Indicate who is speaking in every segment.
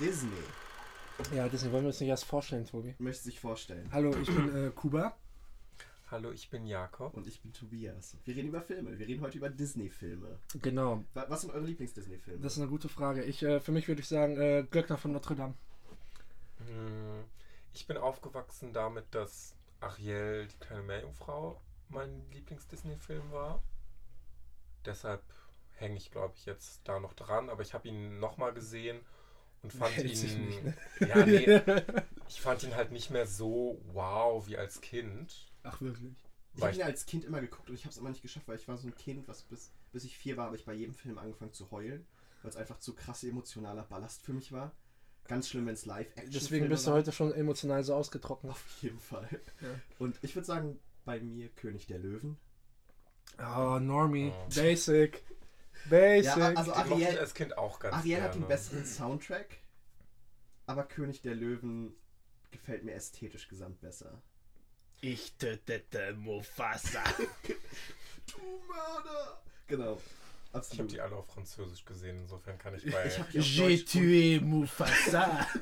Speaker 1: Disney.
Speaker 2: Ja, Disney, wollen wir uns nicht erst vorstellen, Tobi?
Speaker 1: Möchte sich vorstellen.
Speaker 2: Hallo, ich bin äh, Kuba.
Speaker 3: Hallo, ich bin Jakob.
Speaker 1: Und ich bin Tobias. Wir reden über Filme. Wir reden heute über Disney-Filme.
Speaker 2: Genau.
Speaker 1: Wa- Was sind eure Lieblings-Disney-Filme?
Speaker 2: Das ist eine gute Frage. Ich, äh, für mich würde ich sagen, äh, Glöckner von Notre Dame.
Speaker 3: Hm, Ich bin aufgewachsen damit, dass Ariel, die kleine Meerjungfrau, mein Lieblings-Disney-Film war. Deshalb hänge ich, glaube ich, jetzt da noch dran. Aber ich habe ihn nochmal gesehen und fand
Speaker 2: Hält sich
Speaker 3: ihn.
Speaker 2: nicht, ne?
Speaker 3: Ja, nee, ich fand ihn halt nicht mehr so wow wie als Kind.
Speaker 2: Ach, wirklich?
Speaker 1: Ich habe ihn als Kind immer geguckt und ich habe es immer nicht geschafft, weil ich war so ein Kind, was bis, bis ich vier war, habe ich bei jedem Film angefangen zu heulen, weil es einfach zu krass emotionaler Ballast für mich war. Ganz schlimm, wenn es Live-Action
Speaker 2: Deswegen bist du heute schon emotional so ausgetrocknet.
Speaker 1: Auf jeden Fall.
Speaker 2: Ja.
Speaker 1: Und ich würde sagen, bei mir König der Löwen.
Speaker 2: Oh, Normie.
Speaker 3: Oh.
Speaker 2: Basic. Basic.
Speaker 1: Ja, also
Speaker 3: den mochte ich
Speaker 1: Ariel,
Speaker 3: als Kind auch ganz
Speaker 1: Ariel
Speaker 3: gerne.
Speaker 1: hat einen besseren Soundtrack, aber König der Löwen gefällt mir ästhetisch gesamt besser.
Speaker 2: ich tötete Mufasa.
Speaker 1: Du Mörder! Genau.
Speaker 3: Ich habe
Speaker 1: Absolut.
Speaker 3: die alle auf Französisch gesehen, insofern kann ich bei.
Speaker 1: Ich habe die auf
Speaker 2: J'ai tué Mufasa.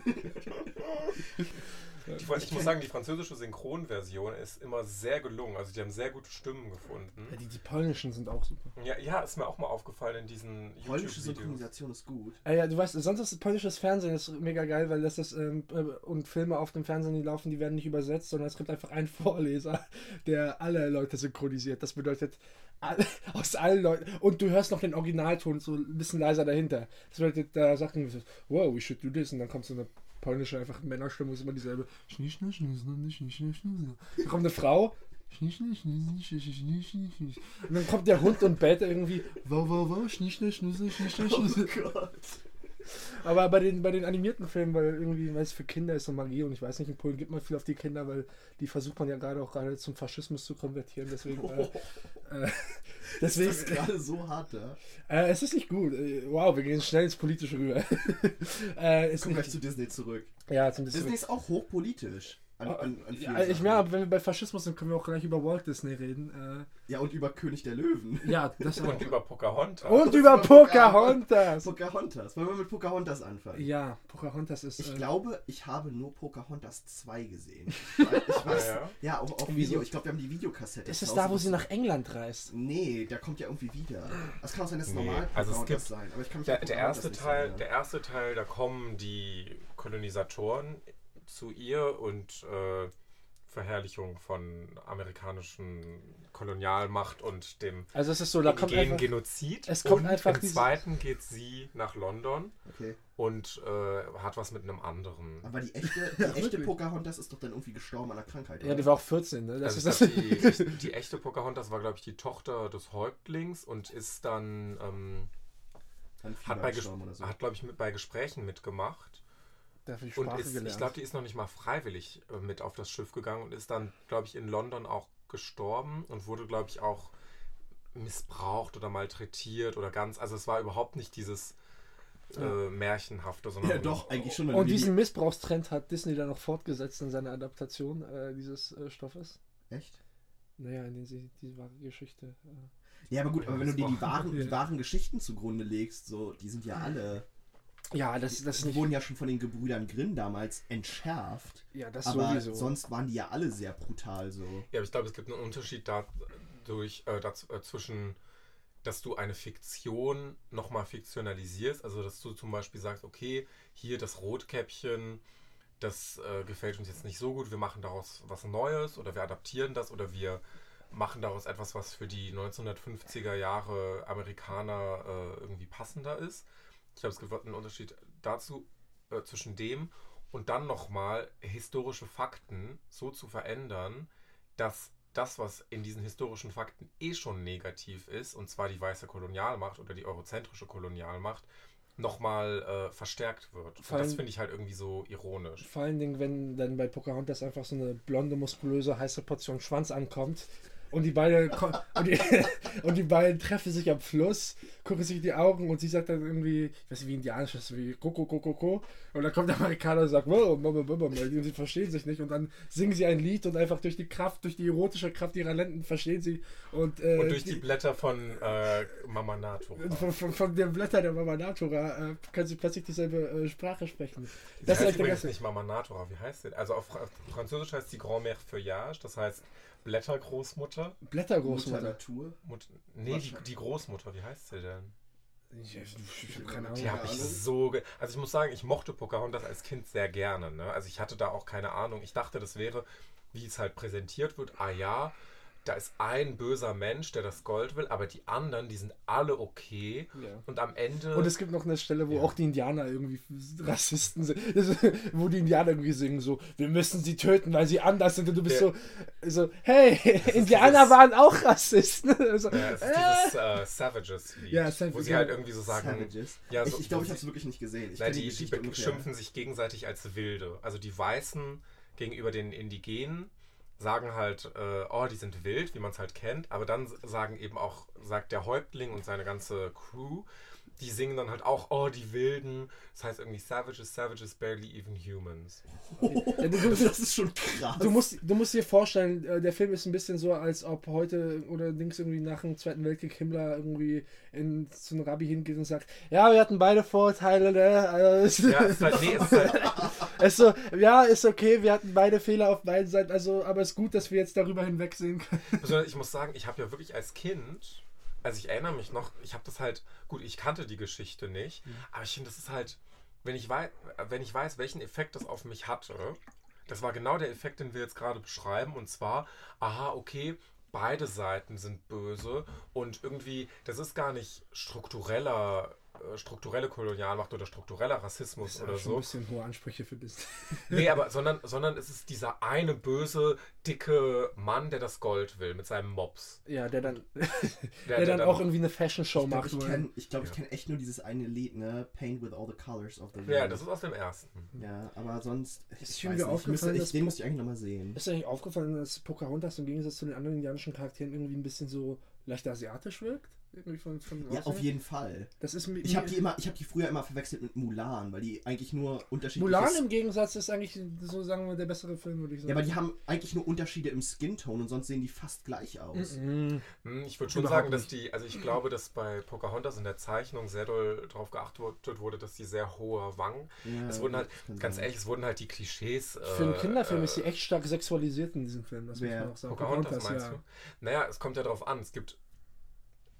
Speaker 3: Die, ich muss sagen, die französische Synchronversion ist immer sehr gelungen. Also die haben sehr gute Stimmen gefunden.
Speaker 2: Ja, die, die polnischen sind auch super.
Speaker 3: Ja, ja, ist mir auch mal aufgefallen in diesen
Speaker 1: Polnische
Speaker 3: YouTube-Videos.
Speaker 1: Synchronisation ist gut.
Speaker 2: Äh, ja, du weißt, sonst ist polnisches Fernsehen ist mega geil, weil das ist, ähm, äh, und Filme auf dem Fernsehen, die laufen, die werden nicht übersetzt, sondern es gibt einfach einen Vorleser, der alle Leute synchronisiert. Das bedeutet, alle, aus allen Leuten, und du hörst noch den Originalton so ein bisschen leiser dahinter. Das bedeutet, da sagt man, so, wow, we should do this, und dann kommt so eine polnische einfach Männerstimme, ist immer dieselbe. Dann kommt eine Frau. Und dann kommt der Hund und bellt irgendwie. Wow, wow, wow, schnie, schnie, schnie, schnie.
Speaker 1: Oh Gott.
Speaker 2: Aber bei den, bei den animierten Filmen, weil irgendwie, weil es für Kinder ist so Magie und ich weiß nicht, in Polen gibt man viel auf die Kinder, weil die versucht man ja gerade auch gerade zum Faschismus zu konvertieren. Deswegen, äh, äh, deswegen
Speaker 1: Ist gerade so hart da?
Speaker 2: äh, es ist nicht gut. Äh, Wow, wir gehen schnell ins Politische rüber. äh,
Speaker 1: Kommen gleich zu Disney zurück.
Speaker 2: ja, zum
Speaker 1: Disney ist auch hochpolitisch. An, an, an vielen
Speaker 2: ja, ich
Speaker 1: Sachen.
Speaker 2: meine, aber wenn wir bei Faschismus sind, können wir auch gleich über Walt Disney reden.
Speaker 1: Ja, und über König der Löwen.
Speaker 2: Äh, ja, das auch.
Speaker 3: Und über Pocahontas.
Speaker 2: Und über Pocahontas.
Speaker 1: Pocahontas. Wollen wir mit Pocahontas anfangen?
Speaker 2: Ja, Pocahontas ist.
Speaker 1: Ich
Speaker 2: äh,
Speaker 1: glaube, ich habe nur Pocahontas 2 gesehen. Ich weiß, ich weiß
Speaker 3: Ja,
Speaker 1: ja, auf, auf
Speaker 2: Wieso?
Speaker 1: Video. Ich glaube, wir haben die Videokassette.
Speaker 2: ist es da, wo sie nach England reist?
Speaker 1: Nee, der kommt ja irgendwie wieder. Das kann auch sein, dass es
Speaker 3: Nee,
Speaker 1: normal
Speaker 3: also es gibt-
Speaker 1: sein. Aber ich kann mich
Speaker 3: Der, der, erste Teil, der erste Teil, da kommen die Kolonisatoren zu ihr und äh, Verherrlichung von amerikanischen Kolonialmacht und dem
Speaker 2: Also es ist so, da kommt einfach,
Speaker 3: Genozid.
Speaker 2: es kommt
Speaker 3: und
Speaker 2: einfach
Speaker 3: im zweiten geht sie nach London
Speaker 1: Okay.
Speaker 3: und äh, hat was mit einem anderen.
Speaker 1: Aber die echte, die
Speaker 2: Ja,
Speaker 1: echte. Pocahontas ist doch dann irgendwie gestorben an einer Krankheit.
Speaker 2: Ja,
Speaker 1: oder?
Speaker 2: die war auch 14, ne? Das
Speaker 3: also
Speaker 2: ist das.
Speaker 3: glaub, die, die, die echte Pocahontas war, glaube ich, die Tochter des Häuptlings und ist dann ähm, hat bei, ges
Speaker 1: gestorben oder so.
Speaker 3: hat glaube ich mit bei Gesprächen mitgemacht
Speaker 2: Dafür die
Speaker 3: und
Speaker 2: Sprache
Speaker 3: ist,
Speaker 2: gelernt.
Speaker 3: ich glaube, die ist noch nicht mal freiwillig äh, mit auf das Schiff gegangen und ist dann, glaube ich, in London auch gestorben und wurde, glaube ich, auch missbraucht oder malträtiert oder ganz. Also es war überhaupt nicht dieses äh, märchenhafte, sondern
Speaker 1: ja, doch, eigentlich schon.
Speaker 2: Und diesen Missbrauchstrend hat Disney dann noch fortgesetzt in seiner Adaptation äh, dieses äh, Stoffes.
Speaker 1: Echt?
Speaker 2: Naja, in den sie die wahre Geschichte. Äh.
Speaker 1: Ja, aber gut, aber wenn du dir die wahren, die
Speaker 2: Ja.
Speaker 1: wahren Geschichten zugrunde legst, so, die sind ja alle.
Speaker 2: Ja, das, das
Speaker 1: die
Speaker 2: nicht.
Speaker 1: wurden ja schon von den Gebrüdern Grimm damals entschärft.
Speaker 2: Ja, das
Speaker 1: aber
Speaker 2: sowieso.
Speaker 1: sonst waren die ja alle sehr brutal so.
Speaker 3: Ja, aber ich glaube, es gibt einen Unterschied dadurch, äh, daz- äh, zwischen, dass du eine Fiktion nochmal fiktionalisierst. Also, dass du zum Beispiel sagst, okay, hier das Rotkäppchen, das äh, gefällt uns jetzt nicht so gut, wir machen daraus was Neues oder wir adaptieren das oder wir machen daraus etwas, was für die 1950er Jahre Amerikaner äh, irgendwie passender ist. Ich glaube, es gibt einen Unterschied dazu, äh, zwischen dem und dann nochmal historische Fakten so zu verändern, dass das, was in diesen historischen Fakten eh schon negativ ist, und zwar die weiße Kolonialmacht oder die eurozentrische Kolonialmacht, nochmal äh, verstärkt wird.
Speaker 2: Vor
Speaker 3: Und das finde ich halt irgendwie so ironisch.
Speaker 2: Vor allen Dingen, wenn dann bei Pocahontas einfach so eine blonde, muskulöse, heiße Portion Schwanz ankommt Und die beiden und die, und die beiden treffen sich am Fluss, gucken sich in die Augen und sie sagt dann irgendwie, ich weiß nicht wie indianisch das ist, wie Koko Koko Koko. Und dann kommt der Amerikaner und sagt, wow, Mama, Mama, Mama. Und sie verstehen sich nicht. Und dann singen sie ein Lied und einfach durch die Kraft, durch die erotische Kraft ihrer Lenden verstehen sie. Und, äh,
Speaker 3: Und durch die Blätter von äh, Mama Nato.
Speaker 2: von, von, von den Blättern der Mama Natura äh, können sie plötzlich dieselbe äh, Sprache sprechen.
Speaker 3: Das
Speaker 2: Das
Speaker 3: heißt
Speaker 2: der
Speaker 3: übrigens nicht Mama Natura, wie heißt sie? Also auf Fra Französisch heißt die Grand-Mère Feuillage, das heißt Blättergroßmutter.
Speaker 1: Mutter
Speaker 2: Blättergroßmutter.
Speaker 1: Natur.
Speaker 3: Mut nee, die, die Großmutter, wie heißt sie denn?
Speaker 2: Ich, ich, ich habe keine
Speaker 3: Die
Speaker 2: Ahnung.
Speaker 3: habe ich so. Ge also ich muss sagen, ich mochte Pocahontas als Kind sehr gerne. Ne? Also ich hatte da auch keine Ahnung. Ich dachte, das wäre, wie es halt präsentiert wird. Ah ja, da ist ein böser Mensch, der das Gold will, aber die anderen, die sind alle okay.
Speaker 2: Ja.
Speaker 3: Und am Ende.
Speaker 2: Und es gibt noch eine Stelle, wo
Speaker 3: Ja.
Speaker 2: auch die Indianer irgendwie Rassisten sind. Wo die Indianer irgendwie singen so, wir müssen sie töten, weil sie anders sind. Und du bist
Speaker 3: Ja.
Speaker 2: so, so, hey, Indianer
Speaker 3: dieses-
Speaker 2: waren auch Rassisten. so,
Speaker 3: ja, es ist
Speaker 2: äh,
Speaker 3: dieses äh, Savages-Lied,
Speaker 2: Ja, Sav-
Speaker 3: wo sie halt irgendwie so sagen,
Speaker 1: Savages.
Speaker 3: Ja, so-
Speaker 1: ich ich glaube, ich habe es wirklich nicht gesehen. Ich
Speaker 3: Na,
Speaker 1: kenn
Speaker 3: die, die
Speaker 1: ungefähr.
Speaker 3: beschimpfen sich gegenseitig als Wilde. Also die Weißen gegenüber den Indigenen sagen halt, äh, oh, die sind wild, wie man es halt kennt, aber dann sagen eben auch, sagt der Häuptling und seine ganze Crew, die singen dann halt auch, oh, die Wilden. Das heißt irgendwie Savages, Savages, barely even humans.
Speaker 2: Ja, du, du,
Speaker 1: Das ist schon krass.
Speaker 2: du, musst, du musst dir vorstellen, äh, der Film ist ein bisschen so, als ob heute oder links irgendwie nach dem Zweiten Weltkrieg Himmler irgendwie in, zu einem Rabbi hingeht und sagt, ja, wir hatten beide Vorteile, ne? Also,
Speaker 3: Ja, es ist halt, nee, ist halt,
Speaker 2: ist so, ja, ist okay, wir hatten beide Fehler auf beiden Seiten, also, aber es ist gut, dass wir jetzt darüber hinwegsehen können.
Speaker 3: Besonders, ich muss sagen, ich habe ja wirklich als Kind, also ich erinnere mich noch, ich habe das halt, gut, ich kannte die Geschichte nicht, aber ich finde, das ist halt, wenn ich, weiß, wenn ich weiß, welchen Effekt das auf mich hatte, das war genau der Effekt, den wir jetzt gerade beschreiben, und zwar, aha, okay, beide Seiten sind böse und irgendwie, das ist gar nicht struktureller, strukturelle Kolonialmacht oder struktureller Rassismus oder
Speaker 2: schon
Speaker 3: so.
Speaker 2: ein bisschen hohe Ansprüche für Disney.
Speaker 3: Nee, aber sondern, sondern es ist dieser eine böse, dicke Mann, der das Gold will mit seinem Mops.
Speaker 2: Ja, der dann,
Speaker 3: Der,
Speaker 2: der dann auch irgendwie eine Fashion-Show
Speaker 1: ich glaube,
Speaker 2: macht.
Speaker 1: ich kenne ich, glaub, ich
Speaker 3: Ja.
Speaker 1: kenn echt nur dieses eine Lied, ne? Paint with all the colors of the
Speaker 3: Ja,
Speaker 1: rainbow.
Speaker 3: das ist aus dem ersten.
Speaker 1: Ja, aber sonst.
Speaker 2: Ist
Speaker 1: Ich weiß nicht, ich müsste,
Speaker 2: aufgefallen,
Speaker 1: ich,
Speaker 2: dass
Speaker 1: den müsste ich eigentlich nochmal sehen.
Speaker 2: Ist dir eigentlich aufgefallen, dass Pocahontas im Gegensatz zu den anderen indianischen Charakteren irgendwie ein bisschen so leicht asiatisch wirkt? Irgendwie von, von
Speaker 1: Ja, auf jeden Fall.
Speaker 2: Das ist
Speaker 1: Ich habe die immer, ich habe die früher immer verwechselt mit Mulan, weil die eigentlich nur Unterschiede
Speaker 2: Mulan im Gegensatz ist eigentlich, so sagen wir, der bessere Film, würde ich sagen.
Speaker 1: Ja, aber die haben eigentlich nur Unterschiede im Skin-Tone und sonst sehen die fast gleich aus.
Speaker 2: Mhm.
Speaker 3: Hm, Ich würde schon
Speaker 2: Überhaupt
Speaker 3: sagen, dass
Speaker 2: nicht.
Speaker 3: die, also ich glaube, dass bei Pocahontas in der Zeichnung sehr doll darauf geachtet wurde, dass die sehr hohe Wangen.
Speaker 1: Ja,
Speaker 3: Es wurden halt, ganz
Speaker 1: sein.
Speaker 3: ehrlich, es wurden halt die Klischees. Äh,
Speaker 2: Für einen Kinderfilm
Speaker 3: äh,
Speaker 2: ist sie echt stark sexualisiert in diesem Film, das muss man auch sagen.
Speaker 3: Pocahontas, meinst
Speaker 2: ja.
Speaker 3: du? Naja, es kommt ja darauf an. Es gibt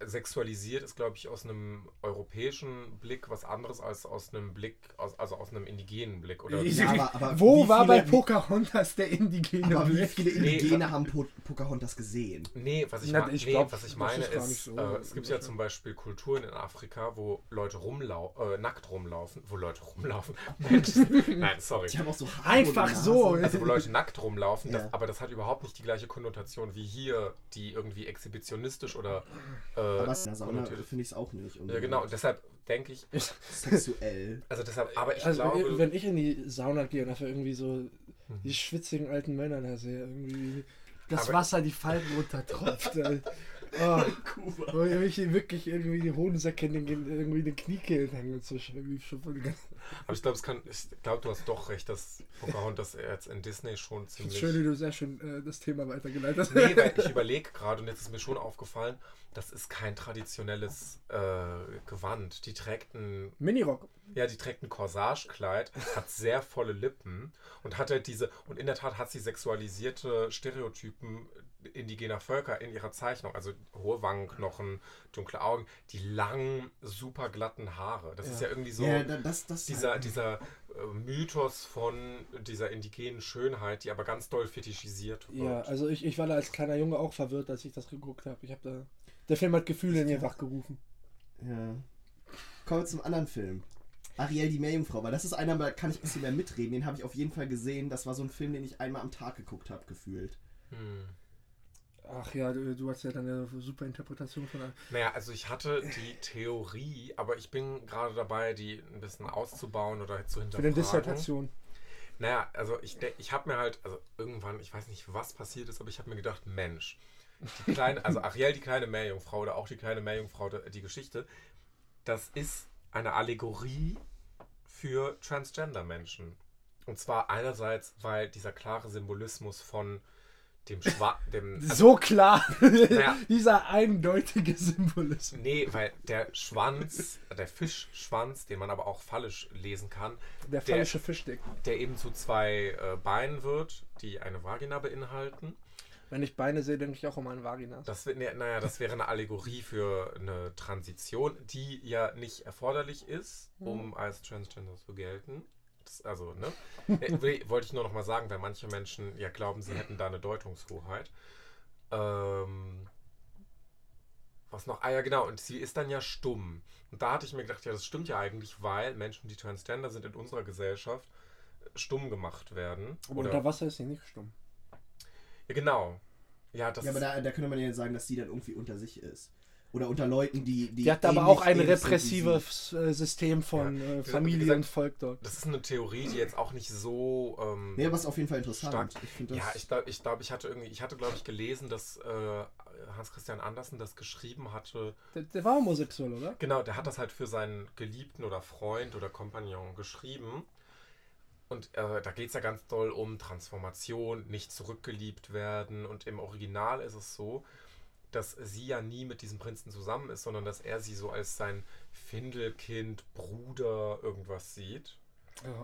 Speaker 3: sexualisiert ist, glaube ich, aus einem europäischen Blick was anderes als aus einem Blick, aus, also aus einem indigenen Blick. Oder
Speaker 1: Ja, aber- aber
Speaker 2: Wo
Speaker 1: wie
Speaker 2: war
Speaker 1: viele-
Speaker 2: bei Pocahontas der indigene
Speaker 1: Aber wie
Speaker 2: Blick?
Speaker 1: viele
Speaker 3: Nee,
Speaker 1: Indigene haben po Pocahontas gesehen?
Speaker 3: Nee, was ich,
Speaker 2: Na, ich
Speaker 3: nee,
Speaker 2: glaub,
Speaker 3: was ich
Speaker 2: das
Speaker 3: meine
Speaker 2: ist so
Speaker 3: äh, es gibt ja zum Beispiel Kulturen in Afrika, wo Leute rumlau äh, nackt rumlaufen, wo Leute rumlaufen. Nein, sorry.
Speaker 1: Die haben auch so
Speaker 2: Einfach so.
Speaker 3: Also wo Leute nackt rumlaufen, das,
Speaker 1: Ja.
Speaker 3: aber das hat überhaupt nicht die gleiche Konnotation wie hier, die irgendwie exhibitionistisch oder äh,
Speaker 1: Aber in der Sauna finde ich es auch nicht.
Speaker 3: Ja, genau, und deshalb denke ich,
Speaker 1: Sexuell.
Speaker 3: also deshalb, aber ich
Speaker 2: Also
Speaker 3: glaube,
Speaker 2: wenn ich in die Sauna gehe und dafür irgendwie so die schwitzigen alten Männer da sehe, irgendwie das
Speaker 3: Aber-
Speaker 2: Wasser die Falten runtertropft. oh, wo ich wirklich irgendwie die Hodensäcke in den, irgendwie in den Kniekehlen hängen so. Irgendwie schon
Speaker 3: aber ich glaube, es kann, ich glaube, du hast doch recht, dass Pocahontas jetzt in Disney schon ziemlich.
Speaker 2: Schön, wie du sehr schön äh, das Thema weitergeleitet hast.
Speaker 3: Nee, weil ich überlege gerade, und jetzt ist mir schon aufgefallen, das ist kein traditionelles äh, Gewand. Die trägt ein,
Speaker 2: Minirock.
Speaker 3: ja, die trägt ein Corsagekleid, hat sehr volle Lippen und hat halt diese, und in der Tat hat sie sexualisierte Stereotypen indigener Völker in ihrer Zeichnung. Also hohe Wangenknochen, dunkle Augen, die langen, super glatten Haare. Das ist
Speaker 2: Ja.
Speaker 3: ja irgendwie so
Speaker 1: ja, da- das, das
Speaker 3: dieser, dieser äh, Mythos von dieser indigenen Schönheit, die aber ganz doll fetischisiert wird.
Speaker 2: Ja, also ich, ich war da als kleiner Junge auch verwirrt, als ich das geguckt habe. Ich habe da. Der Film hat Gefühle in mir wachgerufen.
Speaker 1: Ja. Kommen wir zum anderen Film. Ariel die Meerjungfrau, weil das ist einer, da kann ich ein bisschen mehr mitreden. Den habe ich auf jeden Fall gesehen. Das war so ein Film, den ich einmal am Tag geguckt habe, gefühlt.
Speaker 3: Hm.
Speaker 2: Ach ja, du, du hast ja deine super Interpretation von.
Speaker 3: Naja, also ich hatte die Theorie, aber ich bin gerade dabei, die ein bisschen auszubauen oder zu
Speaker 2: Für
Speaker 3: hinterfragen.
Speaker 2: den Dissertation.
Speaker 3: Naja, also ich, ich habe mir halt, also irgendwann, ich weiß nicht, was passiert ist, aber ich habe mir gedacht, Mensch, die kleine, also Ariel, die kleine Meerjungfrau oder auch die kleine Meerjungfrau, die Geschichte, das ist eine Allegorie für Transgender-Menschen. Und zwar einerseits, weil dieser klare Symbolismus von dem Schwa dem
Speaker 2: also, So klar!
Speaker 3: Naja.
Speaker 2: Dieser eindeutige Symbolismus.
Speaker 3: Nee, weil der Schwanz, der Fischschwanz, den man aber auch fallisch lesen kann,
Speaker 2: Der falsche Fischdick.
Speaker 3: der eben zu zwei äh, Beinen wird, die eine Vagina beinhalten.
Speaker 2: Wenn ich Beine sehe, denke ich auch um einen Vaginas.
Speaker 3: Das, naja, das wäre eine Allegorie für eine Transition, die ja nicht erforderlich ist, um als Transgender zu gelten. Also, ne? Äh, Wollte ich nur noch mal sagen, weil manche Menschen ja glauben, sie hätten da eine Deutungshoheit. Ähm, was noch? Ah ja, genau. Und sie ist dann ja stumm. Und da hatte ich mir gedacht, ja, das stimmt ja eigentlich, weil Menschen, die Transgender sind in unserer Gesellschaft, äh, stumm gemacht werden.
Speaker 2: Aber
Speaker 3: Oder,
Speaker 2: unter Wasser ist sie nicht stumm.
Speaker 3: ja, genau. Ja, das
Speaker 1: Ja, aber da, da könnte man ja sagen, dass die dann irgendwie unter sich ist. Oder unter Leuten, die. Die,
Speaker 2: Die hat aber auch ein repressives äh, System von
Speaker 3: Ja.
Speaker 2: äh, Familie
Speaker 3: gesagt,
Speaker 2: und Volk dort.
Speaker 3: Das ist eine Theorie, die jetzt auch nicht so. Ähm.
Speaker 1: Nee, aber ist auf jeden Fall interessant.
Speaker 3: Stark.
Speaker 1: Ich finde das.
Speaker 3: ja, ich glaube, ich, glaub, ich hatte irgendwie, ich hatte, glaube ich, gelesen, dass äh, Hans Christian Andersen das geschrieben hatte.
Speaker 2: Der, der war homosexuell, oder?
Speaker 3: Genau, der hat das halt für seinen Geliebten oder Freund oder Kompagnon geschrieben. Und äh, da geht es ja ganz doll um Transformation, nicht zurückgeliebt werden. Und im Original ist es so, dass sie ja nie mit diesem Prinzen zusammen ist, sondern dass er sie so als sein Findelkind, Bruder, irgendwas sieht.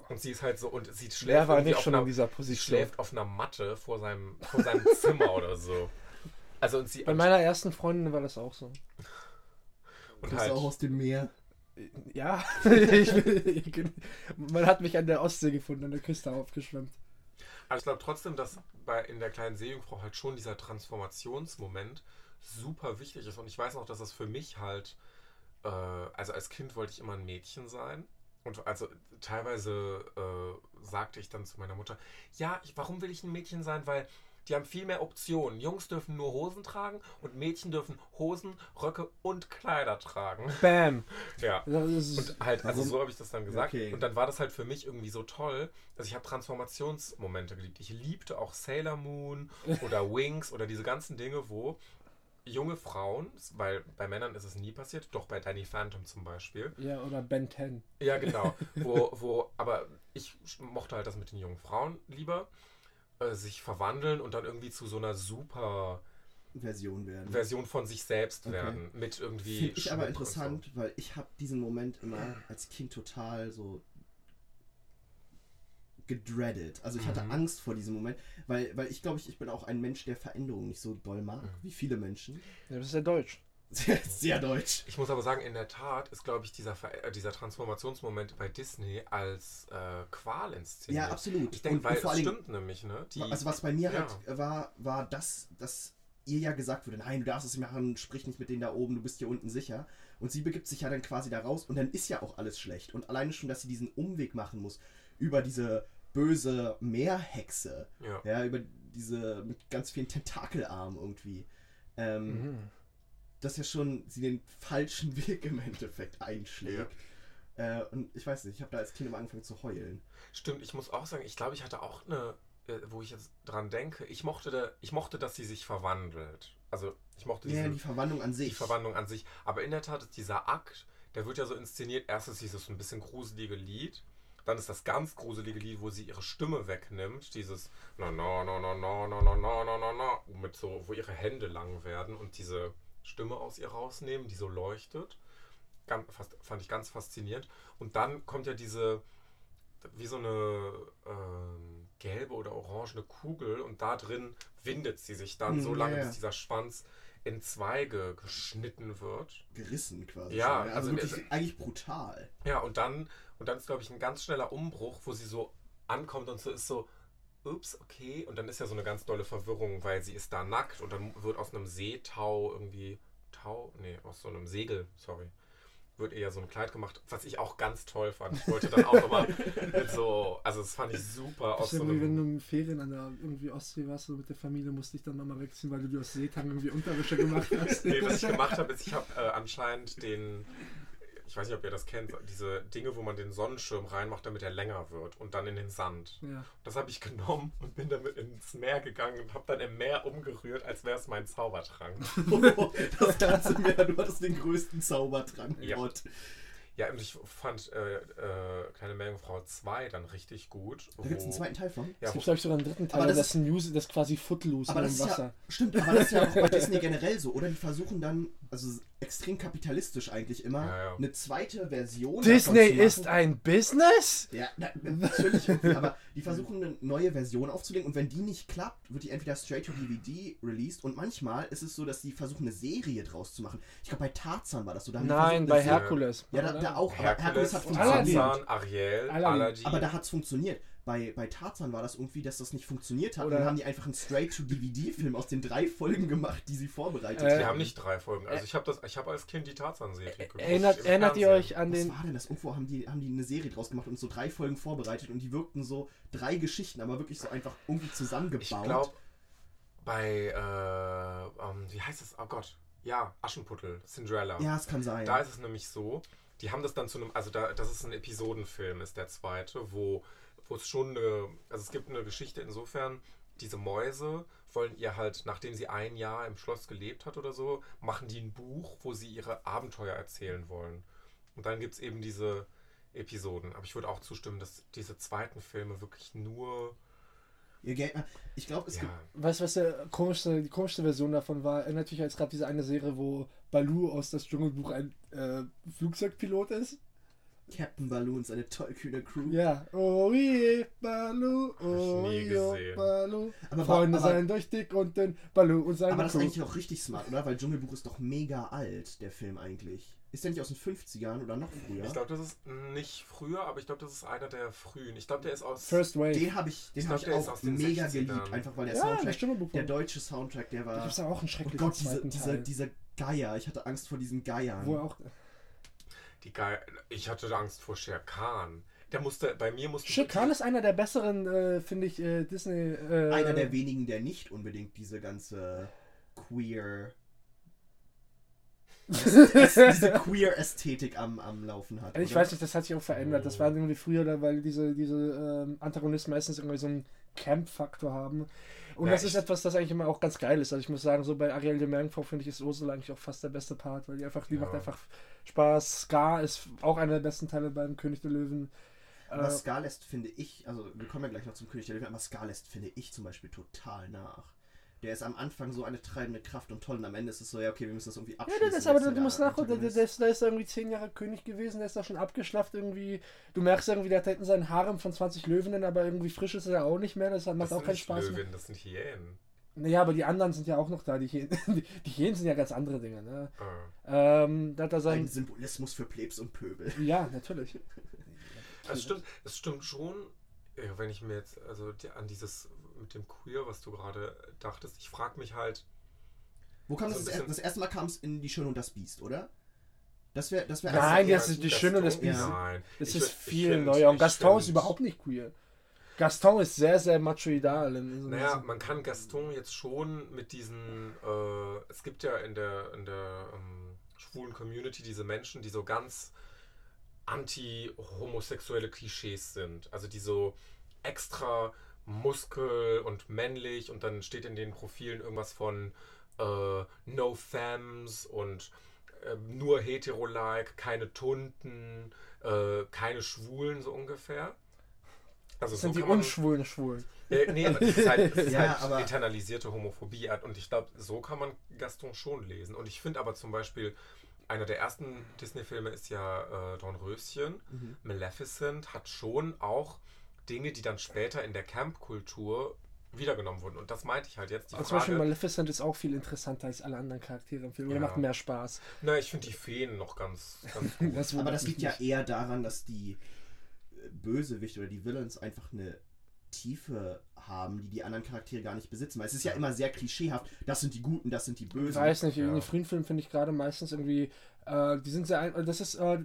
Speaker 3: Und sie ist halt so, und sie schläft
Speaker 2: Wer war
Speaker 3: irgendwie
Speaker 2: nicht
Speaker 3: auf
Speaker 2: schon
Speaker 3: einer,
Speaker 2: in dieser
Speaker 3: sie
Speaker 2: Position?
Speaker 3: schläft auf einer Matte vor seinem, vor seinem Zimmer oder so. Also und sie
Speaker 2: Bei meiner ersten Freundin war das auch so.
Speaker 3: und
Speaker 1: das
Speaker 3: halt,
Speaker 1: auch aus dem Meer.
Speaker 2: Ja, man hat mich an der Ostsee gefunden, an der Küste aufgeschwemmt.
Speaker 3: Aber ich glaube trotzdem, dass bei in der kleinen Seejungfrau halt schon dieser Transformationsmoment super wichtig ist. Und ich weiß noch, dass das für mich halt, äh, also als Kind wollte ich immer ein Mädchen sein. Und also teilweise äh, sagte ich dann zu meiner Mutter, ja, ich, warum will ich ein Mädchen sein? Weil die haben viel mehr Optionen. Jungs dürfen nur Hosen tragen und Mädchen dürfen Hosen, Röcke und Kleider tragen.
Speaker 2: Bam!
Speaker 3: Ja.
Speaker 2: Das ist,
Speaker 3: Und halt, also
Speaker 1: Also-
Speaker 3: so habe ich das dann gesagt.
Speaker 1: Okay.
Speaker 3: Und dann war das halt für mich irgendwie so toll, dass ich habe Transformationsmomente geliebt. Ich liebte auch Sailor Moon oder Wings oder diese ganzen Dinge, wo junge Frauen, weil bei Männern ist es nie passiert, doch bei Danny Phantom zum Beispiel.
Speaker 2: ja, oder Ben 10.
Speaker 3: Ja, genau. wo, wo, aber ich mochte halt das mit den jungen Frauen lieber, äh, sich verwandeln und dann irgendwie zu so einer super
Speaker 1: Version werden.
Speaker 3: Version von sich selbst
Speaker 1: Okay.
Speaker 3: werden. Mit irgendwie.
Speaker 1: Finde ich aber interessant, weil ich habe diesen Moment immer als Kind total so gedreadet. Also ich hatte
Speaker 3: Mhm.
Speaker 1: Angst vor diesem Moment, weil, weil ich glaube, ich, ich bin auch ein Mensch, der Veränderungen nicht so doll mag,
Speaker 3: Mhm.
Speaker 1: wie viele Menschen.
Speaker 2: Ja, das ist ja deutsch.
Speaker 1: Sehr, sehr deutsch.
Speaker 3: Ich muss aber sagen, in der Tat ist, glaube ich, dieser, Ver äh, dieser Transformationsmoment bei Disney als äh, Qual inszeniert.
Speaker 1: Ja, absolut.
Speaker 3: Ich denke, weil
Speaker 1: und vor
Speaker 3: es
Speaker 1: allen Dingen-
Speaker 3: stimmt nämlich, ne? Die,
Speaker 1: also was bei mir
Speaker 3: ja.
Speaker 1: halt war, war das, dass ihr ja gesagt wurde, nein, du darfst es nicht machen, sprich nicht mit denen da oben, du bist hier unten sicher. Und sie begibt sich ja dann quasi da raus und dann ist ja auch alles schlecht. Und alleine schon, dass sie diesen Umweg machen muss über diese böse Meerhexe,
Speaker 3: ja.
Speaker 1: ja, über diese mit ganz vielen Tentakelarmen irgendwie. Ähm,
Speaker 2: Mhm.
Speaker 1: dass ja schon sie den falschen Weg im Endeffekt einschlägt. Äh, und ich weiß nicht, ich habe da als Kind immer angefangen zu heulen.
Speaker 3: Stimmt, ich muss auch sagen, ich glaube, ich hatte auch eine, äh, wo ich jetzt dran denke, ich mochte, da, ich mochte, dass sie sich verwandelt. Also ich mochte
Speaker 1: Ja,
Speaker 3: diesen,
Speaker 1: die Verwandlung an sich.
Speaker 3: die Verwandlung an sich. Aber in der Tat ist dieser Akt, der wird ja so inszeniert, erst ist dieses so ein bisschen gruselige Lied, dann ist das ganz gruselige Lied, wo sie ihre Stimme wegnimmt, dieses na na na na na na na na na na na mit so, wo ihre Hände lang werden und diese Stimme aus ihr rausnehmen, die so leuchtet. Ganz, fast, fand ich ganz faszinierend. Und dann kommt ja diese, wie so eine ähm, gelbe oder orangene Kugel und da drin windet sie sich dann
Speaker 1: Hm,
Speaker 3: so lange,
Speaker 1: ja.
Speaker 3: bis dieser Schwanz in Zweige geschnitten wird.
Speaker 1: gerissen quasi.
Speaker 3: Ja,
Speaker 1: schon,
Speaker 3: also
Speaker 1: also, wirklich
Speaker 3: es-
Speaker 1: eigentlich brutal.
Speaker 3: Ja, und dann, und dann ist, glaube ich, ein ganz schneller Umbruch, wo sie so ankommt und so ist so, ups, okay. Und dann ist ja so eine ganz dolle Verwirrung, weil sie ist da nackt und dann wird aus einem Seetau irgendwie, Tau, nee, aus so einem Segel, sorry, wird ja so ein Kleid gemacht, was ich auch ganz toll fand. Ich wollte dann auch nochmal mit so, also das fand ich super aus
Speaker 2: ist
Speaker 3: so
Speaker 2: wie wenn du
Speaker 3: einem,
Speaker 2: in Ferien an der irgendwie Ostsee warst, so mit der Familie musste ich dann nochmal wechseln, weil du dir aus Seetang irgendwie Unterwäsche gemacht hast.
Speaker 3: nee, was ich gemacht habe, ist, ich habe äh, anscheinend den, ich weiß nicht, ob ihr das kennt, diese Dinge, wo man den Sonnenschirm reinmacht, damit er länger wird und dann in den Sand.
Speaker 2: Ja.
Speaker 3: Das habe ich genommen und bin damit ins Meer gegangen und habe dann im Meer umgerührt, als wäre es mein Zaubertrank.
Speaker 1: das ganze Meer, du hattest den größten Zaubertrank.
Speaker 3: Ja.
Speaker 1: Gott.
Speaker 3: Ja, und ich fand äh, äh, Kleine Meerjungfrau 2 dann richtig gut.
Speaker 1: Da gibt es einen zweiten Teil von.
Speaker 3: Ja,
Speaker 2: Es gibt, glaube ich, sogar einen dritten Teil,
Speaker 1: Aber das
Speaker 2: das, ist ein News, das ist quasi Footloose
Speaker 1: Aber das
Speaker 2: dem
Speaker 1: ist
Speaker 2: Wasser.
Speaker 1: ja, stimmt, aber das ist ja auch bei Disney generell so, oder? Die versuchen dann, also extrem kapitalistisch eigentlich immer,
Speaker 3: Ja, ja.
Speaker 1: eine zweite Version
Speaker 2: Disney
Speaker 1: davon zu
Speaker 2: ist ein Business?
Speaker 1: Ja, na, natürlich irgendwie, aber die versuchen eine neue Version aufzulegen und wenn die nicht klappt, wird die entweder straight to DVD released und manchmal ist es so, dass die versuchen eine Serie draus zu machen. Ich glaube bei Tarzan war das so. Da
Speaker 2: Nein, bei Herkules.
Speaker 1: Ja, da? Da auch, aber Herkules hat funktioniert.
Speaker 3: Tarzan, Ariel,
Speaker 2: Aladdin.
Speaker 1: Aber da hat es funktioniert. Bei, bei Tarzan war das irgendwie, dass das nicht funktioniert hat.
Speaker 2: Oder-
Speaker 1: und dann haben die einfach einen Straight-to-DVD-Film aus den drei Folgen gemacht, die sie vorbereitet
Speaker 2: Äh,
Speaker 3: die haben nicht drei Folgen. Also ich habe das, ich habe als Kind die Tarzan-Serie geguckt.
Speaker 2: Erinnert, erinnert ihr euch an
Speaker 1: Was
Speaker 2: den.
Speaker 1: war denn das? Irgendwo haben die, haben die eine Serie draus gemacht und so drei Folgen vorbereitet und die wirkten so drei Geschichten, aber wirklich so einfach irgendwie zusammengebaut.
Speaker 3: Ich glaube, bei, äh, ähm, wie heißt es? Oh Gott. Ja, Aschenputtel, Cinderella.
Speaker 1: ja, es kann sein.
Speaker 3: Da ist es nämlich so, die haben das dann zu einem, also da, das ist ein Episodenfilm, ist der zweite, wo, wo es schon eine, also es gibt eine Geschichte insofern, diese Mäuse wollen ihr halt, nachdem sie ein Jahr im Schloss gelebt hat oder so, machen die ein Buch, wo sie ihre Abenteuer erzählen wollen. Und dann gibt es eben diese Episoden. Aber ich würde auch zustimmen, dass diese zweiten Filme wirklich nur,
Speaker 1: Ihr Geld, ich glaube, es
Speaker 3: ja,
Speaker 1: gibt.
Speaker 2: Weißt du, was der komischste, die komischste Version davon war? Erinnert euch, als gab diese eine Serie, wo Baloo aus das Dschungelbuch ein äh, Flugzeugpilot ist?
Speaker 1: Captain Balloons, eine tollkühne Crew.
Speaker 2: Ja. Oh je, Baloo, oh
Speaker 3: gesehen.
Speaker 2: Baloo.
Speaker 1: Aber,
Speaker 2: Freunde
Speaker 1: aber,
Speaker 2: seien durch dick und dünn, Baloo und seine
Speaker 1: aber das ist eigentlich auch richtig smart, oder? Weil Dschungelbuch ist doch mega alt, der Film eigentlich. Ist der nicht aus den 50ern oder noch früher?
Speaker 3: ich glaube, das ist nicht früher, aber ich glaube, das ist einer der frühen. Ich glaube, der ist aus...
Speaker 2: First Wave.
Speaker 1: Den habe ich, den
Speaker 3: Ich
Speaker 1: hab
Speaker 3: glaub,
Speaker 1: ich
Speaker 3: der ist
Speaker 1: auch
Speaker 3: aus den
Speaker 1: mega
Speaker 3: 60ern.
Speaker 1: geliebt, einfach weil der
Speaker 2: ja,
Speaker 1: Soundtrack, der deutsche Soundtrack, der
Speaker 2: Da
Speaker 1: war.
Speaker 2: gibt es auch einen
Speaker 1: Oh
Speaker 2: schrecklichen
Speaker 1: Gott, diese,
Speaker 2: zweiten
Speaker 1: diese,
Speaker 2: Teil.
Speaker 1: diese Geier. Ich hatte Angst vor diesen Geiern.
Speaker 2: wo er auch.
Speaker 3: Die Geil ich hatte Angst vor Shere Khan. Der musste, bei mir musste.
Speaker 2: Shere Khan ist einer der besseren, äh, finde ich, äh, Disney. Äh,
Speaker 1: Einer der wenigen, der nicht unbedingt diese ganze queer. diese queer-Ästhetik am, am Laufen hat.
Speaker 2: Ich
Speaker 1: oder?
Speaker 2: weiß nicht, das hat sich auch verändert. Das war irgendwie früher, da, weil diese, diese ähm, Antagonisten meistens irgendwie so einen Camp-Faktor haben. Und
Speaker 3: Ja,
Speaker 2: das ist etwas, das eigentlich immer auch ganz geil ist. Also ich muss sagen, so bei Ariel de Meerjungfrau finde ich ist Ursula eigentlich auch fast der beste Part, weil die einfach, die
Speaker 3: Ja.
Speaker 2: macht einfach Spaß. Scar ist auch einer der besten Teile beim König der Löwen.
Speaker 1: Aber
Speaker 2: Äh,
Speaker 1: Scarlest finde ich, also wir kommen ja gleich noch zum König der Löwen, aber Scarlest finde ich zum Beispiel total nach. Der ist am Anfang so eine treibende Kraft und toll und am Ende ist es so, ja, okay, wir müssen das irgendwie
Speaker 2: Ja,
Speaker 1: abschließen.
Speaker 2: das ist aber du
Speaker 1: der
Speaker 2: musst nachgucken, der, der, ist- der ist irgendwie zehn Jahre König gewesen, der ist da schon abgeschlafft irgendwie. Du merkst irgendwie, der hat hinten seinen Harem von 20 Löwinnen, aber irgendwie frisch ist er auch nicht mehr, das macht
Speaker 3: das
Speaker 2: auch keinen Spaß mehr.
Speaker 3: Löwen, das sind Hyänen.
Speaker 2: Naja, aber die anderen sind ja auch noch da, die Hyänen. Die, die Hyänen sind ja ganz andere Dinge, ne?
Speaker 3: Äh.
Speaker 2: Ähm, da hat er
Speaker 1: Ein
Speaker 2: sein.
Speaker 1: Symbolismus für Plebs und Pöbel.
Speaker 2: Ja, natürlich.
Speaker 3: Es stimmt, es stimmt schon, wenn ich mir jetzt, also die, an dieses mit dem Queer, was du gerade dachtest, ich frage mich halt,
Speaker 1: Wo kam
Speaker 3: So
Speaker 1: das? Das, erste Mal kam es in Die Schöne und das Biest, oder? Das wäre das wär
Speaker 2: Nein, das ist die
Speaker 3: Gaston-
Speaker 2: Schöne und das
Speaker 1: Biest.
Speaker 3: Nein,
Speaker 2: Das
Speaker 3: Ich
Speaker 2: ist
Speaker 3: find-
Speaker 2: viel
Speaker 3: find-
Speaker 2: neuer. Und Gaston ist
Speaker 3: find-
Speaker 2: überhaupt nicht queer. Gaston ist sehr, sehr machoidal.
Speaker 3: Naja, man kann Gaston jetzt schon mit diesen, äh, es gibt ja in der, in der ähm, schwulen Community diese Menschen, die so ganz anti-homosexuelle Klischees sind. Also die so extra muskel und männlich und dann steht in den Profilen irgendwas von äh, No Femmes und äh, nur hetero-like, keine Tunden, äh, keine Schwulen so ungefähr. Also
Speaker 2: sind die
Speaker 3: kann man-
Speaker 2: unschwulen Schwulen.
Speaker 3: äh, nee, aber das ist halt, das ist
Speaker 1: Ja,
Speaker 3: halt internalisierte Homophobie. Und ich glaube, so kann man Gaston schon lesen. Und ich finde aber zum Beispiel, einer der ersten Disney-Filme ist ja äh, Dornröschen.
Speaker 1: Mhm.
Speaker 3: Maleficent hat schon auch Dinge, die dann später in der Camp-Kultur wiedergenommen wurden. Und das meinte ich halt jetzt. Die
Speaker 2: Aber zum Beispiel
Speaker 3: Frage,
Speaker 2: Maleficent ist auch viel interessanter als alle anderen Charaktere im Film. Oder
Speaker 3: Ja.
Speaker 2: macht mehr Spaß.
Speaker 3: na, ich finde die Feen noch ganz, ganz gut.
Speaker 2: Das
Speaker 1: Aber das liegt ja
Speaker 2: nicht.
Speaker 1: eher daran, dass die äh, Bösewichte oder die Villains einfach eine Tiefe haben, die die anderen Charaktere gar nicht besitzen. Weil es ist ja immer sehr klischeehaft. Das sind die Guten, das sind die
Speaker 2: Ich
Speaker 1: Bösen.
Speaker 2: weiß nicht, in
Speaker 3: Ja.
Speaker 2: den frühen Filmen finde ich gerade meistens irgendwie, äh, die sind sehr, ein- das ist, äh,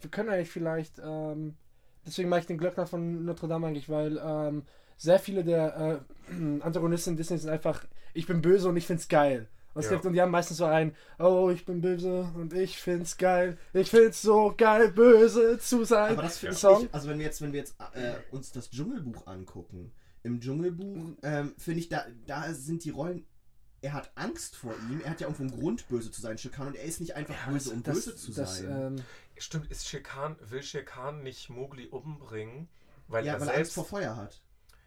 Speaker 2: wir können eigentlich vielleicht, ähm, deswegen mache ich den Glöckner von Notre Dame eigentlich, weil ähm, sehr viele der äh, Antagonisten in Disney sind einfach, ich bin böse und ich find's geil. Und, es
Speaker 3: Ja.
Speaker 2: gibt, und die haben meistens so ein, oh, ich bin böse und ich find's geil. Ich find's so geil, böse zu sein.
Speaker 1: Aber das finde
Speaker 2: Song.
Speaker 1: ich also wenn wir jetzt, wenn wir jetzt äh, uns das Dschungelbuch angucken, im Dschungelbuch ähm, finde ich, da, da sind die Rollen, er hat Angst vor ihm, er hat ja irgendwo einen Grund, böse zu sein, Schikan, und er ist nicht einfach böse, um
Speaker 2: das,
Speaker 1: böse zu
Speaker 2: das,
Speaker 1: sein.
Speaker 2: Ähm,
Speaker 3: Stimmt, ist Shere will Shere Khan nicht Mowgli umbringen, weil
Speaker 1: ja,
Speaker 3: er
Speaker 1: weil er Angst
Speaker 3: selbst
Speaker 1: vor Feuer hat.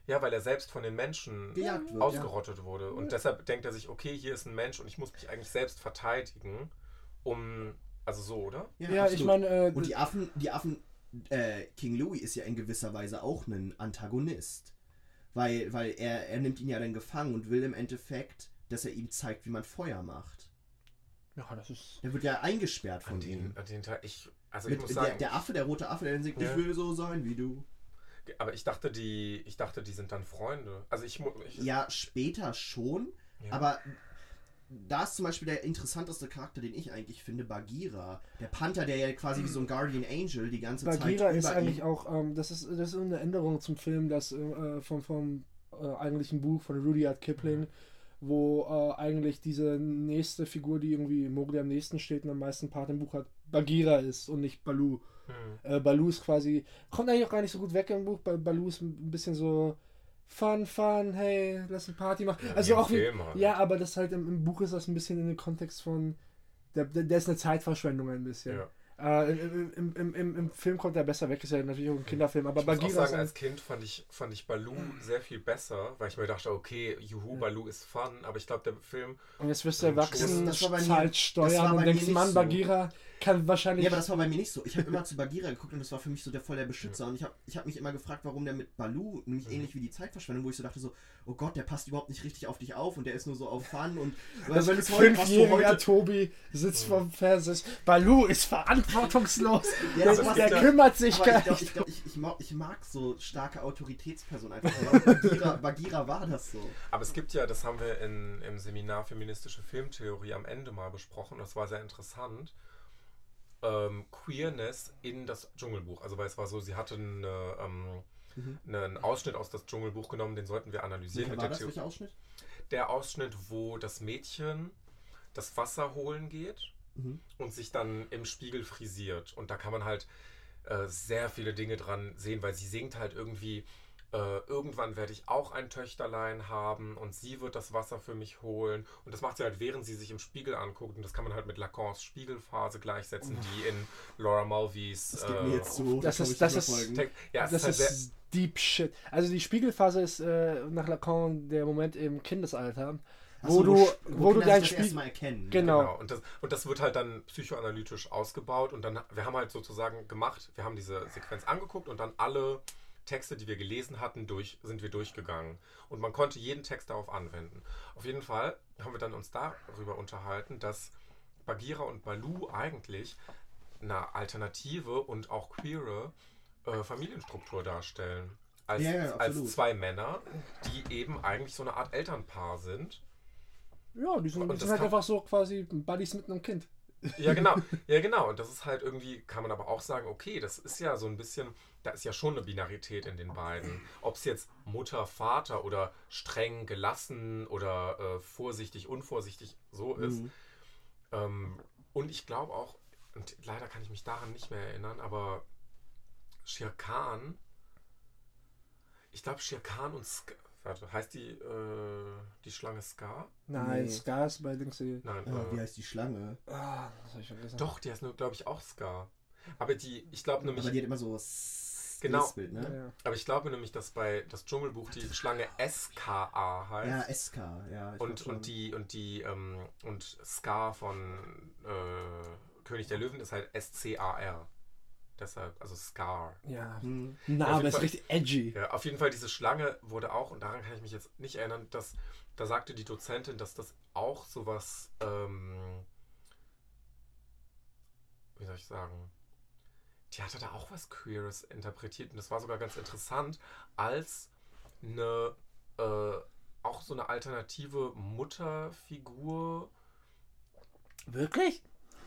Speaker 3: ja, weil er selbst von den Menschen
Speaker 1: Gejagt wird.
Speaker 3: ausgerottet wurde und deshalb denkt er sich, okay, hier ist ein Mensch und ich muss mich eigentlich selbst verteidigen, um also so, oder?
Speaker 1: Ja,
Speaker 2: ja, ich meine, äh,
Speaker 1: Und die Affen, die Affen, äh, King Louis ist ja in gewisser Weise auch ein Antagonist. Weil, weil er, er nimmt ihn ja dann gefangen und will im Endeffekt, dass er ihm zeigt, wie man Feuer macht.
Speaker 2: ja, das ist.
Speaker 1: Der wird ja eingesperrt von
Speaker 3: An
Speaker 1: ihm.
Speaker 3: den, an den Teil, ich, also ich
Speaker 1: Mit,
Speaker 3: muss
Speaker 1: der,
Speaker 3: sagen,
Speaker 1: der Affe, der rote Affe, der singt,
Speaker 3: Ja.
Speaker 1: ich will so sein wie du.
Speaker 3: aber ich dachte, die, ich dachte, die sind dann Freunde. Also ich, ich
Speaker 1: Ja, später schon,
Speaker 3: ja.
Speaker 1: aber da ist zum Beispiel der interessanteste Charakter, den ich eigentlich finde, Bagheera. Der Panther, der ja quasi wie so ein Guardian Angel die ganze
Speaker 2: Bagheera
Speaker 1: Zeit
Speaker 2: ist
Speaker 1: über
Speaker 2: eigentlich auch, ähm, das ist das ist eine Änderung zum Film, das äh, vom, vom äh, eigentlichen Buch von Rudyard Kipling, wo äh, eigentlich diese nächste Figur, die irgendwie Mowgli am nächsten steht und am meisten Part im Buch hat, Bagheera ist und nicht Baloo.
Speaker 3: Hm.
Speaker 2: Äh, Baloo ist quasi, kommt eigentlich auch gar nicht so gut weg im Buch, weil Baloo ist ein bisschen so Fun, Fun, hey, lass eine Party machen.
Speaker 3: Ja,
Speaker 2: also auch wie,
Speaker 3: halt.
Speaker 2: ja, aber das halt im, im Buch ist das ein bisschen in den Kontext von, der, der, der ist eine Zeitverschwendung ein bisschen.
Speaker 3: Ja.
Speaker 2: Äh, im, im, im, im, Film kommt er besser weg, ist ja natürlich auch ein Kinderfilm, aber
Speaker 3: Ich muss auch
Speaker 2: Bagheera ist
Speaker 3: sagen, als Kind fand ich, fand ich Baloo sehr viel besser, weil ich mir dachte, okay, juhu,
Speaker 2: Ja.
Speaker 3: Baloo ist fun, aber ich glaube, der Film,
Speaker 2: und jetzt wirst du
Speaker 3: Das-
Speaker 2: erwachsen,
Speaker 1: das
Speaker 2: zahlt
Speaker 1: das war
Speaker 2: Steuern und
Speaker 1: bei
Speaker 2: denkst,
Speaker 1: mir nicht
Speaker 2: Mann,
Speaker 1: so.
Speaker 2: Bagheera kann wahrscheinlich.
Speaker 1: Ja, aber das war bei mir nicht so. Ich habe immer zu Bagheera geguckt und das war für mich so der voll der Beschützer. Und ich habe ich hab mich immer gefragt, warum der mit Baloo, nämlich
Speaker 3: Mhm.
Speaker 1: ähnlich wie die Zeitverschwendung, wo ich so dachte so, oh Gott, der passt überhaupt nicht richtig auf dich auf und der ist nur so auf Fun und
Speaker 2: also
Speaker 1: du
Speaker 2: fünfjähriger Tobi sitzt vorm Fernseher. Baloo ist verantwortungslos.
Speaker 1: Ja,
Speaker 2: der der kümmert sich gar nicht.
Speaker 1: ich, glaub, ich, ich, mag, ich mag so starke Autoritätspersonen einfach. Bagheera war das so.
Speaker 3: aber es gibt ja, das haben wir in, im Seminar Feministische Filmtheorie am Ende mal besprochen, das war sehr interessant, ähm, Queerness in das Dschungelbuch. Also weil es war so, sie hatte eine, ähm,
Speaker 1: Mhm.
Speaker 3: einen Ausschnitt aus das Dschungelbuch genommen, den sollten wir analysieren. Mit
Speaker 1: war
Speaker 3: der
Speaker 1: das? Welcher Ausschnitt?
Speaker 3: der Ausschnitt, wo das Mädchen das Wasser holen geht
Speaker 1: Mhm.
Speaker 3: und sich dann im Spiegel frisiert. Und da kann man halt äh, sehr viele Dinge dran sehen, weil sie singt halt irgendwie, äh, irgendwann werde ich auch ein Töchterlein haben und sie wird das Wasser für mich holen. Und das macht sie halt, während sie sich im Spiegel anguckt. Und das kann man halt mit Lacans Spiegelphase gleichsetzen, die in Laura Mulvey's
Speaker 1: Das geht mir jetzt zu.
Speaker 2: das
Speaker 1: kann
Speaker 2: ist- das ist-.
Speaker 3: Ja,
Speaker 2: Das
Speaker 3: ist halt sehr,
Speaker 2: ist Deep Shit. Also die Spiegelphase ist äh, nach Lacan der Moment im Kindesalter, wo du,
Speaker 1: Sch-
Speaker 2: wo du dein Spiel,
Speaker 1: erste Mal erkennen.
Speaker 2: Genau.
Speaker 3: Genau, und das, und das wird halt dann psychoanalytisch ausgebaut und dann, wir haben halt sozusagen gemacht, wir haben diese Sequenz angeguckt und dann alle Texte, die wir gelesen hatten, durch, sind wir durchgegangen. Und man konnte jeden Text darauf anwenden. Auf jeden Fall haben wir dann uns darüber unterhalten, dass Bagheera und Baloo eigentlich eine alternative und auch queere äh, Familienstruktur darstellen. Als,
Speaker 1: Ja, ja,
Speaker 3: als zwei Männer, die eben eigentlich so eine Art Elternpaar sind.
Speaker 2: Ja, die sind, die
Speaker 3: das
Speaker 2: sind halt einfach so quasi Buddies mit einem Kind.
Speaker 3: Ja, genau. Ja, genau. Und das ist halt irgendwie, kann man aber auch sagen, okay, das ist ja so ein bisschen, da ist ja schon eine Binarität in den beiden. Ob es jetzt Mutter, Vater oder streng gelassen oder äh, vorsichtig, unvorsichtig so ist.
Speaker 1: Mhm.
Speaker 3: Ähm, und ich glaube auch, und leider kann ich mich daran nicht mehr erinnern, aber Shere Khan, ich glaube Shere Khan und Ska, warte, heißt die, äh, die Schlange Scar?
Speaker 2: Nein,
Speaker 1: Nee.
Speaker 2: Scars bei Dings. die-
Speaker 3: Nein,
Speaker 1: Ah,
Speaker 3: äh,
Speaker 1: wie heißt die Schlange?
Speaker 2: Ah, das hab ich vergessen.
Speaker 3: Doch, die heißt nur, glaube ich, auch Scar. Aber die, ich glaube nämlich,
Speaker 1: Aber die hat immer so
Speaker 3: Genau.
Speaker 2: Ja,
Speaker 1: ne?
Speaker 2: ja.
Speaker 3: aber ich glaube nämlich, dass bei das Dschungelbuch die Schlange SKA heißt.
Speaker 1: Ja, SK, ja.
Speaker 3: und,
Speaker 1: schon.
Speaker 3: und die und die ähm, und Scar von äh, König der Löwen ist halt S-C-A-R. Deshalb, also Scar.
Speaker 2: ja.
Speaker 1: Hm.
Speaker 2: Name
Speaker 3: jeden
Speaker 2: ist
Speaker 3: Fall-
Speaker 2: richtig edgy.
Speaker 3: Ja, auf jeden Fall, diese Schlange wurde auch, und daran kann ich mich jetzt nicht erinnern, dass da sagte die Dozentin, dass das auch sowas, ähm, wie soll ich sagen, die hatte da auch was Queeres interpretiert und das war sogar ganz interessant, als eine, äh, auch so eine alternative Mutterfigur.
Speaker 2: Wirklich?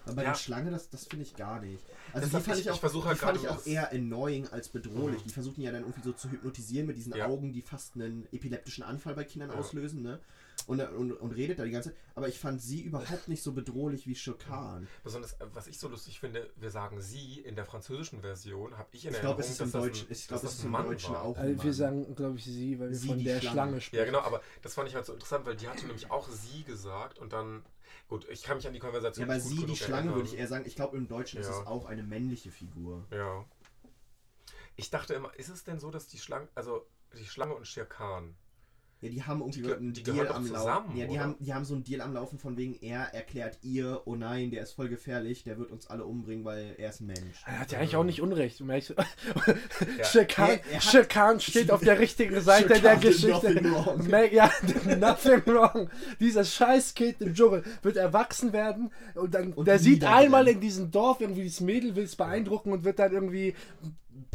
Speaker 1: Aber bei
Speaker 3: Ja.
Speaker 1: der Schlange, das, das finde ich gar nicht. Also
Speaker 3: Deshalb,
Speaker 1: die fand
Speaker 3: ich-
Speaker 1: ich, auch,
Speaker 3: ich halt
Speaker 1: die fand ich auch
Speaker 3: das-
Speaker 1: eher annoying als bedrohlich.
Speaker 3: Mhm.
Speaker 1: Die versuchen ja dann irgendwie so zu hypnotisieren mit diesen
Speaker 3: Ja.
Speaker 1: Augen, die fast einen epileptischen Anfall bei Kindern
Speaker 3: Ja.
Speaker 1: auslösen, ne? Und, und, und redet da die ganze Zeit. Aber ich fand sie überhaupt nicht so bedrohlich wie Shokan.
Speaker 3: Besonders, äh, was ich so lustig finde, wir sagen sie in der französischen Version, habe ich in
Speaker 1: Ich glaube,
Speaker 3: Erinnerung,
Speaker 1: es ist im
Speaker 3: dass
Speaker 1: Deutsch,
Speaker 3: das ein,
Speaker 1: ich glaube,
Speaker 3: dass
Speaker 1: es
Speaker 3: das
Speaker 1: ist
Speaker 3: ein
Speaker 1: im
Speaker 3: Mann
Speaker 1: Deutschen
Speaker 3: war.
Speaker 1: auch. ein
Speaker 2: Also wir sagen, glaube ich, sie, weil wir
Speaker 1: Sie,
Speaker 2: von der
Speaker 1: Schlange.
Speaker 2: Schlange sprechen.
Speaker 3: Ja, genau, aber das fand ich halt so interessant, weil die hatte nämlich auch sie gesagt und dann, gut, ich kann mich an die
Speaker 1: Ja,
Speaker 3: Konversation
Speaker 1: aber
Speaker 3: nicht gut
Speaker 1: sie, die Schlange,
Speaker 3: erinnern.
Speaker 1: würde ich eher sagen, ich glaube, im Deutschen ist
Speaker 3: Ja.
Speaker 1: es auch eine männliche Figur.
Speaker 3: Ja. Ich dachte immer, ist es denn so, dass die Schlange, also die Schlange und Shere Khan,
Speaker 1: Ja, die haben irgendwie
Speaker 3: Die
Speaker 1: einen
Speaker 3: die
Speaker 1: Deal am Laufen. Ja, die
Speaker 3: oder?
Speaker 1: haben, die haben so einen Deal am Laufen von wegen, er erklärt ihr, oh nein, der ist voll gefährlich, der wird uns alle umbringen, weil er ist ein Mensch.
Speaker 2: Er hat ja eigentlich auch nicht Unrecht. Um
Speaker 3: Ja.
Speaker 1: Er- er
Speaker 2: Shere Khan steht auf der richtigen Seite
Speaker 1: Shere
Speaker 2: der Geschichte.
Speaker 1: nothing wrong.
Speaker 2: Ja, nothing wrong. Dieser scheiß Kind im Dschungel wird erwachsen werden und dann
Speaker 1: Und
Speaker 2: der sieht einmal in diesem Dorf irgendwie das Mädel will es beeindrucken und wird dann irgendwie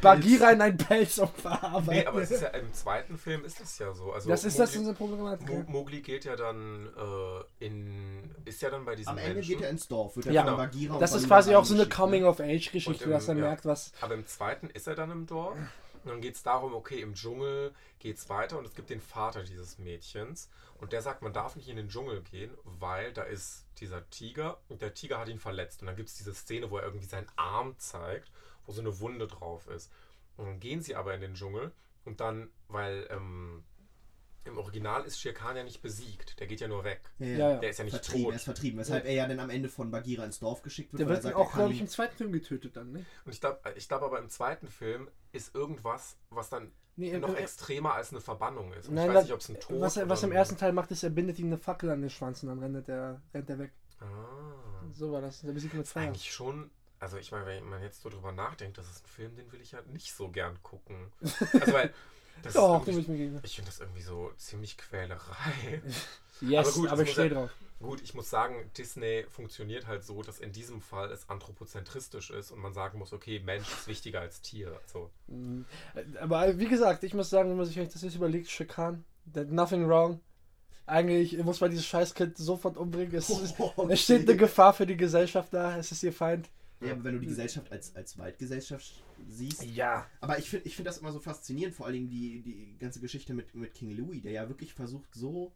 Speaker 2: Bagheera in einen Pelz umverarbeiten.
Speaker 3: Nee, aber es ist ja im zweiten Film ist das ja so. Also
Speaker 2: das ist das
Speaker 3: Mowgli-
Speaker 2: unsere Problematik.
Speaker 3: Mo. Mowgli geht ja dann äh, in. Ist ja dann bei diesen
Speaker 1: Am Ende
Speaker 3: Menschen.
Speaker 1: geht er ins Dorf, wird er
Speaker 2: Ja,
Speaker 1: von Bagheera und
Speaker 2: Das ist quasi auch so eine
Speaker 1: ne?
Speaker 2: Coming-of-Age-Geschichte,
Speaker 3: Und
Speaker 2: dass er
Speaker 3: ja.
Speaker 2: merkt, was.
Speaker 3: Aber im zweiten ist er dann im Dorf. Und dann geht es darum, okay, im Dschungel geht es weiter und es gibt den Vater dieses Mädchens. Und der sagt, man darf nicht in den Dschungel gehen, weil da ist dieser Tiger und der Tiger hat ihn verletzt. Und dann gibt es diese Szene, wo er irgendwie seinen Arm zeigt, wo so eine Wunde drauf ist. Und dann gehen sie aber in den Dschungel und dann, weil ähm, im Original ist Shere Khan ja nicht besiegt, der geht ja nur weg.
Speaker 1: Ja,
Speaker 2: Ja,
Speaker 1: ja.
Speaker 2: ja.
Speaker 3: Der ist ja nicht
Speaker 1: Vertrieben, er
Speaker 3: tot.
Speaker 1: ist vertrieben, weshalb er ja dann am Ende von Bagheera ins Dorf geschickt wird.
Speaker 2: Der wird
Speaker 1: er
Speaker 2: dann
Speaker 1: sagt, er
Speaker 2: auch, glaube ich, im zweiten Film getötet dann, ne?
Speaker 3: Und ich glaube ich glaub aber im zweiten Film ist irgendwas, was dann
Speaker 2: Nee,
Speaker 3: noch
Speaker 2: äh,
Speaker 3: extremer als eine Verbannung ist. Und
Speaker 2: Nein,
Speaker 3: ich weiß nicht, ob es ein Tod
Speaker 2: was, er, was
Speaker 3: oder
Speaker 2: im ersten Teil macht, ist, er bindet ihm eine Fackel an den Schwanz und dann rennt er, rennt er weg.
Speaker 3: Ah.
Speaker 2: So war das. Der besiegt mit Feuer.
Speaker 3: Eigentlich schon, also ich meine, wenn man jetzt so drüber nachdenkt, das ist ein Film, den will ich ja nicht so gern gucken. Also weil, das
Speaker 2: Doch,
Speaker 3: ist
Speaker 2: ich
Speaker 3: ich finde das irgendwie so ziemlich Quälerei.
Speaker 2: Yes,
Speaker 3: Aber gut,
Speaker 2: aber ich
Speaker 3: muss
Speaker 2: stehe
Speaker 3: ja-
Speaker 2: drauf.
Speaker 3: Gut, ich muss sagen, Disney funktioniert halt so, dass in diesem Fall es anthropozentristisch ist und man sagen muss, okay, Mensch ist wichtiger als Tier. Also,
Speaker 2: Mhm. Aber wie gesagt, ich muss sagen, wenn man sich das jetzt überlegt, Schikan, nothing wrong. Eigentlich muss man dieses Scheißkind sofort umbringen. Es, ist,
Speaker 1: Okay.
Speaker 2: es steht eine Gefahr für die Gesellschaft da. Es ist ihr Feind.
Speaker 1: Ja, aber wenn du die Gesellschaft als, als Waldgesellschaft siehst.
Speaker 2: Ja.
Speaker 1: Aber ich finde ich find das immer so faszinierend, vor allen Dingen die, die ganze Geschichte mit, mit King Louis, der ja wirklich versucht, so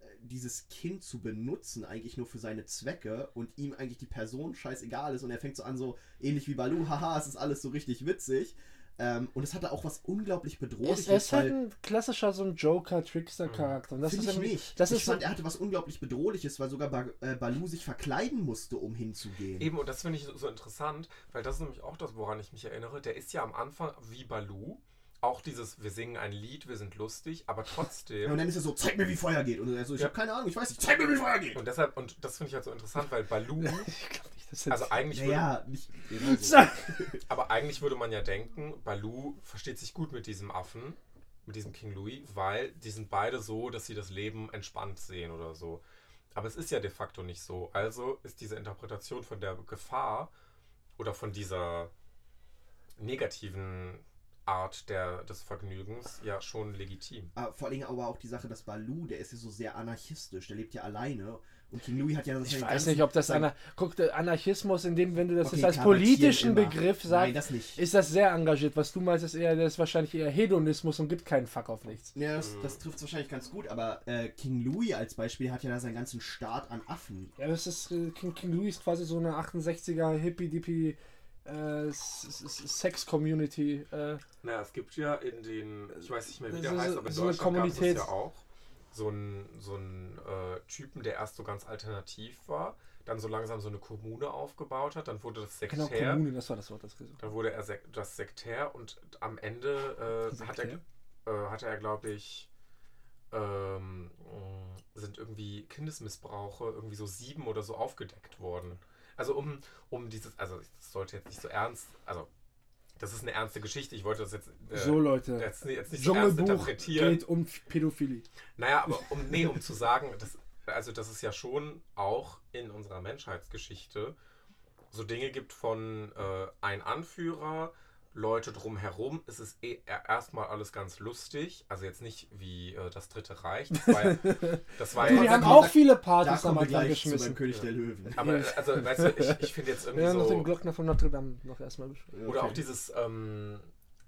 Speaker 1: äh, dieses Kind zu benutzen, eigentlich nur für seine Zwecke und ihm eigentlich die Person scheißegal ist und er fängt so an, so ähnlich wie Baloo, haha, es ist alles so richtig witzig. Ähm, und es hatte auch was unglaublich
Speaker 2: Es,
Speaker 1: bedrohliches,
Speaker 2: es ist halt ein klassischer so ein Joker-Trickster-Charakter. Und das
Speaker 1: Finde
Speaker 2: ist
Speaker 1: ich nicht.
Speaker 2: Das
Speaker 1: ich
Speaker 2: ist
Speaker 1: fand, er hatte was unglaublich Bedrohliches, weil sogar ba äh, Baloo sich verkleiden musste, um hinzugehen.
Speaker 3: Eben, und das finde ich so, so interessant, weil das ist nämlich auch das, woran ich mich erinnere. Der ist ja am Anfang wie Baloo. Auch dieses, wir singen ein Lied, wir sind lustig, aber trotzdem.
Speaker 1: Ja, und dann ist er so, zeig mir, wie Feuer geht. Und er so, ich
Speaker 3: Ja.
Speaker 1: habe keine Ahnung, ich weiß nicht, zeig mir, wie Feuer geht.
Speaker 3: Und deshalb, und das finde ich halt so interessant, weil Baloo,
Speaker 2: ich glaube nicht,
Speaker 3: also eigentlich würde,
Speaker 1: Naja, nicht so.
Speaker 3: aber eigentlich würde man ja denken, Baloo versteht sich gut mit diesem Affen, mit diesem King Louis, weil die sind beide so, dass sie das Leben entspannt sehen oder so. Aber es ist ja de facto nicht so. Also ist diese Interpretation von der Gefahr oder von dieser negativen Art der, des Vergnügens ja schon legitim.
Speaker 1: Ah, vor allen Dingen aber auch die Sache, dass Baloo, der ist ja so sehr anarchistisch, der lebt ja alleine. Und King Louis hat ja
Speaker 2: Ich
Speaker 1: seine
Speaker 2: weiß
Speaker 1: ganzen-
Speaker 2: nicht, ob das Ana Guck, der Anarchismus, in dem, wenn du das
Speaker 1: Okay,
Speaker 2: jetzt als politischen
Speaker 1: immer.
Speaker 2: Begriff sagst,
Speaker 1: Nein, das nicht.
Speaker 2: ist das sehr engagiert. Was du meinst, ist eher, das ist wahrscheinlich eher Hedonismus und gibt keinen Fuck auf nichts.
Speaker 1: Ja, das,
Speaker 3: Mhm.
Speaker 1: das trifft wahrscheinlich ganz gut, aber äh, King Louis als Beispiel hat ja da seinen ganzen Staat an Affen.
Speaker 2: Ja, das ist äh, King, King Louis ist quasi so eine 68er Hippie-Dippie äh, Sex-Community. Äh,
Speaker 3: Naja, es gibt ja in den, ich weiß nicht mehr, wie der
Speaker 2: so-
Speaker 3: heißt, aber in
Speaker 2: so
Speaker 3: Deutschland gab es ja auch so einen so einen, äh, Typen, der erst so ganz alternativ war, dann so langsam so eine Kommune aufgebaut hat, dann wurde das
Speaker 2: genau,
Speaker 3: Sektär,
Speaker 2: Kommune, das war das Wort, das gesagt
Speaker 3: dann wurde er sek das Sektär und am Ende äh, hat er, äh, hatte er, glaube ich, ähm, sind irgendwie Kindesmissbrauche irgendwie so sieben oder so aufgedeckt worden. Also um, um dieses, also das sollte jetzt nicht so ernst, also das ist eine ernste Geschichte, ich wollte das jetzt, äh,
Speaker 2: So, Leute.
Speaker 3: jetzt, jetzt nicht so ernst interpretieren.
Speaker 2: geht um Pädophilie.
Speaker 3: Naja, aber um, nee, um zu sagen, das, also dass es ja schon auch in unserer Menschheitsgeschichte so Dinge gibt von äh, ein Anführer, Leute drumherum, es ist eh erstmal alles ganz lustig. Also jetzt nicht wie äh, das Dritte Reich. Das war ja, das war
Speaker 2: Die,
Speaker 3: ja
Speaker 2: haben
Speaker 1: da-
Speaker 2: auch viele
Speaker 1: Da
Speaker 2: Partys Anfang
Speaker 1: gleich zu beim
Speaker 2: geschmissen.
Speaker 1: König der Löwen.
Speaker 3: aber also, weißt du, ich, ich finde jetzt irgendwie
Speaker 2: Ja, noch den
Speaker 3: so.
Speaker 2: Glockner von Notre Dame noch erstmal beschreiben.
Speaker 3: Oder
Speaker 1: Okay.
Speaker 3: auch dieses, ähm,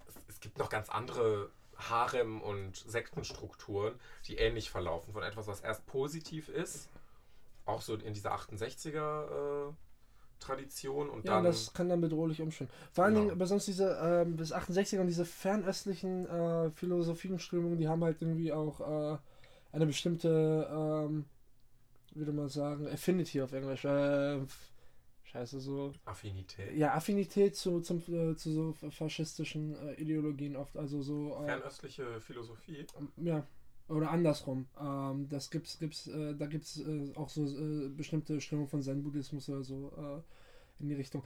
Speaker 3: es, es gibt noch ganz andere Harem- und Sektenstrukturen, die ähnlich verlaufen. Von etwas, was erst positiv ist, auch so in dieser 68er äh, Tradition und
Speaker 2: Ja,
Speaker 3: dann.
Speaker 2: das kann dann bedrohlich umschwimmen. Vor allen
Speaker 3: Genau.
Speaker 2: Dingen, aber sonst diese ähm, bis 68er und diese fernöstlichen äh, Philosophienströmungen, die haben halt irgendwie auch äh, eine bestimmte, ähm, würde man sagen, Affinity auf Englisch. Äh, scheiße, so.
Speaker 3: Affinität.
Speaker 2: Ja, Affinität zu, zum, äh, zu so faschistischen äh, Ideologien oft. Also so. Äh,
Speaker 3: Fernöstliche Philosophie.
Speaker 2: ja. Oder andersrum. Ähm, das gibt's, gibt's, äh, da gibt es äh, auch so äh, bestimmte Strömungen von Zen-Buddhismus oder so äh, in die Richtung.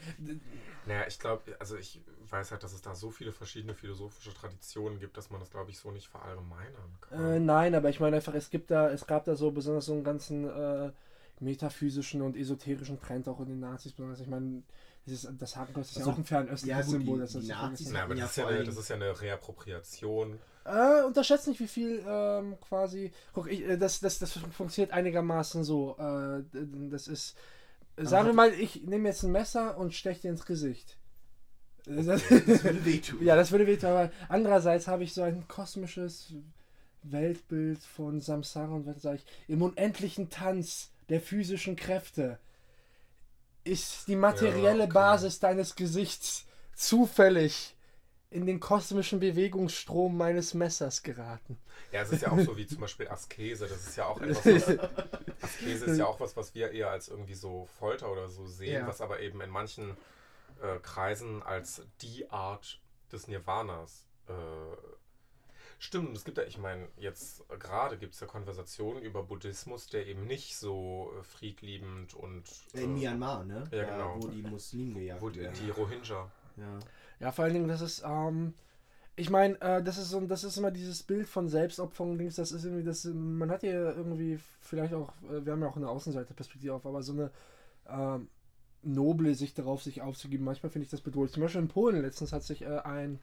Speaker 3: Naja, ich glaube, also ich weiß halt, dass es da so viele verschiedene philosophische Traditionen gibt, dass man das, glaube ich, so nicht verallgemeinern kann.
Speaker 2: Äh, nein, aber ich meine einfach, es gibt da, es gab da so besonders so einen ganzen äh, metaphysischen und esoterischen Trend auch in den Nazis. Besonders, ich meine, dieses, das Hakenkreuz ist ja
Speaker 1: Also,
Speaker 2: auch ein fernöstliches
Speaker 1: ja,
Speaker 2: Symbol.
Speaker 1: die-
Speaker 2: das
Speaker 1: die
Speaker 2: ist ja
Speaker 1: Nazis.
Speaker 3: Na, aber
Speaker 1: Ja,
Speaker 3: das, ist ja eine, das ist ja eine Reappropriation.
Speaker 2: Äh, unterschätzt nicht, wie viel ähm, quasi. Guck, ich, äh, das, das, das funktioniert einigermaßen so. Äh, das ist. Sagen wir mal, ich nehme jetzt ein Messer und steche dir ins Gesicht. Äh, Das,
Speaker 1: Das würde wehtun.
Speaker 2: ja, das würde wehtun, aber andererseits habe ich so ein kosmisches Weltbild von Samsara und was sage ich, im unendlichen Tanz der physischen Kräfte ist die materielle
Speaker 3: Ja, okay.
Speaker 2: Basis deines Gesichts zufällig in den kosmischen Bewegungsstrom meines Messers geraten.
Speaker 3: Ja, es ist ja auch so wie zum Beispiel Askese. Das ist ja auch etwas, was, Askese ist ja auch was, was wir eher als irgendwie so Folter oder so sehen,
Speaker 2: Ja.
Speaker 3: was aber eben in manchen äh, Kreisen als die Art des Nirvanas äh, stimmt. Es gibt ja, ich meine, jetzt gerade gibt es ja Konversationen über Buddhismus, der eben nicht so äh, friedliebend und
Speaker 1: In
Speaker 3: äh,
Speaker 1: Myanmar, ne?
Speaker 3: Ja, genau.
Speaker 1: Wo die Muslimen gejagt
Speaker 3: wo die, die Rohingya.
Speaker 1: Ja.
Speaker 2: Ja, vor allen Dingen, das ist, ähm, ich meine, äh, das ist so, das ist immer dieses Bild von Selbstopferung, Dings, das ist irgendwie, das, man hat hier irgendwie vielleicht auch, äh, wir haben ja auch eine Außenseiterperspektive auf, aber so eine ähm, noble Sicht darauf, sich aufzugeben. Manchmal finde ich das bedrohlich. Zum Beispiel in Polen letztens hat sich äh, ein,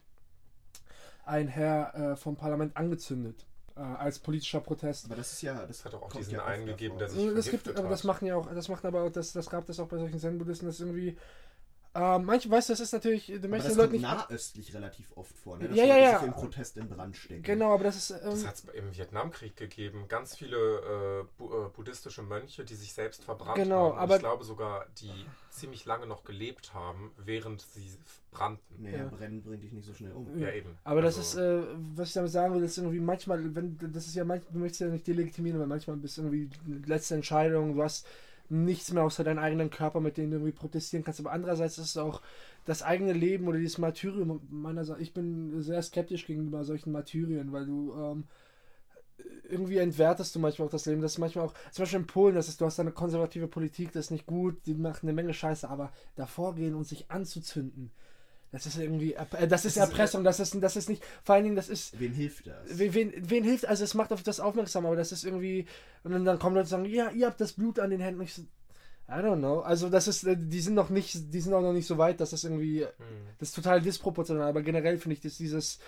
Speaker 2: ein Herr äh, vom Parlament angezündet. Äh, als politischer Protest.
Speaker 1: Aber das ist ja. Das
Speaker 3: hat doch auch diesen
Speaker 1: ja
Speaker 3: einen gegeben, der sich
Speaker 2: Das gibt,
Speaker 3: vergiftet
Speaker 2: aber das
Speaker 3: hat.
Speaker 2: machen ja auch, das macht aber auch, das, das gab das auch bei solchen Zen-Buddhisten, das irgendwie, äh, manche, weißt du, das ist natürlich, du
Speaker 1: Aber
Speaker 2: möchtest
Speaker 1: das
Speaker 2: den Leuten
Speaker 1: kommt
Speaker 2: nicht,
Speaker 1: nahöstlich relativ oft vor, ne? Dass
Speaker 2: Ja, ja,
Speaker 1: Leute
Speaker 2: ja.
Speaker 1: sich im Protest in Brand stecken.
Speaker 2: genau, aber das ist, ähm,
Speaker 3: Das hat es im Vietnamkrieg gegeben. Ganz viele äh, bu äh, buddhistische Mönche, die sich selbst verbrannt
Speaker 2: Genau,
Speaker 3: haben. Und
Speaker 2: aber-
Speaker 3: ich glaube sogar, die ziemlich lange noch gelebt haben, während sie brannten.
Speaker 1: Nee,
Speaker 2: Ja.
Speaker 1: brennen bringt dich nicht so schnell um.
Speaker 3: Ja, eben.
Speaker 2: Aber das
Speaker 3: Also,
Speaker 2: ist, äh, was ich damit sagen will, ist irgendwie manchmal, wenn das ist ja manchmal, du möchtest ja nicht delegitimieren, aber manchmal bist du irgendwie die letzte Entscheidung, du hast nichts mehr außer deinen eigenen Körper, mit dem du irgendwie protestieren kannst. Aber andererseits ist es auch das eigene Leben oder dieses Martyrium meiner Seite. Ich bin sehr skeptisch gegenüber solchen Martyrien, weil du ähm, irgendwie entwertest du manchmal auch das Leben. Das ist manchmal auch, zum Beispiel in Polen, das ist, du hast eine konservative Politik, das ist nicht gut, die machen eine Menge Scheiße, aber davor gehen und sich anzuzünden, das ist irgendwie, äh, das ist
Speaker 1: ist-
Speaker 2: Erpressung, das ist, das ist nicht, vor allen Dingen, das ist,
Speaker 1: Wem hilft das?
Speaker 2: wen, wen, wen hilft, also es macht auf das aufmerksam, aber das ist irgendwie, und dann, dann kommen Leute und sagen, ja, ihr habt das Blut an den Händen. Ich so, I don't know. Also das ist, äh, die sind noch nicht, die sind auch noch nicht so weit, dass das irgendwie,
Speaker 3: hm.
Speaker 2: das ist total disproportional, aber generell finde ich das dieses,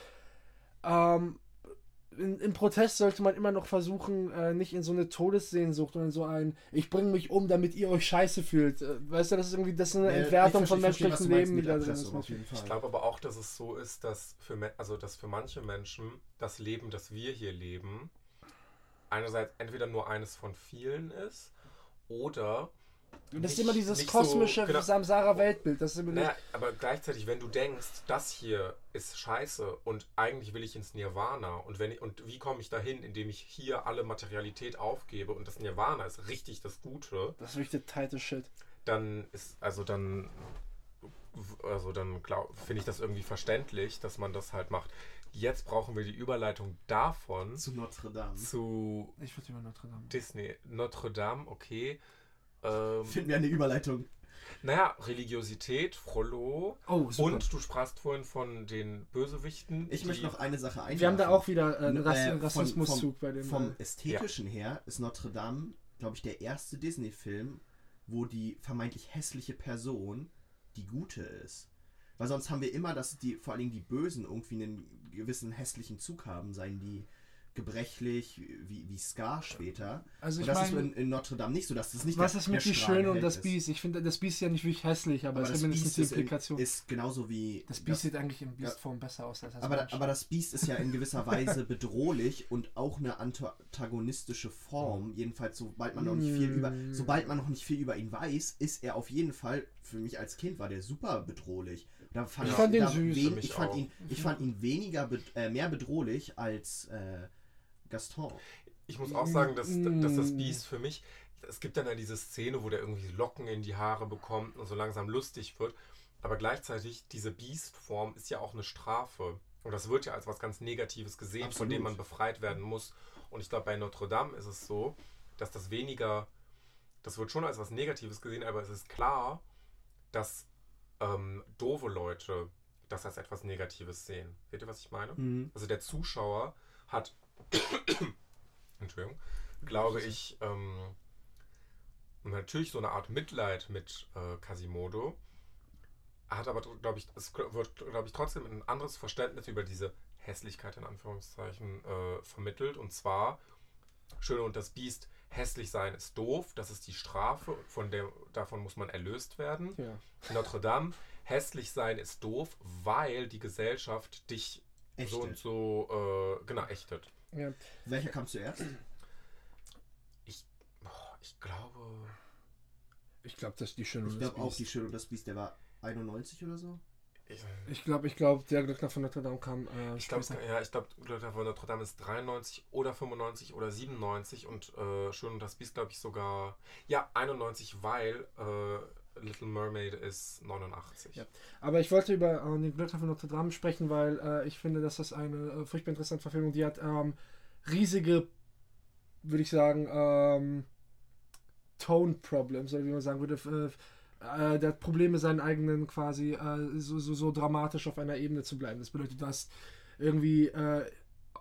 Speaker 2: ähm, in, im Protest sollte man immer noch versuchen, äh, nicht in so eine Todessehnsucht oder in so ein, ich bringe mich um, damit ihr euch scheiße fühlt. Äh, weißt du, das ist irgendwie, das ist eine
Speaker 1: Nee,
Speaker 2: Entwertung
Speaker 1: ich
Speaker 2: von
Speaker 1: verstehe- was
Speaker 2: menschlichem Leben,
Speaker 1: mit
Speaker 2: die da drin
Speaker 1: Erpressung,
Speaker 2: ist.
Speaker 1: auf jeden Fall.
Speaker 3: Ich glaube aber auch, dass es so ist, dass für, also, dass für manche Menschen das Leben, das wir hier leben, einerseits entweder nur eines von vielen ist oder
Speaker 2: Und das ist
Speaker 3: nicht-
Speaker 2: immer dieses kosmische
Speaker 3: so, genau.
Speaker 2: Samsara-Weltbild. Das ist immer
Speaker 3: Naja, aber gleichzeitig, wenn du denkst, das hier ist scheiße und eigentlich will ich ins Nirvana und wenn ich, und wie komme ich dahin, indem ich hier alle Materialität aufgebe und das Nirvana ist richtig das Gute,
Speaker 2: Das ist richtig tighte Shit.
Speaker 3: dann ist also dann also dann finde ich das irgendwie verständlich, dass man das halt macht. Jetzt brauchen wir die Überleitung davon
Speaker 1: Zu Notre Dame.
Speaker 3: zu
Speaker 2: Ich würde über Notre Dame.
Speaker 3: Disney Notre Dame, okay. Ähm,
Speaker 1: Finden wir eine Überleitung.
Speaker 3: naja, Religiosität, Frollo.
Speaker 2: Oh, super.
Speaker 3: Und du sprachst vorhin von den Bösewichten.
Speaker 1: Ich möchte noch eine Sache einwerfen.
Speaker 2: Wir haben da auch wieder äh, einen
Speaker 1: Äh,
Speaker 2: Rassismuszug bei dem.
Speaker 1: Vom
Speaker 2: äh,
Speaker 1: Ästhetischen her ist Notre Dame, glaube ich, der erste Disney-Film, wo die vermeintlich hässliche Person die gute ist. Weil sonst haben wir immer, dass die, vor allen Dingen die Bösen irgendwie einen gewissen hässlichen Zug haben, seien die gebrechlich, wie, wie Scar später.
Speaker 2: Also
Speaker 1: und
Speaker 2: ich
Speaker 1: das ist
Speaker 2: meine,
Speaker 1: in, in Notre Dame nicht so. Das ist nicht
Speaker 2: was
Speaker 1: der,
Speaker 2: ist mit die Schöne und das
Speaker 1: ist.
Speaker 2: Biest? Ich finde, das Biest ist ja nicht wirklich hässlich, aber,
Speaker 1: Aber
Speaker 2: es
Speaker 1: das
Speaker 2: hat mindestens
Speaker 1: Biest
Speaker 2: die
Speaker 1: ist,
Speaker 2: Implikation.
Speaker 1: ist genauso wie.
Speaker 2: das Biest sieht eigentlich in Biestform besser aus als das
Speaker 1: aber,
Speaker 2: Mensch.
Speaker 1: aber das Biest ist ja in gewisser Weise bedrohlich und auch eine antagonistische Form. Jedenfalls, sobald man noch nicht viel über,
Speaker 2: Mm.
Speaker 1: sobald man noch nicht viel über ihn weiß, ist er auf jeden Fall, für mich als Kind war der super bedrohlich. Da fand
Speaker 2: Ich
Speaker 1: ich,
Speaker 2: fand
Speaker 1: da
Speaker 2: süß.
Speaker 1: wen- ich, fand ihn, ich fand ihn weniger, bed- äh, mehr bedrohlich als äh, Gaston.
Speaker 3: Ich muss auch sagen, dass, dass das
Speaker 2: Mm.
Speaker 3: Biest für mich, es gibt dann ja diese Szene, wo der irgendwie Locken in die Haare bekommt und so langsam lustig wird. Aber gleichzeitig, diese Biestform ist ja auch eine Strafe. Und das wird ja als was ganz Negatives gesehen, von
Speaker 1: Absolut.
Speaker 3: dem man befreit werden muss. Und ich glaube, bei Notre Dame ist es so, dass das weniger, das wird schon als was Negatives gesehen, aber es ist klar, dass ähm, doofe Leute das als etwas Negatives sehen. Seht ihr, was ich meine?
Speaker 1: Mhm.
Speaker 3: Also der Zuschauer hat, Entschuldigung, glaube ich, ähm, natürlich so eine Art Mitleid mit äh, Quasimodo, hat aber, glaube ich, es wird, glaube ich, trotzdem ein anderes Verständnis über diese Hässlichkeit in Anführungszeichen äh, vermittelt. Und zwar, Schöne und das Biest, hässlich sein ist doof, das ist die Strafe, von der, davon muss man erlöst werden.
Speaker 2: ja.
Speaker 3: Notre Dame, hässlich sein ist doof, weil die Gesellschaft dich
Speaker 1: Echt.
Speaker 3: so und so, äh, genau, ächtet.
Speaker 2: Ja.
Speaker 1: Welcher kam zuerst?
Speaker 3: Boah, ich glaube.
Speaker 2: Ich glaube, dass die Schöne
Speaker 1: Ich
Speaker 2: und das
Speaker 1: glaube auch, die
Speaker 2: Biest.
Speaker 1: Schöne und das Biest, der war 91 oder so.
Speaker 3: Ich,
Speaker 2: Ich glaube, ich glaube, der Glöckner von Notre Dame kam äh,
Speaker 3: ich glaube, ja, ich glaube, Glöckner von Notre Dame ist 93 oder 95 oder 97 und äh, Schön und das Biest, glaube ich, sogar. Ja, 91, weil äh, Little Mermaid ist 89.
Speaker 2: Ja. Aber ich wollte über äh, den Glöckner von Notre Dame sprechen, weil äh, ich finde, dass das eine äh, furchtbar interessante Verfilmung, die hat ähm, riesige, würde ich sagen, ähm, Tone-Problems, oder wie man sagen würde. Äh, äh, der hat Probleme, seinen eigenen quasi äh, so, so, so dramatisch auf einer Ebene zu bleiben. Das bedeutet, du hast irgendwie äh,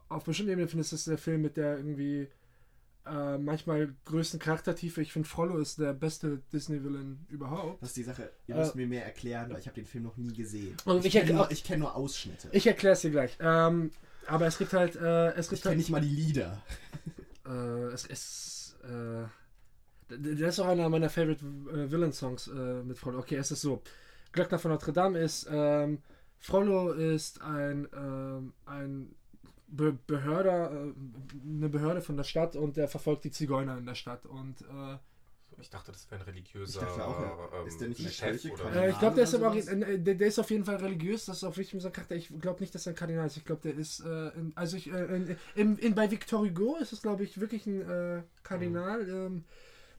Speaker 2: auf bestimmten Ebenen findest du, das ist der Film mit der irgendwie äh, manchmal größten Charaktertiefe. Ich finde, Frollo ist der beste Disney-Villain überhaupt.
Speaker 1: Das ist die Sache. Ihr
Speaker 2: Äh,
Speaker 1: müsst mir mehr erklären, weil ich habe den Film noch nie gesehen.
Speaker 2: Und
Speaker 1: ich
Speaker 2: ich
Speaker 1: kenne nur, ich kenn nur Ausschnitte.
Speaker 2: Ich erkläre es dir gleich. Ähm, aber es gibt halt, äh, es
Speaker 1: Ich
Speaker 2: gibt
Speaker 1: kenne
Speaker 2: halt,
Speaker 1: nicht mal die Lieder.
Speaker 2: äh, es ist, äh, das ist auch einer meiner Favorite äh, Villain-Songs äh, mit Frollo. Okay, es ist so. Glöckner von Notre Dame ist, ähm, Frollo ist ein, ähm, ein Be Behörder, äh, eine Behörde von der Stadt und der verfolgt die Zigeuner in der Stadt und äh,
Speaker 3: Ich dachte, das wäre ein religiöser
Speaker 1: Ich dachte auch, ja.
Speaker 3: ähm,
Speaker 1: Ist der nicht
Speaker 3: Chef oder.
Speaker 2: Äh, ich glaube, der ist aber äh, der, der ist auf jeden Fall religiös, das ist auch wichtig mit seinem Charakter. Ich glaube nicht, dass er ein Kardinal ist. Ich glaube, der ist, äh, in, also ich, äh, in, in, in, bei Victor Hugo ist es, glaube ich, wirklich ein äh, Kardinal. Ähm,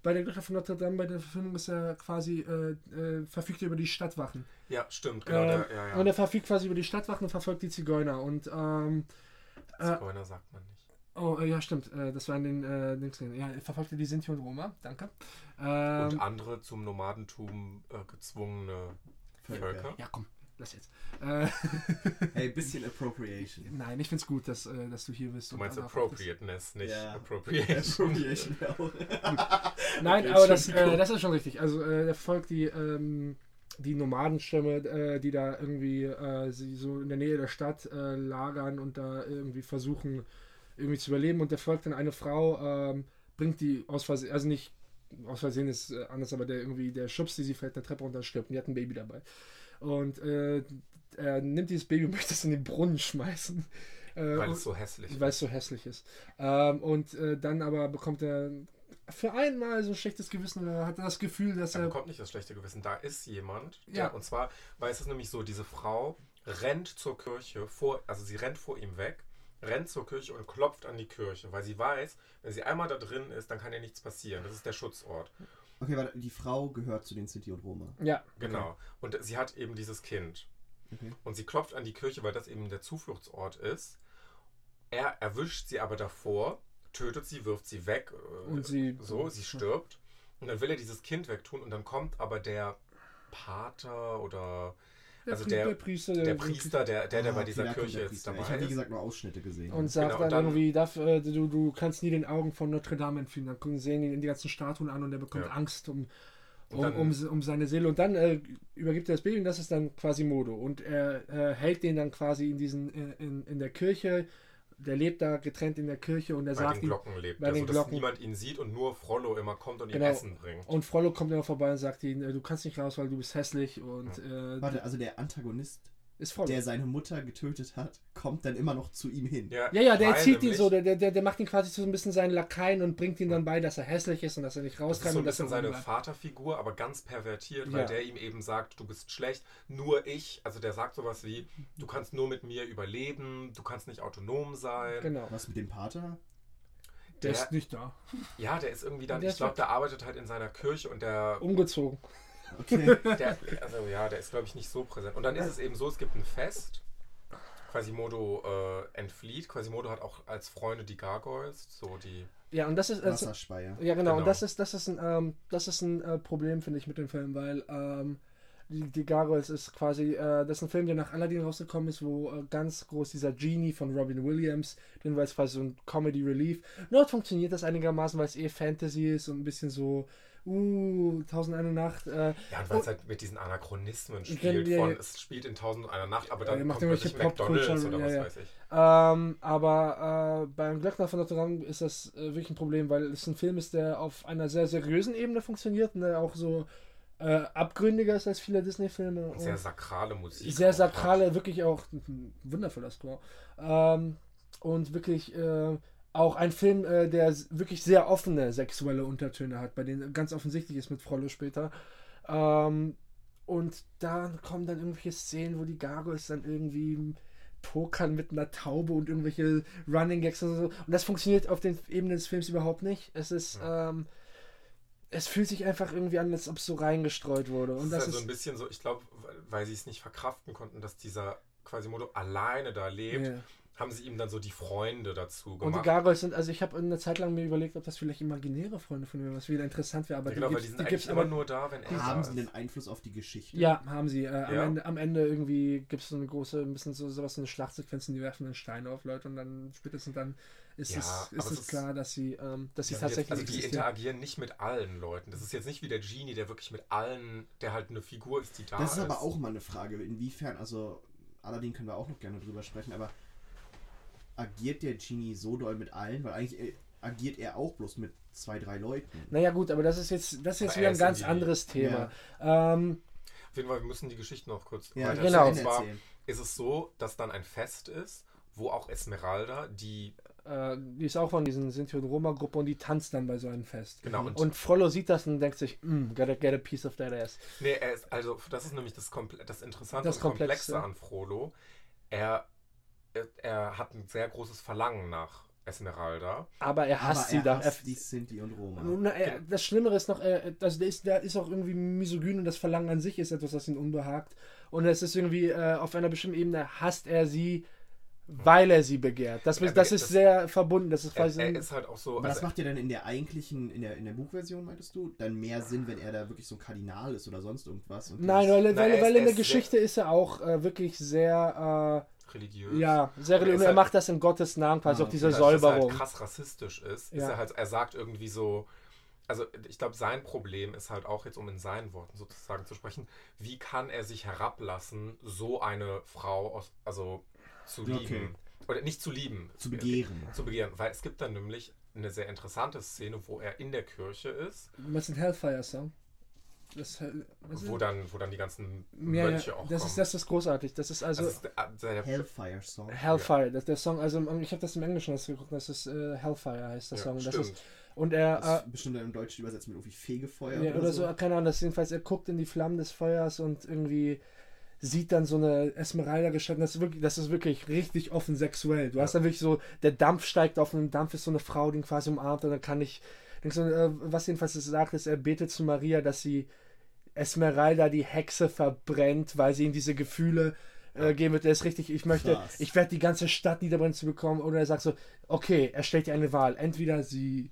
Speaker 2: bei der Glöckner von Notre Dame, bei der Verfilmung ist er quasi, äh, äh, verfügt er über die Stadtwachen.
Speaker 3: Ja, stimmt, genau.
Speaker 2: Ähm,
Speaker 3: der, ja, ja.
Speaker 2: Und er verfügt quasi über die Stadtwachen und verfolgt die Zigeuner. Und, ähm, äh,
Speaker 3: Zigeuner sagt man nicht.
Speaker 2: oh, äh, ja, stimmt, äh, das war in den äh, Dings drin. Ja, er verfolgte die Sinti und Roma, danke. Ähm,
Speaker 3: Und andere zum Nomadentum äh, gezwungene
Speaker 1: Völker.
Speaker 3: Völker.
Speaker 2: ja, komm, lass jetzt. Äh,
Speaker 1: Hey, bisschen Appropriation.
Speaker 2: Nein, ich find's gut, dass, äh, dass du hier bist.
Speaker 3: Du meinst Appropriateness, nicht
Speaker 1: Ja.
Speaker 3: Appropriation.
Speaker 1: Appropriation.
Speaker 2: Nein,
Speaker 1: Okay,
Speaker 2: aber das, äh, das ist schon richtig. Also, äh, der folgt die, ähm, die Nomadenstämme, äh, die da irgendwie äh, sie so in der Nähe der Stadt äh, lagern und da irgendwie versuchen, irgendwie zu überleben. Und der folgt dann eine Frau, ähm, bringt die aus Versehen, also nicht aus Versehen ist äh, anders, aber der irgendwie, der schubst die, sie fällt der Treppe runter und stirbt. Und die hat ein Baby dabei. Und äh, er nimmt dieses Baby und möchte es in den Brunnen schmeißen. Äh,
Speaker 3: Weil
Speaker 2: und-
Speaker 3: es so hässlich
Speaker 2: weil es so hässlich ist. Ähm, und dann aber bekommt er für einmal so ein schlechtes Gewissen oder hat er das Gefühl, dass
Speaker 3: Er
Speaker 2: er.
Speaker 3: bekommt nicht das schlechte Gewissen. Da ist jemand, der,
Speaker 2: Ja.
Speaker 3: und zwar, weil es ist nämlich so, diese Frau rennt zur Kirche, vor, also sie rennt vor ihm weg, rennt zur Kirche und klopft an die Kirche, weil sie weiß, wenn sie einmal da drin ist, dann kann ihr nichts passieren. Das ist der Schutzort.
Speaker 1: Okay, warte, die Frau gehört zu den Sinti und Roma.
Speaker 2: Ja,
Speaker 3: Genau. Und sie hat eben dieses Kind.
Speaker 1: Okay.
Speaker 3: Und sie klopft an die Kirche, weil das eben der Zufluchtsort ist. Er erwischt sie aber davor, tötet sie, wirft sie weg. äh,
Speaker 2: Und sie-
Speaker 3: so, sie stirbt. Und dann will er dieses Kind wegtun und dann kommt aber der Pater oder
Speaker 2: der,
Speaker 3: Also der-
Speaker 2: der Priester,
Speaker 3: der Priester, der, der, der
Speaker 1: Ah,
Speaker 3: bei dieser Kirche
Speaker 1: der
Speaker 3: jetzt
Speaker 1: Priester. Ich
Speaker 3: dabei
Speaker 1: habe, wie
Speaker 3: ist.
Speaker 1: gesagt, nur Ausschnitte gesehen.
Speaker 2: Und sagt
Speaker 3: Genau, und
Speaker 2: dann,
Speaker 3: dann-
Speaker 2: irgendwie, darf, äh, du, du kannst nie den Augen von Notre Dame entfliehen. Dann gucken- sehen ihn die ganzen Statuen an und er bekommt
Speaker 3: Ja.
Speaker 2: Angst um, um,
Speaker 3: dann-
Speaker 2: um, um seine Seele. Und dann äh, übergibt er das Baby und das ist dann quasi Modo. Und er äh, hält den dann quasi in diesen, äh, in, in der Kirche, der lebt da getrennt in der Kirche und er
Speaker 3: Bei
Speaker 2: sagt
Speaker 3: den
Speaker 2: ihm,
Speaker 3: Glocken lebt.
Speaker 2: bei
Speaker 3: also,
Speaker 2: den
Speaker 3: dass
Speaker 2: Glocken.
Speaker 3: niemand ihn sieht und nur Frollo immer kommt und ihm
Speaker 2: Genau.
Speaker 3: Essen bringt.
Speaker 2: und Frollo kommt immer vorbei und sagt ihm, äh, du kannst nicht raus, weil du bist hässlich und äh,
Speaker 1: Warte, also der Antagonist,
Speaker 2: ist Frollo.
Speaker 1: der seine Mutter getötet hat, kommt dann immer noch zu ihm hin.
Speaker 2: Ja, ja, der
Speaker 3: weil
Speaker 2: erzieht ihn so, der, der, der macht ihn quasi so ein bisschen seinen Lakaien und bringt ihm dann bei, dass er hässlich ist und dass er nicht raus
Speaker 3: Das
Speaker 2: kann
Speaker 3: ist so ein bisschen seine
Speaker 2: rumbleibt.
Speaker 3: Vaterfigur, aber ganz pervertiert, weil
Speaker 2: Ja.
Speaker 3: der ihm eben sagt, du bist schlecht, nur ich, also der sagt sowas wie, du kannst nur mit mir überleben, du kannst nicht autonom sein.
Speaker 2: Genau.
Speaker 1: Was mit dem Pater?
Speaker 2: Der,
Speaker 3: Der-
Speaker 2: ist nicht da.
Speaker 3: Ja, der ist irgendwie dann,
Speaker 2: Der
Speaker 3: ich
Speaker 2: ist
Speaker 3: glaube, der arbeitet halt in seiner Kirche und der,
Speaker 2: Umgezogen.
Speaker 1: Okay.
Speaker 3: der also ja, der ist glaube ich nicht so präsent. Und dann ist es eben so, es gibt ein Fest, Quasimodo äh, entflieht, Quasimodo hat auch als Freunde die Gargoyles, so die,
Speaker 2: Ja, und das ist. Also,
Speaker 1: Wasserspeier.
Speaker 2: ja, genau. Und
Speaker 3: Genau.
Speaker 2: das ist, das ist ein, ähm, das ist ein äh, Problem, finde ich, mit dem Film, weil ähm, die, die Gargoyles ist quasi, äh, das ist ein Film, der nach Aladdin rausgekommen ist, wo äh, ganz groß dieser Genie von Robin Williams, den war es quasi so ein Comedy Relief. Dort funktioniert das einigermaßen, weil es eh Fantasy ist und ein bisschen so, uh, Tausend eine Nacht. Äh,
Speaker 3: ja, und weil es halt mit diesen Anachronismen
Speaker 2: Ja,
Speaker 3: spielt,
Speaker 2: ja,
Speaker 3: von
Speaker 2: ja.
Speaker 3: es spielt in Tausend und einer Nacht, aber
Speaker 2: Ja,
Speaker 3: dann
Speaker 2: ihr macht
Speaker 3: kommt plötzlich McDonalds oder was
Speaker 2: ja, ja.
Speaker 3: weiß ich.
Speaker 2: Ähm, aber äh, beim Glöckner von Notre Dame ist das äh, wirklich ein Problem, weil es ein Film ist, der auf einer sehr seriösen Ebene funktioniert und der auch so äh, abgründiger ist als viele Disney-Filme.
Speaker 3: Und sehr sakrale Musik.
Speaker 2: sehr sakrale, wirklich auch ein wundervoller Score. Ähm, und wirklich äh, auch ein Film, äh, der wirklich sehr offene sexuelle Untertöne hat, bei denen ganz offensichtlich ist mit Frollo später. Ähm, und da kommen dann irgendwelche Szenen, wo die Gargoyles dann irgendwie pokern mit einer Taube und irgendwelche Running Gags und so. Und das funktioniert auf den Ebenen des Films überhaupt nicht. Es ist, ähm, es fühlt sich einfach irgendwie an, als ob es so reingestreut wurde.
Speaker 3: Das
Speaker 2: Und
Speaker 3: ist
Speaker 2: das
Speaker 3: halt so
Speaker 2: ist,
Speaker 3: ein bisschen so, ich glaube, weil sie es nicht verkraften konnten, dass dieser Quasimodo alleine da lebt,
Speaker 2: Ja.
Speaker 3: Haben sie ihm dann so die Freunde dazu
Speaker 2: Und die
Speaker 3: gemacht.
Speaker 2: Gargoyles sind, also ich habe eine Zeit lang mir überlegt, ob das vielleicht imaginäre Freunde von mir, was wieder interessant wäre, aber
Speaker 3: ja, genau,
Speaker 2: die
Speaker 3: weil
Speaker 2: gibt's,
Speaker 3: die sind
Speaker 2: die
Speaker 3: eigentlich
Speaker 2: gibt's
Speaker 3: immer nur da, wenn er
Speaker 1: Haben sie
Speaker 3: ist.
Speaker 1: den Einfluss auf die Geschichte?
Speaker 2: Ja, haben sie. Äh, am,
Speaker 3: Ja.
Speaker 2: Ende, am Ende irgendwie gibt es so eine große, ein bisschen so sowas, so eine Schlachtsequenz, und die werfen dann Steine auf Leute und dann spätestens dann ist
Speaker 3: Ja,
Speaker 2: es, ist
Speaker 3: es
Speaker 2: es
Speaker 3: ist-
Speaker 2: klar, dass sie, ähm, dass sie
Speaker 3: Ja, jetzt,
Speaker 2: tatsächlich
Speaker 3: also die
Speaker 2: existieren.
Speaker 3: interagieren nicht mit allen Leuten. Das ist jetzt nicht wie der Genie, der wirklich mit allen, der halt eine Figur ist, die da
Speaker 1: Das
Speaker 3: ist.
Speaker 1: ist aber auch mal eine Frage, inwiefern, also Aladdin können wir auch noch gerne drüber sprechen, aber agiert der Genie so doll mit allen? Weil eigentlich äh, agiert er auch bloß mit zwei, drei Leuten.
Speaker 2: Naja gut, aber das ist jetzt, das ist jetzt
Speaker 3: Aber
Speaker 2: wieder
Speaker 3: er
Speaker 2: ein ganz anderes Thema. Ähm,
Speaker 3: Auf jeden Fall, wir müssen die Geschichte noch kurz
Speaker 1: Ja,
Speaker 3: weiter
Speaker 2: genau.
Speaker 3: Und zwar ist es so, dass dann ein Fest ist, wo auch Esmeralda, die,
Speaker 2: äh, die ist auch von diesen Sinti- und Roma-Gruppe und die tanzt dann bei so einem Fest.
Speaker 3: genau, und,
Speaker 2: Und Frollo sieht das und denkt sich, mm, gotta get a piece of that ass.
Speaker 3: nee, er ist, also, das ist nämlich das, Komple das Interessante
Speaker 2: Das
Speaker 3: und Komplexe
Speaker 2: Komplexe.
Speaker 3: an Frollo. Er, er, er hat ein sehr großes Verlangen nach Esmeralda.
Speaker 2: Aber er hasst
Speaker 1: aber
Speaker 2: sie
Speaker 1: er
Speaker 2: da.
Speaker 1: hasst
Speaker 2: Er,
Speaker 1: die Sinti und Roma.
Speaker 2: Na, er, das Schlimmere ist noch, er, das, der, ist, der ist auch irgendwie misogyn und das Verlangen an sich ist etwas, das ihn unbehagt. Und es ist irgendwie, äh, auf einer bestimmten Ebene hasst er sie, weil er sie begehrt. Das, das
Speaker 3: begehrt-
Speaker 2: ist
Speaker 3: das-
Speaker 2: sehr verbunden. Das ist
Speaker 3: Er, er ist halt auch so.
Speaker 1: Aber das
Speaker 3: also,
Speaker 1: macht ja dann in der eigentlichen, in der, in der Buchversion, meintest du, dann mehr Sinn, wenn er da wirklich so ein Kardinal ist oder sonst irgendwas. Und
Speaker 2: Nein, weil, weil,
Speaker 3: ist-
Speaker 2: weil in
Speaker 3: er
Speaker 2: der Geschichte ist er auch äh, wirklich sehr,
Speaker 3: religiös.
Speaker 2: äh, ja, sehr
Speaker 3: Er ist
Speaker 2: religiös. Er
Speaker 3: halt-
Speaker 2: macht das in Gottes Namen, quasi
Speaker 1: Ah,
Speaker 2: auch diese
Speaker 3: dass er
Speaker 2: Säuberung.
Speaker 3: halt krass rassistisch ist, ist
Speaker 2: Ja.
Speaker 3: er halt, er sagt irgendwie so, also ich glaube, sein Problem ist halt auch jetzt, um in seinen Worten sozusagen zu sprechen, wie kann er sich herablassen, so eine Frau aus, also zu
Speaker 1: Okay.
Speaker 3: lieben. Oder nicht zu lieben.
Speaker 1: Zu begehren.
Speaker 3: Zu begehren. Weil es gibt dann nämlich eine sehr interessante Szene, wo er in der Kirche ist,
Speaker 2: Was ist ein Hellfire-Song? Das, äh, was ist-
Speaker 3: wo dann, wo dann die ganzen
Speaker 2: ja,
Speaker 3: Mönche
Speaker 2: ja,
Speaker 3: auch
Speaker 2: das
Speaker 3: kommen.
Speaker 2: ist, das ist großartig. Das ist also.
Speaker 3: das ist der, der,
Speaker 1: Hellfire Song.
Speaker 2: Hellfire, das, der Song, also ich habe das im Englischen geguckt, das ist äh, Hellfire heißt der
Speaker 3: ja,
Speaker 2: Song. Und, das
Speaker 3: stimmt.
Speaker 2: ist, und er,
Speaker 1: Das
Speaker 2: äh,
Speaker 1: ist bestimmt dann im Deutschen übersetzt mit irgendwie Fegefeuer
Speaker 2: ja, oder so, keine Ahnung, das jedenfalls, er guckt in die Flammen des Feuers und irgendwie sieht dann so eine Esmeralda gestanden. Das ist wirklich, das ist wirklich richtig offen sexuell. Du hast dann wirklich so, der Dampf steigt auf und im Dampf ist so eine Frau, die ihn quasi umarmt und dann kann ich, äh, was jedenfalls es sagt, ist, er betet zu Maria, dass sie Esmeralda die Hexe verbrennt, weil sie ihm diese Gefühle äh, geben wird. Er ist richtig, ich möchte,
Speaker 1: Krass.
Speaker 2: ich werde die ganze Stadt niederbrennen zu bekommen. Oder er sagt so, okay, er stellt dir eine Wahl. Entweder sie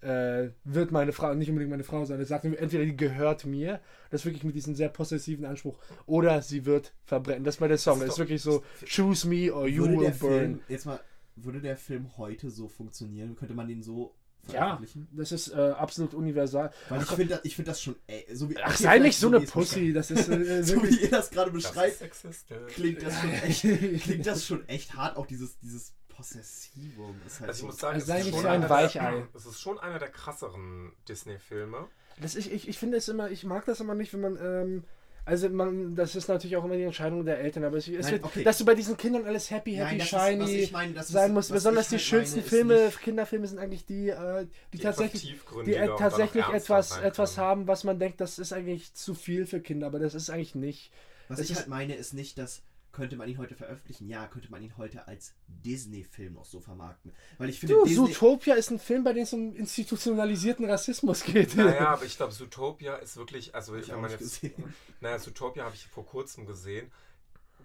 Speaker 2: äh, wird meine Frau, nicht unbedingt meine Frau sein. Er sagt entweder die gehört mir, das wirklich mit diesem sehr possessiven Anspruch, oder sie wird verbrennen. Das ist bei der Song.
Speaker 3: Das
Speaker 2: Das
Speaker 3: ist
Speaker 2: wirklich so, choose me or you will burn.
Speaker 1: Film, jetzt mal, würde der Film heute so funktionieren? Könnte man den so
Speaker 2: Ja,
Speaker 1: veröffentlichen?
Speaker 2: das ist äh, absolut universal.
Speaker 1: Weil ich finde das, ich find das schon, ey, so wie.
Speaker 2: ach sei nicht so eine Pussy, das ist äh.
Speaker 1: So
Speaker 2: wirklich.
Speaker 1: wie ihr das gerade
Speaker 3: Das ist
Speaker 1: beschreibt, klingt das schon echt, klingt das schon echt hart, auch dieses, dieses Possessivum ist halt
Speaker 3: Also ich
Speaker 1: so.
Speaker 3: muss sagen,
Speaker 2: Also
Speaker 3: es,
Speaker 2: sei
Speaker 3: ist
Speaker 2: nicht
Speaker 3: schon
Speaker 2: so ein
Speaker 3: einer
Speaker 2: Weichei.
Speaker 3: der, es ist schon einer der krasseren Disney-Filme.
Speaker 2: Ich, ich, ich finde es immer, ich mag das immer nicht, wenn man, ähm, also man, das ist natürlich auch immer die Entscheidung der Eltern, aber es,
Speaker 1: Nein,
Speaker 2: wird,
Speaker 1: okay.
Speaker 2: dass du bei diesen Kindern alles happy, happy,
Speaker 1: Nein, das ist,
Speaker 2: shiny
Speaker 1: ich meine, das
Speaker 2: sein
Speaker 1: ist,
Speaker 2: muss.
Speaker 1: was
Speaker 2: Besonders die
Speaker 1: halt
Speaker 2: schönsten
Speaker 1: meine, ist
Speaker 2: Filme, Kinderfilme sind eigentlich die, äh, die,
Speaker 3: Die
Speaker 2: tatsächlich,
Speaker 3: etwas
Speaker 2: die äh, tatsächlich etwas, etwas haben, was man denkt, das ist eigentlich zu viel für Kinder, aber das ist eigentlich nicht.
Speaker 1: Was
Speaker 2: Es
Speaker 1: ich
Speaker 2: ist-
Speaker 1: halt meine, ist nicht, dass könnte man ihn heute veröffentlichen? Ja, könnte man ihn heute als Disney-Film noch so vermarkten. Weil ich finde,
Speaker 2: Du,
Speaker 1: Disney,
Speaker 2: Zootopia ist ein Film, bei dem es um institutionalisierten Rassismus geht.
Speaker 3: Naja, aber ich glaube, Zootopia ist wirklich, also
Speaker 1: ich
Speaker 3: wenn
Speaker 1: auch
Speaker 3: man jetzt,
Speaker 1: gesehen.
Speaker 3: naja, Zootopia habe ich vor kurzem gesehen.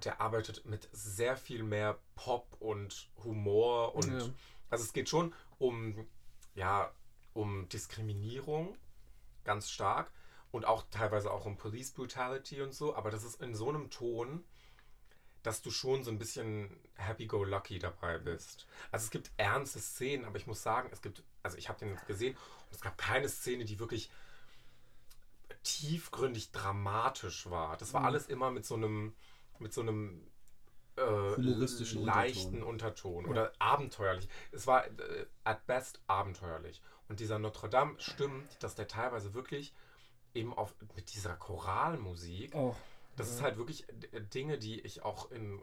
Speaker 3: Der arbeitet mit sehr viel mehr Pop und Humor und
Speaker 2: Ja.
Speaker 3: also es geht schon um ja um Diskriminierung ganz stark und auch teilweise auch um Police Brutality und so, aber das ist in so einem Ton, dass du schon so ein bisschen happy-go-lucky dabei bist. Also es gibt ernste Szenen, aber ich muss sagen, es gibt, also ich habe den gesehen und es gab keine Szene, die wirklich tiefgründig dramatisch war. Das war
Speaker 2: Mhm.
Speaker 3: alles immer mit so einem, mit so einem äh,
Speaker 1: Humoristischen
Speaker 3: leichten Unterton, oder abenteuerlich. Es war äh, at best abenteuerlich. Und dieser Notre Dame stimmt, dass der teilweise wirklich eben auf mit dieser Choralmusik,
Speaker 2: Auch.
Speaker 3: Das ist halt wirklich äh, Dinge, die ich auch in äh,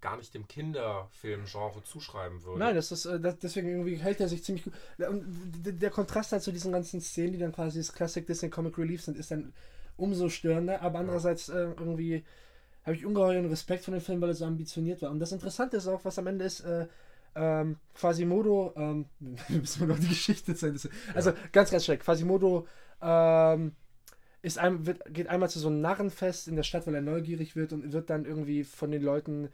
Speaker 3: gar nicht dem Kinderfilmgenre zuschreiben würde.
Speaker 2: Nein, das ist, äh, das, deswegen irgendwie hält er sich ziemlich gut. Und der Kontrast halt zu diesen ganzen Szenen, die dann quasi das Classic Disney Comic Relief sind, ist dann umso störender. Aber andererseits äh, irgendwie habe ich ungeheuren Respekt vor dem Film, weil er so ambitioniert war. Und das Interessante ist auch, was am Ende ist, äh, ähm, Quasimodo, ähm, müssen wir noch die Geschichte sehen. Also ganz, ganz schlecht. Quasimodo ähm, ist ein, wird, geht einmal zu so einem Narrenfest in der Stadt, weil er neugierig wird und wird dann irgendwie von den Leuten,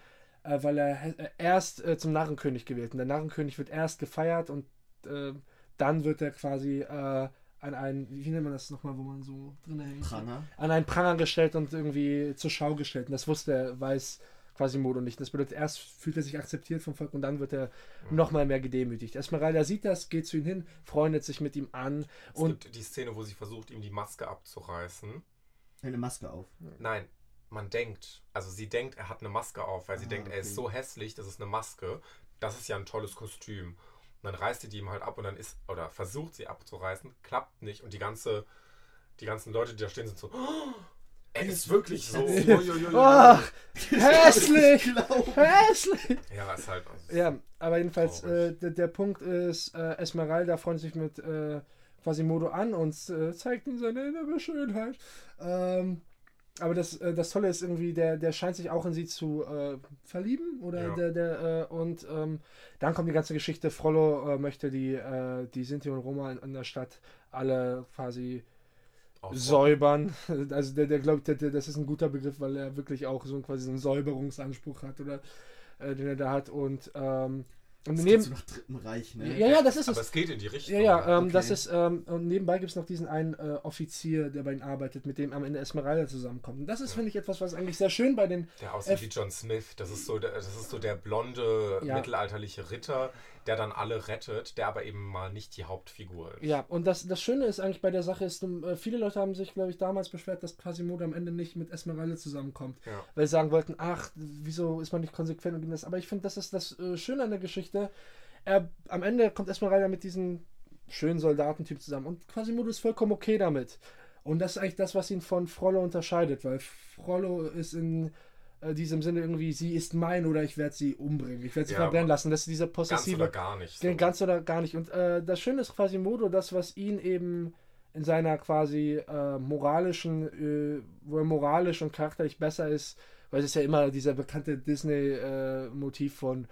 Speaker 2: äh, weil er äh, erst äh, zum Narrenkönig gewählt. Und der Narrenkönig wird erst gefeiert und äh, dann wird er quasi äh, an einen, wie nennt man das nochmal, wo man so drin hängt?
Speaker 1: Pranger.
Speaker 2: An einen Pranger gestellt und irgendwie zur Schau gestellt. Und das wusste er, weiß Quasimodo nicht. Das bedeutet, erst fühlt er sich akzeptiert vom Volk und dann wird er noch mal mehr gedemütigt. Esmeralda sieht das, geht zu ihm hin, freundet sich mit ihm an
Speaker 3: es
Speaker 2: und
Speaker 3: gibt die Szene, wo sie versucht, ihm die Maske abzureißen.
Speaker 1: Eine Maske auf.
Speaker 3: Nein, man denkt, also sie denkt, er hat eine Maske auf, weil sie
Speaker 1: Ah,
Speaker 3: denkt, er ist
Speaker 1: okay.
Speaker 3: so hässlich, das ist eine Maske. Das ist ja ein tolles Kostüm. Und dann reißt sie die ihm halt ab und dann ist, oder versucht sie abzureißen, klappt nicht und die ganze, die ganzen Leute, die da stehen, sind so, "Oh, er ist wirklich so.
Speaker 2: Ach, hässlich! Hässlich!
Speaker 3: Ja, ist halt.
Speaker 2: Ja, aber jedenfalls, äh, der, der Punkt ist, äh, Esmeralda freundet sich mit äh, Quasimodo an und äh, zeigt ihm seine innere Schönheit. Ähm, aber das, äh, das Tolle ist irgendwie, der, der scheint sich auch in sie zu äh, verlieben. Oder
Speaker 3: Ja.
Speaker 2: der, der, äh, und ähm, dann kommt die ganze Geschichte. Frollo äh, möchte die, äh, die Sinti und Roma in, in der Stadt alle quasi. Säubern. Also der, der glaubt, der, der, das ist ein guter Begriff, weil er wirklich auch so quasi einen Säuberungsanspruch hat oder äh, den er da hat. Und, ähm, und
Speaker 1: Das
Speaker 2: neben,
Speaker 1: so nach Dritten Reich, ne?
Speaker 2: ja, ja, das ist
Speaker 3: Aber
Speaker 2: es.
Speaker 3: es geht in die Richtung.
Speaker 2: Ja, ja, ähm,
Speaker 1: Okay.
Speaker 2: das ist, ähm, und nebenbei gibt es noch diesen einen äh, Offizier, der bei ihnen arbeitet, mit dem am Ende Esmeralda zusammenkommt. Und das ist,
Speaker 3: Ja.
Speaker 2: finde ich, etwas, was eigentlich sehr schön bei den,
Speaker 3: Der aussieht
Speaker 2: F-
Speaker 3: wie John Smith. Das ist so der, das ist so der blonde,
Speaker 2: Ja.
Speaker 3: mittelalterliche Ritter, der dann alle rettet, der aber eben mal nicht die Hauptfigur ist.
Speaker 2: ja, und das, das Schöne ist eigentlich bei der Sache, ist, ähm, äh, viele Leute haben sich, glaube ich, damals beschwert, dass Quasimodo am Ende nicht mit Esmeralda zusammenkommt.
Speaker 3: Ja.
Speaker 2: weil sie sagen wollten, ach, wieso ist man nicht konsequent und das. Aber ich finde, das ist das äh, Schöne an der Geschichte. Er, am Ende kommt Esmeralda mit diesem schönen Soldatentyp zusammen und Quasimodo ist vollkommen okay damit. Und das ist eigentlich das, was ihn von Frollo unterscheidet, weil Frollo ist in diesem Sinne irgendwie, sie ist mein oder ich werde sie umbringen, ich werde sie
Speaker 3: Ja,
Speaker 2: verbrennen lassen. Das ist dieser
Speaker 3: Ganz
Speaker 2: possessive
Speaker 3: oder gar nicht.
Speaker 2: Ganz, ganz oder gar nicht. Und äh, das Schöne ist Quasimodo, das, was ihn eben in seiner quasi äh, moralischen, äh, wo er moralisch und charakterlich besser ist, weil es ist ja immer dieser bekannte Disney-Motiv von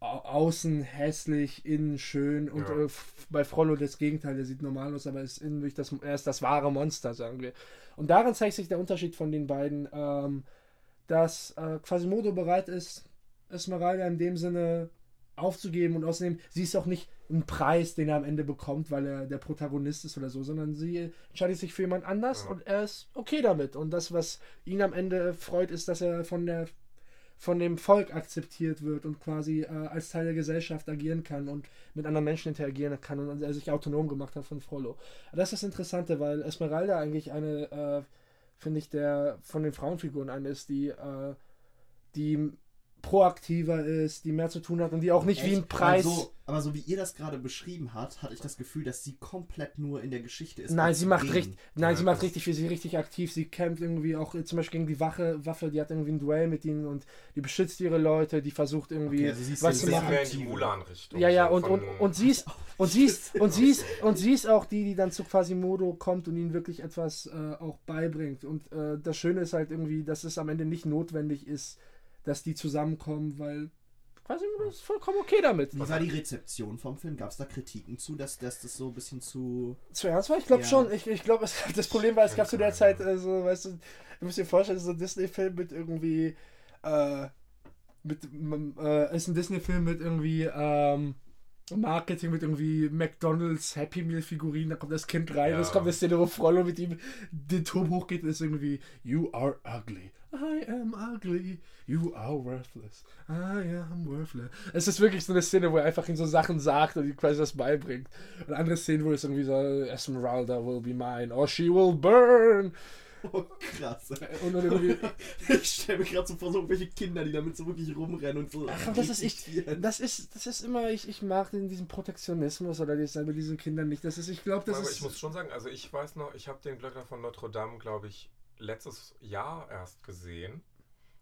Speaker 2: au außen hässlich, innen schön und
Speaker 3: Ja.
Speaker 2: äh, bei Frollo das Gegenteil, der sieht normal aus, aber ist innen wirklich das, er ist das wahre Monster, sagen wir. Und darin zeigt sich der Unterschied von den beiden, ähm, dass äh, Quasimodo bereit ist, Esmeralda in dem Sinne aufzugeben und außerdem, sie ist auch nicht ein Preis, den er am Ende bekommt, weil er der Protagonist ist oder so, sondern sie entscheidet sich für jemand anders
Speaker 3: Ja.
Speaker 2: und er ist okay damit. Und das, was ihn am Ende freut, ist, dass er von der von dem Volk akzeptiert wird und quasi äh, als Teil der Gesellschaft agieren kann und mit anderen Menschen interagieren kann und er sich autonom gemacht hat von Frollo. Das ist das Interessante, weil Esmeralda eigentlich eine, äh, finde ich, der von den Frauenfiguren eine ist, die, äh, die proaktiver ist, die mehr zu tun hat und die auch nicht wie
Speaker 1: Echt?
Speaker 2: ein Preis.
Speaker 1: Aber so, aber so wie ihr das gerade beschrieben habt, hatte ich das Gefühl, dass sie komplett nur in der Geschichte ist.
Speaker 2: Nein, sie macht richtig, nein,
Speaker 3: Ja,
Speaker 2: sie macht richtig viel, sie ist richtig aktiv. Sie kämpft irgendwie auch äh, zum Beispiel gegen die Wache, Waffe, die hat irgendwie ein Duell mit ihnen und die beschützt ihre Leute, die versucht irgendwie
Speaker 1: Okay, also sie ist
Speaker 2: was zu machen.
Speaker 3: mehr in die. Mulan-Richtung.
Speaker 2: Ja, ja, und, und, und sie ist, und sie ist, und sie ist, und sie ist auch die, die dann zu Quasimodo kommt und ihnen wirklich etwas äh, auch beibringt. Und äh, das Schöne ist halt irgendwie, dass es am Ende nicht notwendig ist, dass die zusammenkommen, weil Quasimodo ist vollkommen okay damit.
Speaker 1: Wie war die Rezeption vom Film? Gab es da Kritiken zu, dass, dass das so ein bisschen zu.
Speaker 2: Zu ernst war? Ich glaube
Speaker 1: Ja.
Speaker 2: schon. Ich, ich glaube, das Problem war, es gab zu der Zeit, also, weißt du, du musst dir vorstellen, so ein Disney-Film mit irgendwie, äh, mit, äh, ist ein Disney-Film mit irgendwie, ähm, Marketing mit irgendwie McDonalds Happy Meal Figurinen, da kommt das Kind rein,
Speaker 3: Ja.
Speaker 2: es kommt eine Szene, wo Frollo mit ihm den Turm hochgeht und ist irgendwie You are ugly, I am ugly, you are worthless, I am worthless. Es ist wirklich so eine Szene, wo er einfach ihm so Sachen sagt und ihm quasi das beibringt. Und andere Szenen, wo es irgendwie so Esmeralda will be mine or she will burn.
Speaker 1: Oh, krass.
Speaker 2: Und dann irgendwie,
Speaker 1: Ich stelle mir gerade so vor, so irgendwelche Kinder, die damit so wirklich rumrennen und so.
Speaker 2: Ach, aber das ist ich, das ist, das ist immer, ich, ich mag den, diesen Protektionismus oder das bei diesen Kindern nicht. Das ist, ich glaube, das
Speaker 3: aber
Speaker 2: ist.
Speaker 3: ich muss schon sagen, also ich weiß noch, ich habe den Glöckner von Notre Dame, glaube ich, letztes Jahr erst gesehen.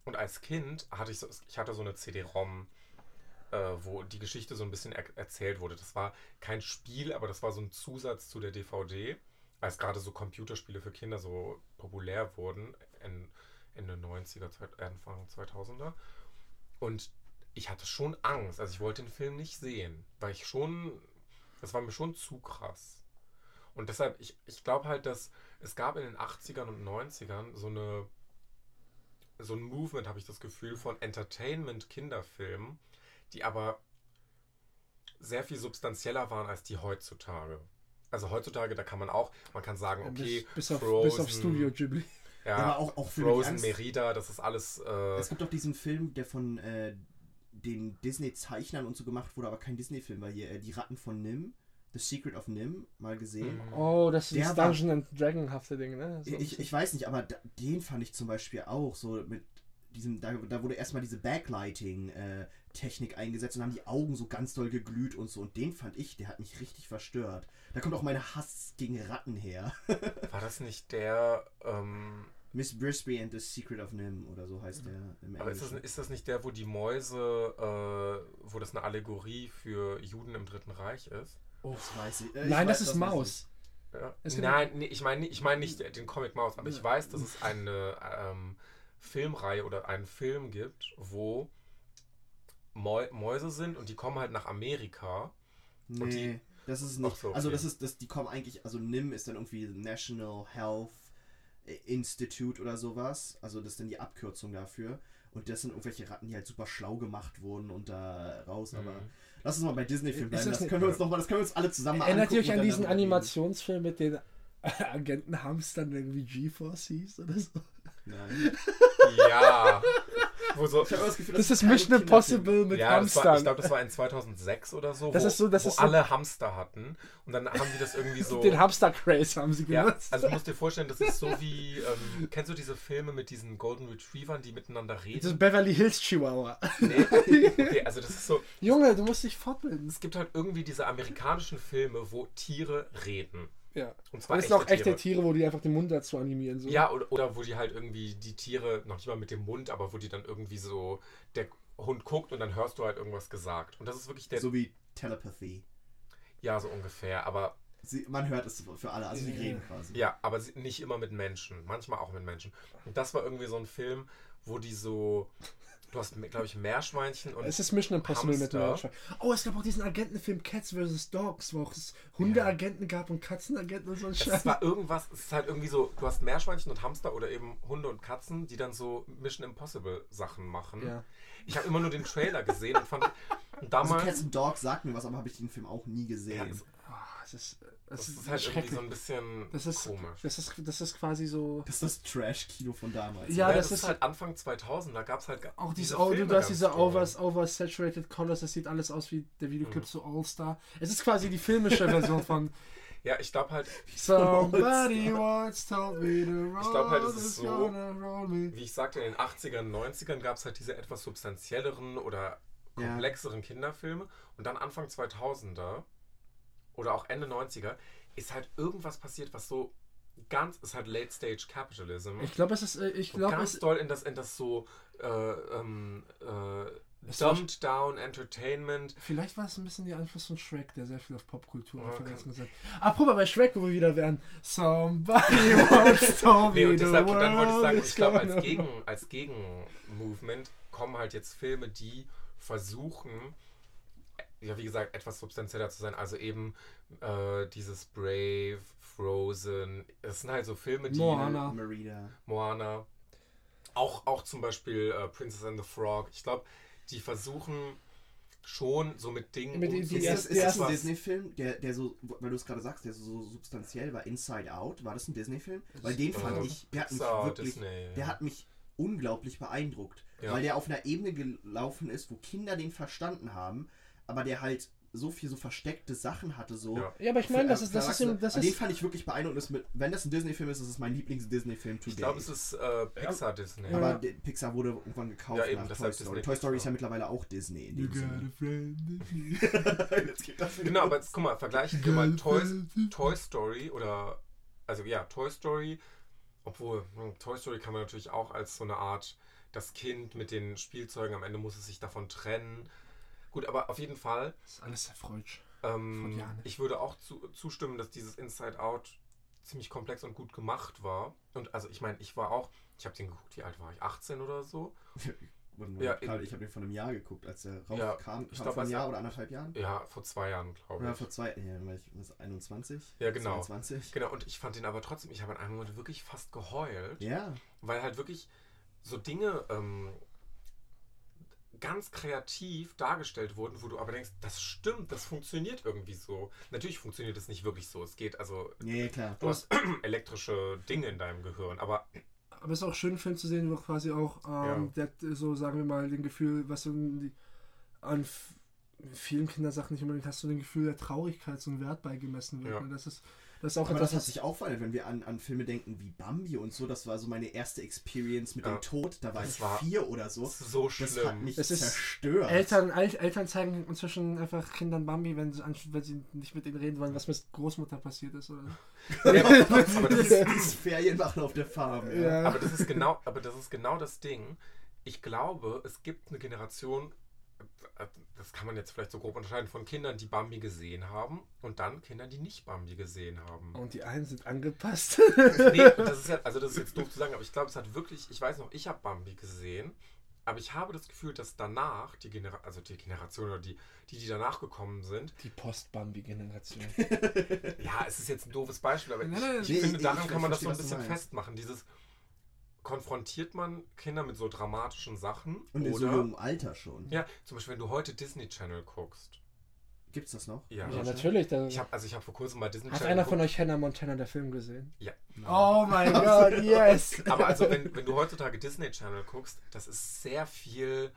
Speaker 3: Und als Kind hatte ich so, ich hatte so eine CD-ROM, äh, wo die Geschichte so ein bisschen er erzählt wurde. Das war kein Spiel, aber das war so ein Zusatz zu der DVD, als gerade so Computerspiele für Kinder so populär wurden, in, Ende 90er, Zeit- Anfang 2000er. Und ich hatte schon Angst, also ich wollte den Film nicht sehen, weil ich schon, das war mir schon zu krass. Und deshalb, ich, ich glaube halt, dass es gab in den 80ern und 90ern so eine so ein Movement, habe ich das Gefühl, von Entertainment-Kinderfilmen, die aber sehr viel substanzieller waren als die heutzutage. Also heutzutage, da kann man auch, man kann sagen, okay,
Speaker 2: bis, bis, auf,
Speaker 3: Frozen,
Speaker 2: bis auf Studio Ghibli.
Speaker 3: ja,
Speaker 1: Ja, aber auch, auch
Speaker 3: Frozen, Merida, das ist alles. Äh,
Speaker 1: Es gibt doch diesen Film, der von äh, den Disney-Zeichnern und so gemacht wurde, aber kein Disney-Film, weil hier äh, die Ratten von Nim, The Secret of Nim, mal gesehen.
Speaker 3: Mhm.
Speaker 2: Oh, das ist
Speaker 1: Der
Speaker 2: das
Speaker 1: war-
Speaker 2: Dungeon and Dragon-hafte Ding, ne? So-
Speaker 1: Ich, ich weiß nicht, aber da, den fand ich zum Beispiel auch so mit diesem, da, da wurde erstmal diese Backlighting-Technik eingesetzt und haben die Augen so ganz doll geglüht und so. Und den fand ich, der hat mich richtig verstört. Da kommt auch meine Hass gegen Ratten her.
Speaker 3: war das nicht der. Ähm,
Speaker 1: Miss Brisby and the Secret of Nim oder so heißt der im
Speaker 3: aber ist das, ist das nicht der, wo die Mäuse, äh, wo das eine Allegorie für Juden im Dritten Reich ist?
Speaker 1: Oh, das weiß ich. Äh, ich
Speaker 2: Nein,
Speaker 1: weiß,
Speaker 2: das ist
Speaker 1: weiß
Speaker 2: Maus.
Speaker 3: Ja. Nein, nee, ich meine ich mein nicht den Comic Maus, aber ich weiß, dass es eine ähm, Filmreihe oder einen Film gibt, wo Mäuse sind und die kommen halt nach Amerika.
Speaker 1: Nee,
Speaker 3: die-
Speaker 1: das ist nicht.
Speaker 3: so,
Speaker 1: Also
Speaker 3: okay.
Speaker 1: das ist, das, die kommen eigentlich, also NIM ist dann irgendwie National Health Institute oder sowas. Also das ist dann die Abkürzung dafür. Und das sind irgendwelche Ratten, die halt super schlau gemacht wurden und da raus. Aber
Speaker 3: Mhm.
Speaker 1: lass uns mal bei Disney-Filmen bleiben.
Speaker 2: das
Speaker 1: Das, können wir uns noch mal, das können wir uns alle zusammen mal
Speaker 2: Erinnert ihr
Speaker 1: angucken
Speaker 2: euch an
Speaker 1: und dann
Speaker 2: diesen. Animationsfilm mit den Agentenhamstern, der irgendwie GeForce hieß oder so?
Speaker 1: Nein.
Speaker 3: Ja. Wo so,
Speaker 1: Ich habe das Gefühl,
Speaker 2: Das ist
Speaker 1: kein
Speaker 2: Mission. Impossible mit
Speaker 3: ja, das war, ich
Speaker 2: Hamstern.
Speaker 3: glaube, das war in 2006 oder so,
Speaker 2: Das
Speaker 3: wo,
Speaker 2: ist so- das
Speaker 3: wo
Speaker 2: ist so-
Speaker 3: alle Hamster hatten. Und dann haben die das irgendwie so.
Speaker 2: Den Hamster-Craze haben sie
Speaker 3: ja,
Speaker 2: genutzt.
Speaker 3: also du musst dir vorstellen, das ist so wie, ähm, kennst du diese Filme mit diesen Golden Retrievern, die miteinander
Speaker 2: das
Speaker 3: reden?
Speaker 2: ist Beverly Hills Chihuahua.
Speaker 3: Nee, okay, also das ist so,
Speaker 2: Junge, du musst dich fortbilden.
Speaker 3: es gibt halt irgendwie diese amerikanischen Filme, wo Tiere reden.
Speaker 2: Ja.
Speaker 3: Und zwar
Speaker 2: Und es sind auch
Speaker 3: echte Tiere.
Speaker 2: Tiere, wo die einfach den Mund dazu animieren. So.
Speaker 3: Ja, oder, oder wo die halt irgendwie die Tiere, noch nicht mal mit dem Mund, aber wo die dann irgendwie so, der Hund guckt und dann hörst du halt irgendwas gesagt. Und das ist wirklich der,
Speaker 1: So wie Telepathy.
Speaker 3: ja, so ungefähr, aber
Speaker 1: Sie, man hört es für alle, also die reden quasi.
Speaker 3: Ja, aber nicht immer mit Menschen. Manchmal auch mit Menschen. Und das war irgendwie so ein Film, wo die so. Du hast, glaube ich, Meerschweinchen und.
Speaker 2: Es ist Mission Impossible mit
Speaker 3: Hamster.
Speaker 2: Menschen. Oh, es gab auch diesen Agentenfilm Cats vs. Dogs, wo es Hundeagenten gab und Katzenagenten und so ein
Speaker 3: es
Speaker 2: Scheiß.
Speaker 3: war irgendwas, es ist halt irgendwie so, du hast Meerschweinchen und Hamster oder eben Hunde und Katzen, die dann so Mission Impossible Sachen machen.
Speaker 2: Ja.
Speaker 3: Ich habe immer nur den Trailer gesehen und fand
Speaker 1: Also
Speaker 3: damals.
Speaker 1: Cats and Dogs sagt mir was, aber habe ich den Film auch nie gesehen.
Speaker 3: ja, es
Speaker 2: ist,
Speaker 3: das
Speaker 2: es
Speaker 3: ist
Speaker 2: ist,
Speaker 3: halt
Speaker 2: schrecklich.
Speaker 3: so ein bisschen
Speaker 2: das ist,
Speaker 3: komisch.
Speaker 2: das ist, das ist quasi so.
Speaker 1: das ist das Trash-Kino von damals.
Speaker 2: Ja,
Speaker 3: Ja,
Speaker 2: das
Speaker 3: das,
Speaker 2: ist-
Speaker 3: ist halt Anfang 2000, da gab es halt
Speaker 2: Auch diese,
Speaker 3: diese
Speaker 2: oh, du,
Speaker 3: Filme
Speaker 2: du hast diese overs, oversaturated colors, das sieht alles aus wie der Videoclip
Speaker 3: Mhm.
Speaker 2: zu All-Star. Es ist quasi die filmische Version von.
Speaker 3: Ja, ich glaube halt,
Speaker 2: Somebody once told me the road
Speaker 3: Ich glaub halt, es ist
Speaker 2: is
Speaker 3: so- wie ich sagte, in den 80ern, 90ern gab es halt diese etwas substanzielleren oder
Speaker 1: Ja.
Speaker 3: komplexeren Kinderfilme. Und dann Anfang 2000er oder auch Ende 90er ist halt irgendwas passiert, was so ganz, ist halt Late Stage Capitalism.
Speaker 2: Ich glaube, es ist, äh, ich glaube,
Speaker 3: ganz
Speaker 2: es,
Speaker 3: doll in das, in das so äh, ähm, äh, dumbed down Entertainment.
Speaker 2: vielleicht war es ein bisschen der Einfluss von Shrek, der sehr viel auf Popkultur
Speaker 3: kann-
Speaker 2: gesagt hat. Apropos bei Shrek, wo wir wieder wären. Somebody once told
Speaker 3: Nee, und
Speaker 2: the
Speaker 3: deshalb, und dann wollte ich sagen, ich glaube, als, Gegen, als Gegenmovement kommen halt jetzt Filme, die versuchen, ja, wie gesagt, etwas substanzieller zu sein. Also eben äh, dieses Brave, Frozen. Das sind halt so Filme, die.
Speaker 2: Moana.
Speaker 1: Merida.
Speaker 3: Moana. Auch, auch zum Beispiel äh, Princess and the Frog. Ich glaube, die versuchen schon so mit Dingen
Speaker 2: Mit
Speaker 3: umzugehen.
Speaker 1: Ist das, ist das ein Disney-Film, der, der so, weil du es gerade sagst, der so, so substanziell war, Inside Out? War das ein Disney-Film? Weil den fand
Speaker 3: Äh,
Speaker 1: ich, der hat mich wirklich,
Speaker 3: Disney, ja.
Speaker 1: der hat mich unglaublich beeindruckt.
Speaker 3: Ja.
Speaker 1: Weil der auf einer Ebene gelaufen ist, wo Kinder den verstanden haben, aber der halt so viel so versteckte Sachen hatte, so.
Speaker 3: Ja.
Speaker 2: Ja, aber ich meine, das ist, das ist, das
Speaker 1: Aber den
Speaker 2: ist,
Speaker 1: fand ich wirklich beeindruckend. Das mit, wenn das ein Disney-Film ist, ist es mein Lieblings-Disney-Film to
Speaker 3: Ich glaube, es ist äh, Pixar Disney.
Speaker 2: Ja.
Speaker 1: Aber der- Pixar wurde irgendwann gekauft
Speaker 3: Ja, eben,
Speaker 1: nach Toy Story. Toy Story ist ja mittlerweile auch Disney. In
Speaker 2: You
Speaker 1: dem
Speaker 2: got a
Speaker 1: Sinne.
Speaker 3: Genau, aber jetzt guck mal, vergleichen wir mal Toy, Toy Story oder, also ja, Toy Story, obwohl, hm, Toy Story kann man natürlich auch als so eine Art, das Kind mit den Spielzeugen, am Ende muss es sich davon trennen. Gut, aber auf jeden Fall,
Speaker 2: Das ist alles sehr freudsch.
Speaker 3: ähm, ich würde auch zu, zustimmen, dass dieses Inside Out ziemlich komplex und gut gemacht war. Und also ich meine, ich war auch, ich habe den geguckt, wie alt war ich? 18 oder so? Ja,
Speaker 1: Karl, ich habe den vor einem Jahr geguckt, als der rauskam.
Speaker 3: Ja,
Speaker 1: Kam
Speaker 3: ich
Speaker 1: vor
Speaker 3: glaub,
Speaker 1: einem Jahr
Speaker 3: er-
Speaker 1: oder anderthalb Jahren?
Speaker 3: Ja, vor zwei Jahren, glaube
Speaker 1: Ja,
Speaker 3: ich.
Speaker 1: vor zwei, ja, war ich was, 21?
Speaker 3: Ja, genau.
Speaker 1: 22?
Speaker 3: Genau, und ich fand den aber trotzdem, ich habe in einem Moment wirklich fast geheult.
Speaker 1: Ja.
Speaker 3: weil halt wirklich so Dinge ähm, ganz kreativ dargestellt wurden, wo du aber denkst, das stimmt, das funktioniert irgendwie so. Natürlich funktioniert es nicht wirklich so. Es geht also,
Speaker 1: Ja, ja, klar.
Speaker 3: du hast elektrische Dinge in deinem Gehirn, aber
Speaker 2: Aber es ist auch schön, einen Film zu sehen, wo quasi auch, ähm, der hat so, sagen wir mal, den Gefühl, was die, an vielen Kindersachen nicht unbedingt hast du den Gefühl der Traurigkeit so einen Wert beigemessen wird.
Speaker 3: Ja.
Speaker 2: ne? Das ist das ist auch
Speaker 1: Aber
Speaker 2: etwas,
Speaker 1: das hat sich auch verändert, wenn wir an, an Filme denken wie Bambi und so. Das war so meine erste Experience mit
Speaker 3: Ja.
Speaker 1: dem Tod. Da war
Speaker 3: Das
Speaker 1: ich
Speaker 3: war
Speaker 1: vier oder so.
Speaker 3: das ist so
Speaker 1: Das hat
Speaker 3: schlimm.
Speaker 1: mich
Speaker 2: Es ist
Speaker 1: zerstört.
Speaker 2: Eltern, El Eltern zeigen inzwischen einfach Kindern Bambi, wenn sie, wenn sie nicht mit ihnen reden wollen, was mit Großmutter passiert ist. Oder?
Speaker 3: Aber, das ist,
Speaker 1: Ferienwachen auf der Farm. Ja.
Speaker 2: Ja.
Speaker 3: aber das ist genau, aber das ist genau das Ding. Ich glaube, es gibt eine Generation, das kann man jetzt vielleicht so grob unterscheiden, von Kindern, die Bambi gesehen haben und dann Kindern, die nicht Bambi gesehen haben.
Speaker 2: Und die einen sind angepasst.
Speaker 3: Nee, das ist ja, also das ist jetzt doof zu sagen, aber ich glaube, es hat wirklich, ich weiß noch, ich habe Bambi gesehen, aber ich habe das Gefühl, dass danach die Genera also die Generation oder die, die, die danach gekommen sind,
Speaker 2: Die Post-Bambi-Generation.
Speaker 3: ja, es ist jetzt ein doofes Beispiel, aber ich,
Speaker 2: Nein, nein,
Speaker 3: ich
Speaker 1: nee,
Speaker 3: finde, daran
Speaker 1: ich
Speaker 3: kann man das so ein bisschen festmachen. Dieses konfrontiert man Kinder mit so dramatischen Sachen
Speaker 1: Und in so
Speaker 3: oder
Speaker 1: jungem Alter schon.
Speaker 3: ja, zum Beispiel wenn du heute Disney Channel guckst.
Speaker 1: Gibt's das noch?
Speaker 3: Ja.
Speaker 2: ja, natürlich.
Speaker 3: Ich habe also ich habe vor kurzem mal Disney
Speaker 2: hat
Speaker 3: Channel
Speaker 2: einer von
Speaker 3: geguckt.
Speaker 2: euch Hannah Montana, der Film, gesehen?
Speaker 3: Ja.
Speaker 2: Oh mein Gott, yes!
Speaker 3: Aber also wenn, wenn du heutzutage Disney Channel guckst, das ist sehr viel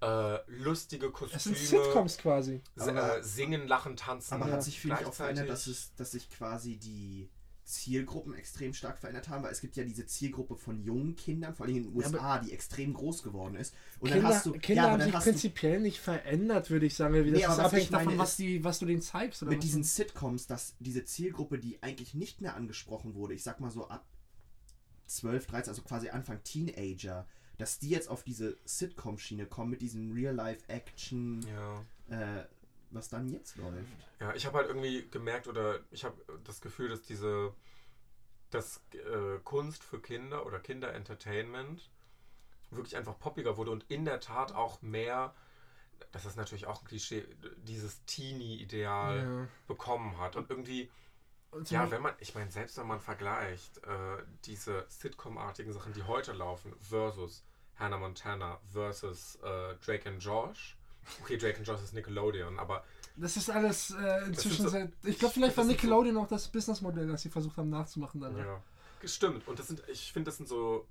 Speaker 3: äh, lustige Kostüme.
Speaker 2: Es sind Sitcoms quasi.
Speaker 3: Äh, singen, lachen, tanzen.
Speaker 1: Aber hat sich, finde ich, auch verändert, dass, es, dass sich quasi die Zielgruppen extrem stark verändert haben, weil es gibt ja diese Zielgruppe von jungen Kindern, vor allem in den
Speaker 2: Ja,
Speaker 1: USA, die extrem groß geworden ist. Und
Speaker 2: Kinder,
Speaker 1: dann hast du,
Speaker 2: Kinder
Speaker 1: ja, aber
Speaker 2: haben
Speaker 1: dann
Speaker 2: sich
Speaker 1: hast du
Speaker 2: prinzipiell nicht verändert, würde ich sagen. Das
Speaker 1: Nee, aber
Speaker 2: ist
Speaker 1: was
Speaker 2: abhängig davon, was, die, was du denen zeigst. Oder
Speaker 1: mit
Speaker 2: was
Speaker 1: diesen
Speaker 2: du-
Speaker 1: Sitcoms, dass diese Zielgruppe, die eigentlich nicht mehr angesprochen wurde, ich sag mal so ab 12, 13, also quasi Anfang Teenager, dass die jetzt auf diese Sitcom-Schiene kommen mit diesem Real-Life-Action,
Speaker 3: Ja.
Speaker 1: äh, was dann jetzt läuft.
Speaker 3: ja, ich habe halt irgendwie gemerkt oder ich habe das Gefühl, dass diese dass äh, Kunst für Kinder oder Kinder-Entertainment wirklich einfach poppiger wurde und in der Tat auch mehr, das ist natürlich auch ein Klischee, dieses Teenie-Ideal
Speaker 2: Ja.
Speaker 3: bekommen hat. Und irgendwie,
Speaker 2: Und
Speaker 3: ja, wenn man, ich meine, selbst wenn man vergleicht, äh, diese Sitcom-artigen Sachen, die heute laufen, versus Hannah Montana versus äh, Drake and Josh. Okay, Drake and Josh ist Nickelodeon, aber
Speaker 2: Das ist alles äh, inzwischen
Speaker 3: so-
Speaker 2: seit. Ich glaube, vielleicht war
Speaker 3: sind so-
Speaker 2: Nickelodeon auch das Businessmodell, das sie versucht haben nachzumachen. Dann.
Speaker 3: Ja, stimmt. Und das sind, ich finde, das sind so.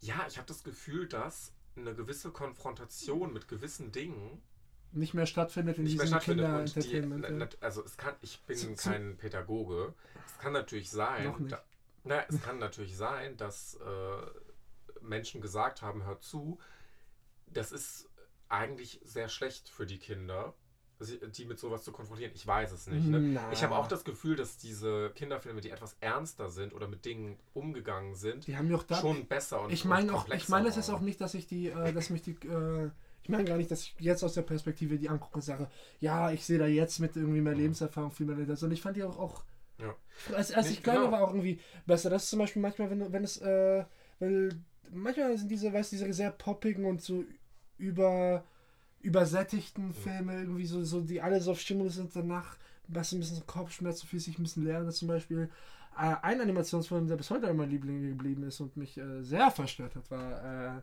Speaker 3: Ja, ich habe das Gefühl, dass eine gewisse Konfrontation mit gewissen Dingen
Speaker 2: nicht mehr stattfindet in
Speaker 3: nicht
Speaker 2: diesem
Speaker 3: die,
Speaker 2: Kinder-Entertainment. ja.
Speaker 3: na- also es kann, ich bin
Speaker 2: Zu-
Speaker 3: kein Pädagoge. Es kann natürlich sein,
Speaker 2: Noch nicht.
Speaker 3: Da, na, es kann natürlich sein, dass äh, Menschen gesagt haben, hör zu, das ist eigentlich sehr schlecht für die Kinder, die mit sowas zu konfrontieren. Ich weiß es nicht. Ne? Ich habe auch das Gefühl, dass diese Kinderfilme, die etwas ernster sind oder mit Dingen umgegangen sind,
Speaker 2: Die haben ja auch da.
Speaker 3: schon besser und
Speaker 2: ich meine
Speaker 3: und
Speaker 2: auch, ich meine es ist
Speaker 3: waren.
Speaker 2: auch nicht, dass ich die, äh, dass mich die, äh, ich meine gar nicht, dass ich jetzt aus der Perspektive die angucke und sage, ja, ich sehe da jetzt mit irgendwie mehr Lebenserfahrung viel mehr dahinter. Sondern ich fand die auch, auch
Speaker 3: Ja.
Speaker 2: als, als
Speaker 3: Nee,
Speaker 2: ich kleiner
Speaker 3: genau.
Speaker 2: war, auch irgendwie besser. Das ist zum Beispiel manchmal, wenn, du- wenn es, äh, weil manchmal sind diese, weißt du, diese sehr poppigen und so über übersättigten Filme irgendwie so, so die alle so auf Stimmung sind danach was ein bisschen Kopfschmerzen für sich ein bisschen lernen zum Beispiel äh, ein Animationsfilm der bis heute mein Liebling geblieben ist und mich äh, sehr verstört hat war äh,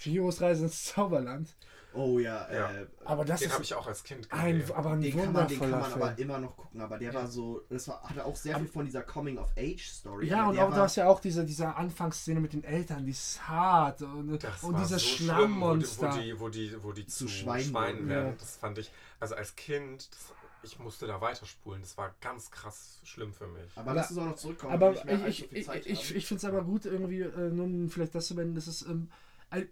Speaker 2: Chihiros Reise ins Zauberland
Speaker 1: Oh ja,
Speaker 3: Ja.
Speaker 1: äh,
Speaker 2: aber das
Speaker 3: Den habe ich auch als Kind gesehen.
Speaker 2: ein aber ein
Speaker 1: den kann man, den kann man
Speaker 2: Film
Speaker 1: aber immer noch gucken, aber der
Speaker 3: Ja.
Speaker 1: war so, das war, hatte auch sehr viel von dieser Coming-of-Age-Story.
Speaker 2: ja,
Speaker 1: aber
Speaker 2: und
Speaker 1: der
Speaker 2: auch
Speaker 1: war,
Speaker 2: da ist ja auch diese, diese Anfangsszene mit den Eltern, die ist hart und,
Speaker 3: Das
Speaker 2: und dieses
Speaker 3: so schlimm,
Speaker 2: Schlammmonster.
Speaker 3: Wo die, wo die, wo die, wo die
Speaker 1: Zu
Speaker 3: zu,
Speaker 1: Schweinen
Speaker 3: Schweinen, werden.
Speaker 2: ja.
Speaker 3: Das fand ich, also als Kind, das, ich musste da weiterspulen. Das war ganz krass schlimm für mich.
Speaker 1: Aber lass uns auch noch zurückkommen.
Speaker 2: Aber ich, ich,
Speaker 1: viel
Speaker 2: ich,
Speaker 1: Zeit
Speaker 2: ich, ich finde es aber gut, irgendwie, äh, nun vielleicht das zu beenden, das ist, ähm,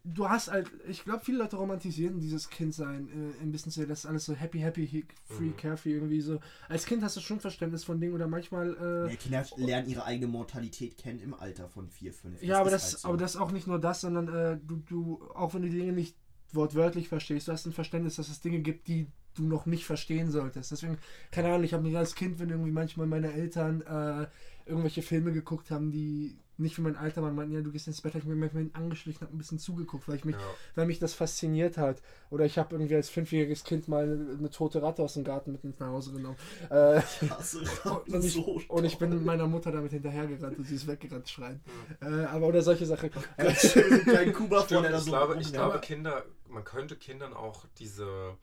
Speaker 2: du hast halt, ich glaube, viele Leute romantisieren dieses Kindsein äh, ein bisschen so, das ist alles so happy, happy, free,
Speaker 3: Mhm.
Speaker 2: carefree, irgendwie so. Als Kind hast du schon Verständnis von Dingen oder manchmal, äh,
Speaker 1: Nee, Kinder lernen ihre eigene Mortalität kennen im Alter von 4, 5.
Speaker 2: ja, aber
Speaker 1: ist
Speaker 2: das,
Speaker 1: halt so.
Speaker 2: aber das auch nicht nur das, sondern äh, du, du, auch wenn du die Dinge nicht wortwörtlich verstehst, du hast ein Verständnis, dass es Dinge gibt, die du noch nicht verstehen solltest. Deswegen, keine Ahnung, ich habe mich als Kind, wenn irgendwie manchmal meine Eltern äh, irgendwelche Filme geguckt haben, die nicht für mein Alter waren, meinten, ja, du gehst ins Bett, ich mir manchmal angeschlichen, habe ein bisschen zugeguckt, weil ich mich,
Speaker 3: Ja.
Speaker 2: weil mich das fasziniert hat. Oder ich habe irgendwie als fünfjähriges Kind mal eine, eine tote Ratte aus dem Garten mit nach Hause genommen. Äh, und, ich,
Speaker 1: so
Speaker 2: und ich bin mit meiner Mutter damit hinterhergerannt und sie ist weggerannt schreien. Äh, aber oder solche Sachen. Äh,
Speaker 1: einen kleinen Kuba
Speaker 3: Stimmt, ich
Speaker 1: so
Speaker 3: glaube, ich glaube, Kinder, man könnte Kindern auch diese,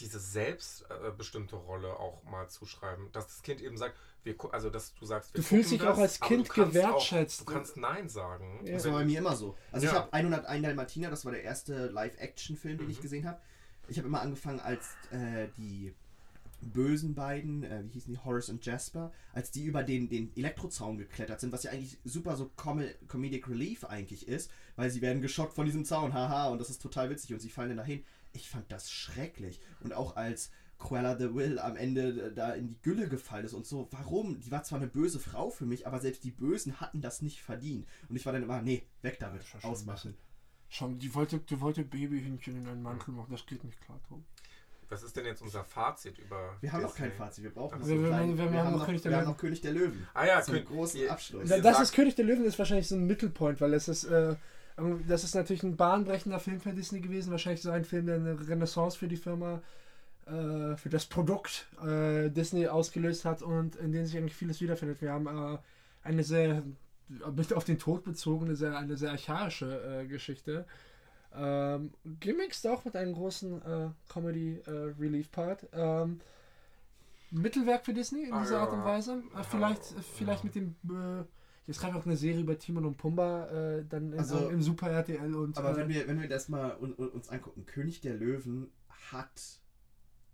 Speaker 3: diese selbstbestimmte Rolle auch mal zuschreiben. Dass das Kind eben sagt, wir, also dass du sagst, wir
Speaker 2: Du fühlst dich auch
Speaker 3: das,
Speaker 2: als
Speaker 3: aber
Speaker 2: Kind
Speaker 3: du
Speaker 2: gewertschätzt.
Speaker 3: Auch, du kannst Nein sagen.
Speaker 2: Ja.
Speaker 1: Das war bei mir immer so. Also ich
Speaker 3: Ja.
Speaker 1: habe 101 Dalmatiner, das war der erste Live-Action-Film, den ich
Speaker 3: Mhm.
Speaker 1: gesehen habe. Ich habe immer angefangen, als äh, die bösen beiden, äh, wie hießen die, Horace und Jasper, als die über den, den Elektrozaun geklettert sind, was ja eigentlich super so Com Comedic Relief eigentlich ist, weil sie werden geschockt von diesem Zaun, haha, und das ist total witzig und sie fallen dann dahin. Ich fand das schrecklich. Und auch als Cruella the Will am Ende äh, da in die Gülle gefallen ist und so, warum? Die war zwar eine böse Frau für mich, aber selbst die Bösen hatten das nicht verdient. Und ich war dann immer, nee, weg damit, ausmachen.
Speaker 2: Schon, die wollte, die wollte Babyhühnchen in einen Mantel machen, das geht nicht klar, Tobi.
Speaker 3: Was ist denn jetzt unser Fazit über
Speaker 1: Wir haben noch kein Fazit, wir brauchen noch
Speaker 2: Wir- wir- wir haben König der
Speaker 1: wir haben
Speaker 2: Löwen.
Speaker 1: noch König der Löwen.
Speaker 3: Ah ja,
Speaker 1: Zum
Speaker 3: Kön-
Speaker 1: großen Abschluss.
Speaker 2: Das ist König der Löwen ist wahrscheinlich so ein Mittelpoint, weil es ist, äh, das ist natürlich ein bahnbrechender Film für Disney gewesen. Wahrscheinlich so ein Film, der eine Renaissance für die Firma, äh, für das Produkt äh, Disney ausgelöst hat und in dem sich eigentlich vieles wiederfindet. Wir haben äh, eine sehr, mit auf den Tod bezogene, sehr, eine sehr archaische Geschichte. Ähm, gemixt auch mit einem großen Comedy-Relief-Part. ähm, Mittelwerk für Disney in
Speaker 3: Ah,
Speaker 2: dieser Art und
Speaker 3: ja.
Speaker 2: Weise.
Speaker 3: Ja,
Speaker 2: vielleicht äh, vielleicht
Speaker 3: ja.
Speaker 2: mit dem. Äh, jetzt gerade auch eine Serie über Timon und Pumba, äh, dann in,
Speaker 1: Also-
Speaker 2: im Super RTL und.
Speaker 1: Aber
Speaker 2: äh,
Speaker 1: wenn wir, wenn wir das mal un, un, uns angucken, König der Löwen hat,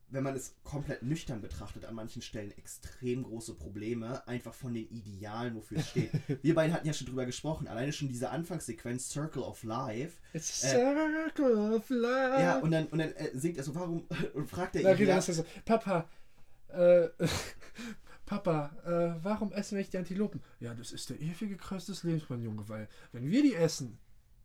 Speaker 1: wenn man es komplett nüchtern betrachtet, an manchen Stellen extrem große Probleme, einfach von den Idealen, wofür es steht. wir beide hatten ja schon drüber gesprochen, alleine schon diese Anfangssequenz Circle of Life.
Speaker 2: It's a circle of life.
Speaker 1: Ja, und dann, und dann äh, singt er so, warum, und fragt er ihn, ja,
Speaker 2: so, Papa, äh, Papa, äh, warum essen wir nicht die Antilopen? Ja, das ist der ewige Kreis des Lebens, mein Junge, weil wenn wir die essen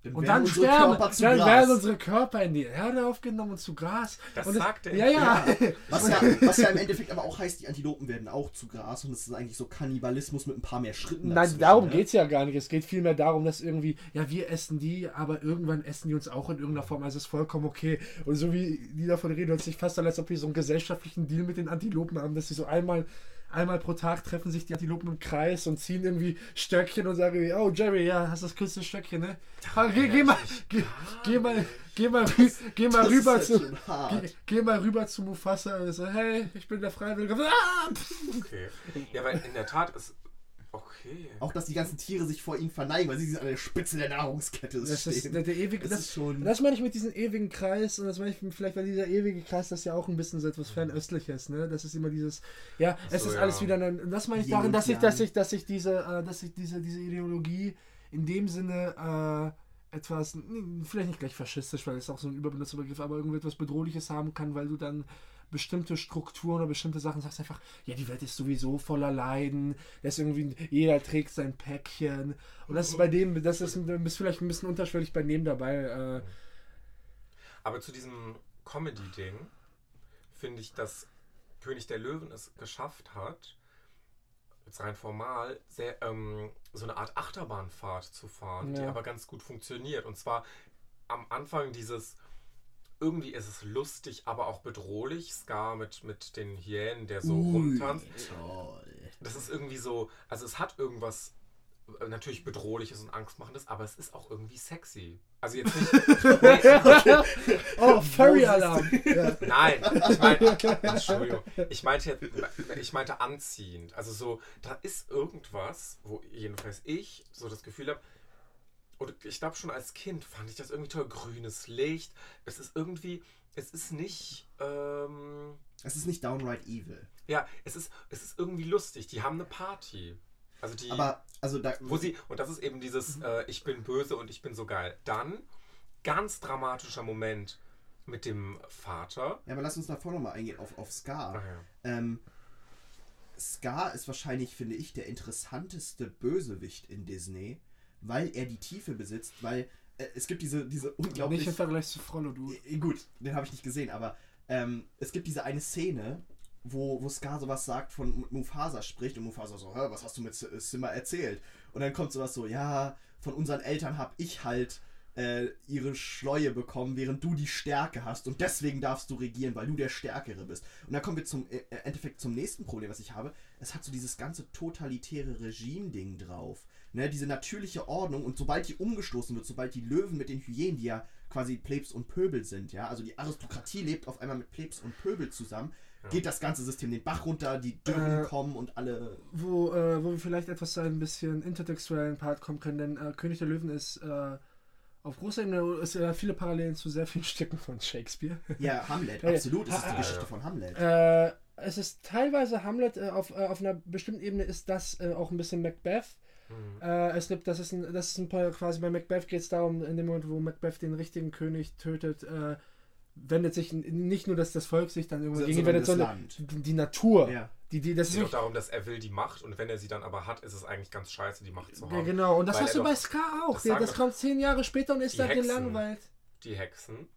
Speaker 1: dann
Speaker 2: und dann sterben, dann
Speaker 1: Gras.
Speaker 2: werden unsere Körper in die Erde aufgenommen und zu Gras.
Speaker 3: Das
Speaker 2: und
Speaker 3: sagt er.
Speaker 2: Ja, ja.
Speaker 1: Was ja, was ja im Endeffekt aber auch heißt, die Antilopen werden auch zu Gras und es ist eigentlich so Kannibalismus mit ein paar mehr Schritten.
Speaker 2: Nein, darum
Speaker 1: ne?
Speaker 2: geht's ja gar nicht. Es geht vielmehr darum, dass irgendwie, ja, wir essen die, aber irgendwann essen die uns auch in irgendeiner Form. Also ist vollkommen okay. Und so wie die davon reden, hört sich fast an, als ob die so einen gesellschaftlichen Deal mit den Antilopen haben, dass sie so einmal, einmal pro Tag treffen sich die Antilopen im Kreis und ziehen irgendwie Stöckchen und sagen, wie, oh Jerry, ja, hast das kürzeste Stöckchen, ne? Ah, geh, geh mal, geh, geh mal, geh mal, rü- geh mal
Speaker 1: Das
Speaker 2: rüber zu. Geh, geh mal rüber zu Mufasa und so, hey, ich bin der Freiwillige. Ah!
Speaker 3: Okay. Ja, weil in der Tat ist Okay.
Speaker 1: Auch, dass die ganzen Tiere sich vor ihm verneigen, weil sie an der Spitze der Nahrungskette
Speaker 2: Das
Speaker 1: stehen.
Speaker 2: ist der, der ewige,
Speaker 1: das,
Speaker 2: das,
Speaker 1: ist schon...
Speaker 2: das meine ich mit diesem ewigen Kreis und das meine ich vielleicht, weil dieser ewige Kreis das ja auch ein bisschen so etwas fernöstliches, ne? Das ist immer dieses, ja, es
Speaker 3: so,
Speaker 2: ist
Speaker 3: ja.
Speaker 2: alles wieder, ein, das meine ich darin, dass ich, dass ich, dass ich diese, äh, dass ich diese, diese Ideologie in dem Sinne äh, etwas, vielleicht nicht gleich faschistisch, weil es auch so ein überbenutzter Begriff, aber irgendwie etwas Bedrohliches haben kann, weil du dann bestimmte Strukturen oder bestimmte Sachen sagst einfach, ja, die Welt ist sowieso voller Leiden, das ist irgendwie, jeder trägt sein Päckchen und das ist bei dem, das ist, du bist vielleicht ein bisschen unterschwellig bei dem dabei, äh,
Speaker 3: Aber zu diesem Comedy-Ding finde ich, dass König der Löwen es geschafft hat, jetzt rein formal, sehr, ähm, so eine Art Achterbahnfahrt zu fahren, die
Speaker 2: Ja.
Speaker 3: aber ganz gut funktioniert. Und zwar am Anfang dieses, irgendwie ist es lustig, aber auch bedrohlich. Scar mit, mit den Hyänen, der so
Speaker 1: Ui,
Speaker 3: rumtanzt.
Speaker 1: toll.
Speaker 3: Das ist irgendwie so, also es hat irgendwas äh, natürlich bedrohliches und angstmachendes, aber es ist auch irgendwie sexy. Also jetzt nicht. nee,
Speaker 2: oh, Furry-Alarm!
Speaker 3: Nein, ich meinte, Entschuldigung, ich meinte, jetzt- ich meinte anziehend. Also so, da ist irgendwas, wo jedenfalls ich so das Gefühl habe, und ich glaube schon als Kind fand ich das irgendwie toll, grünes Licht. Es ist irgendwie, es ist nicht, ähm,
Speaker 1: Es ist nicht downright evil.
Speaker 3: ja, es ist, es ist irgendwie lustig. Die haben eine Party. Also die,
Speaker 1: Aber, also da...
Speaker 3: wo sie, und das ist eben dieses, äh, ich bin böse und ich bin so geil. Dann, ganz dramatischer Moment mit dem Vater.
Speaker 1: Ja, aber lass uns davor nochmal eingehen auf, auf Scar.
Speaker 3: Ach ja.
Speaker 1: Ähm, Scar ist wahrscheinlich, finde ich, der interessanteste Bösewicht in Disney, weil er die Tiefe besitzt, weil äh, es gibt diese, diese unglaublich...
Speaker 2: Nicht im Vergleich zu Frollo, du.
Speaker 1: Äh, Gut, den habe ich nicht gesehen, aber ähm, es gibt diese eine Szene, wo, wo Scar sowas sagt von Mufasa spricht und Mufasa so, was hast du mit S- Simba erzählt? Und dann kommt sowas so, ja, von unseren Eltern habe ich halt äh, ihre Schleue bekommen, während du die Stärke hast und deswegen darfst du regieren, weil du der Stärkere bist. Und dann kommen wir zum äh, Endeffekt zum nächsten Problem, was ich habe. Es hat so dieses ganze totalitäre Regime-Ding drauf. Ne, diese natürliche Ordnung und sobald die umgestoßen wird, sobald die Löwen mit den Hyänen, die ja quasi Plebs und Pöbel sind, ja, also die Aristokratie lebt auf einmal mit Plebs und Pöbel zusammen, geht das ganze System den Bach runter, die Dürren
Speaker 2: Äh,
Speaker 1: kommen und alle.
Speaker 2: Wo, äh, wo wir vielleicht etwas zu einem bisschen intertextuellen Part kommen können, denn äh, König der Löwen ist äh, auf großer Ebene ist, äh, viele Parallelen zu sehr vielen Stücken von Shakespeare.
Speaker 1: Ja, Hamlet,
Speaker 2: Ja, ja.
Speaker 1: absolut, es ist die
Speaker 2: ha-
Speaker 1: Geschichte
Speaker 3: ja.
Speaker 1: von Hamlet.
Speaker 2: Äh, es ist teilweise Hamlet, äh, auf, äh, auf einer bestimmten Ebene ist das äh, auch ein bisschen Macbeth.
Speaker 3: Mhm.
Speaker 2: Äh, es gibt, das ist ein, das ist ein paar, quasi bei Macbeth geht es darum, in dem Moment, wo Macbeth den richtigen König tötet, äh, wendet sich nicht nur, dass das Volk sich dann irgendwo
Speaker 1: So-
Speaker 2: gegen wendet, sondern die Natur.
Speaker 1: Ja.
Speaker 2: Die, die, das
Speaker 3: Es
Speaker 2: ist
Speaker 3: geht auch darum, dass er will die Macht und wenn er sie dann aber hat, ist es eigentlich ganz scheiße, die Macht zu
Speaker 2: ja,
Speaker 3: haben.
Speaker 2: genau. Und das hast du bei Scar auch.
Speaker 3: das
Speaker 2: das kommt zehn Jahre später und ist dann
Speaker 3: Hexen.
Speaker 2: gelangweilt.
Speaker 3: Die Hexen.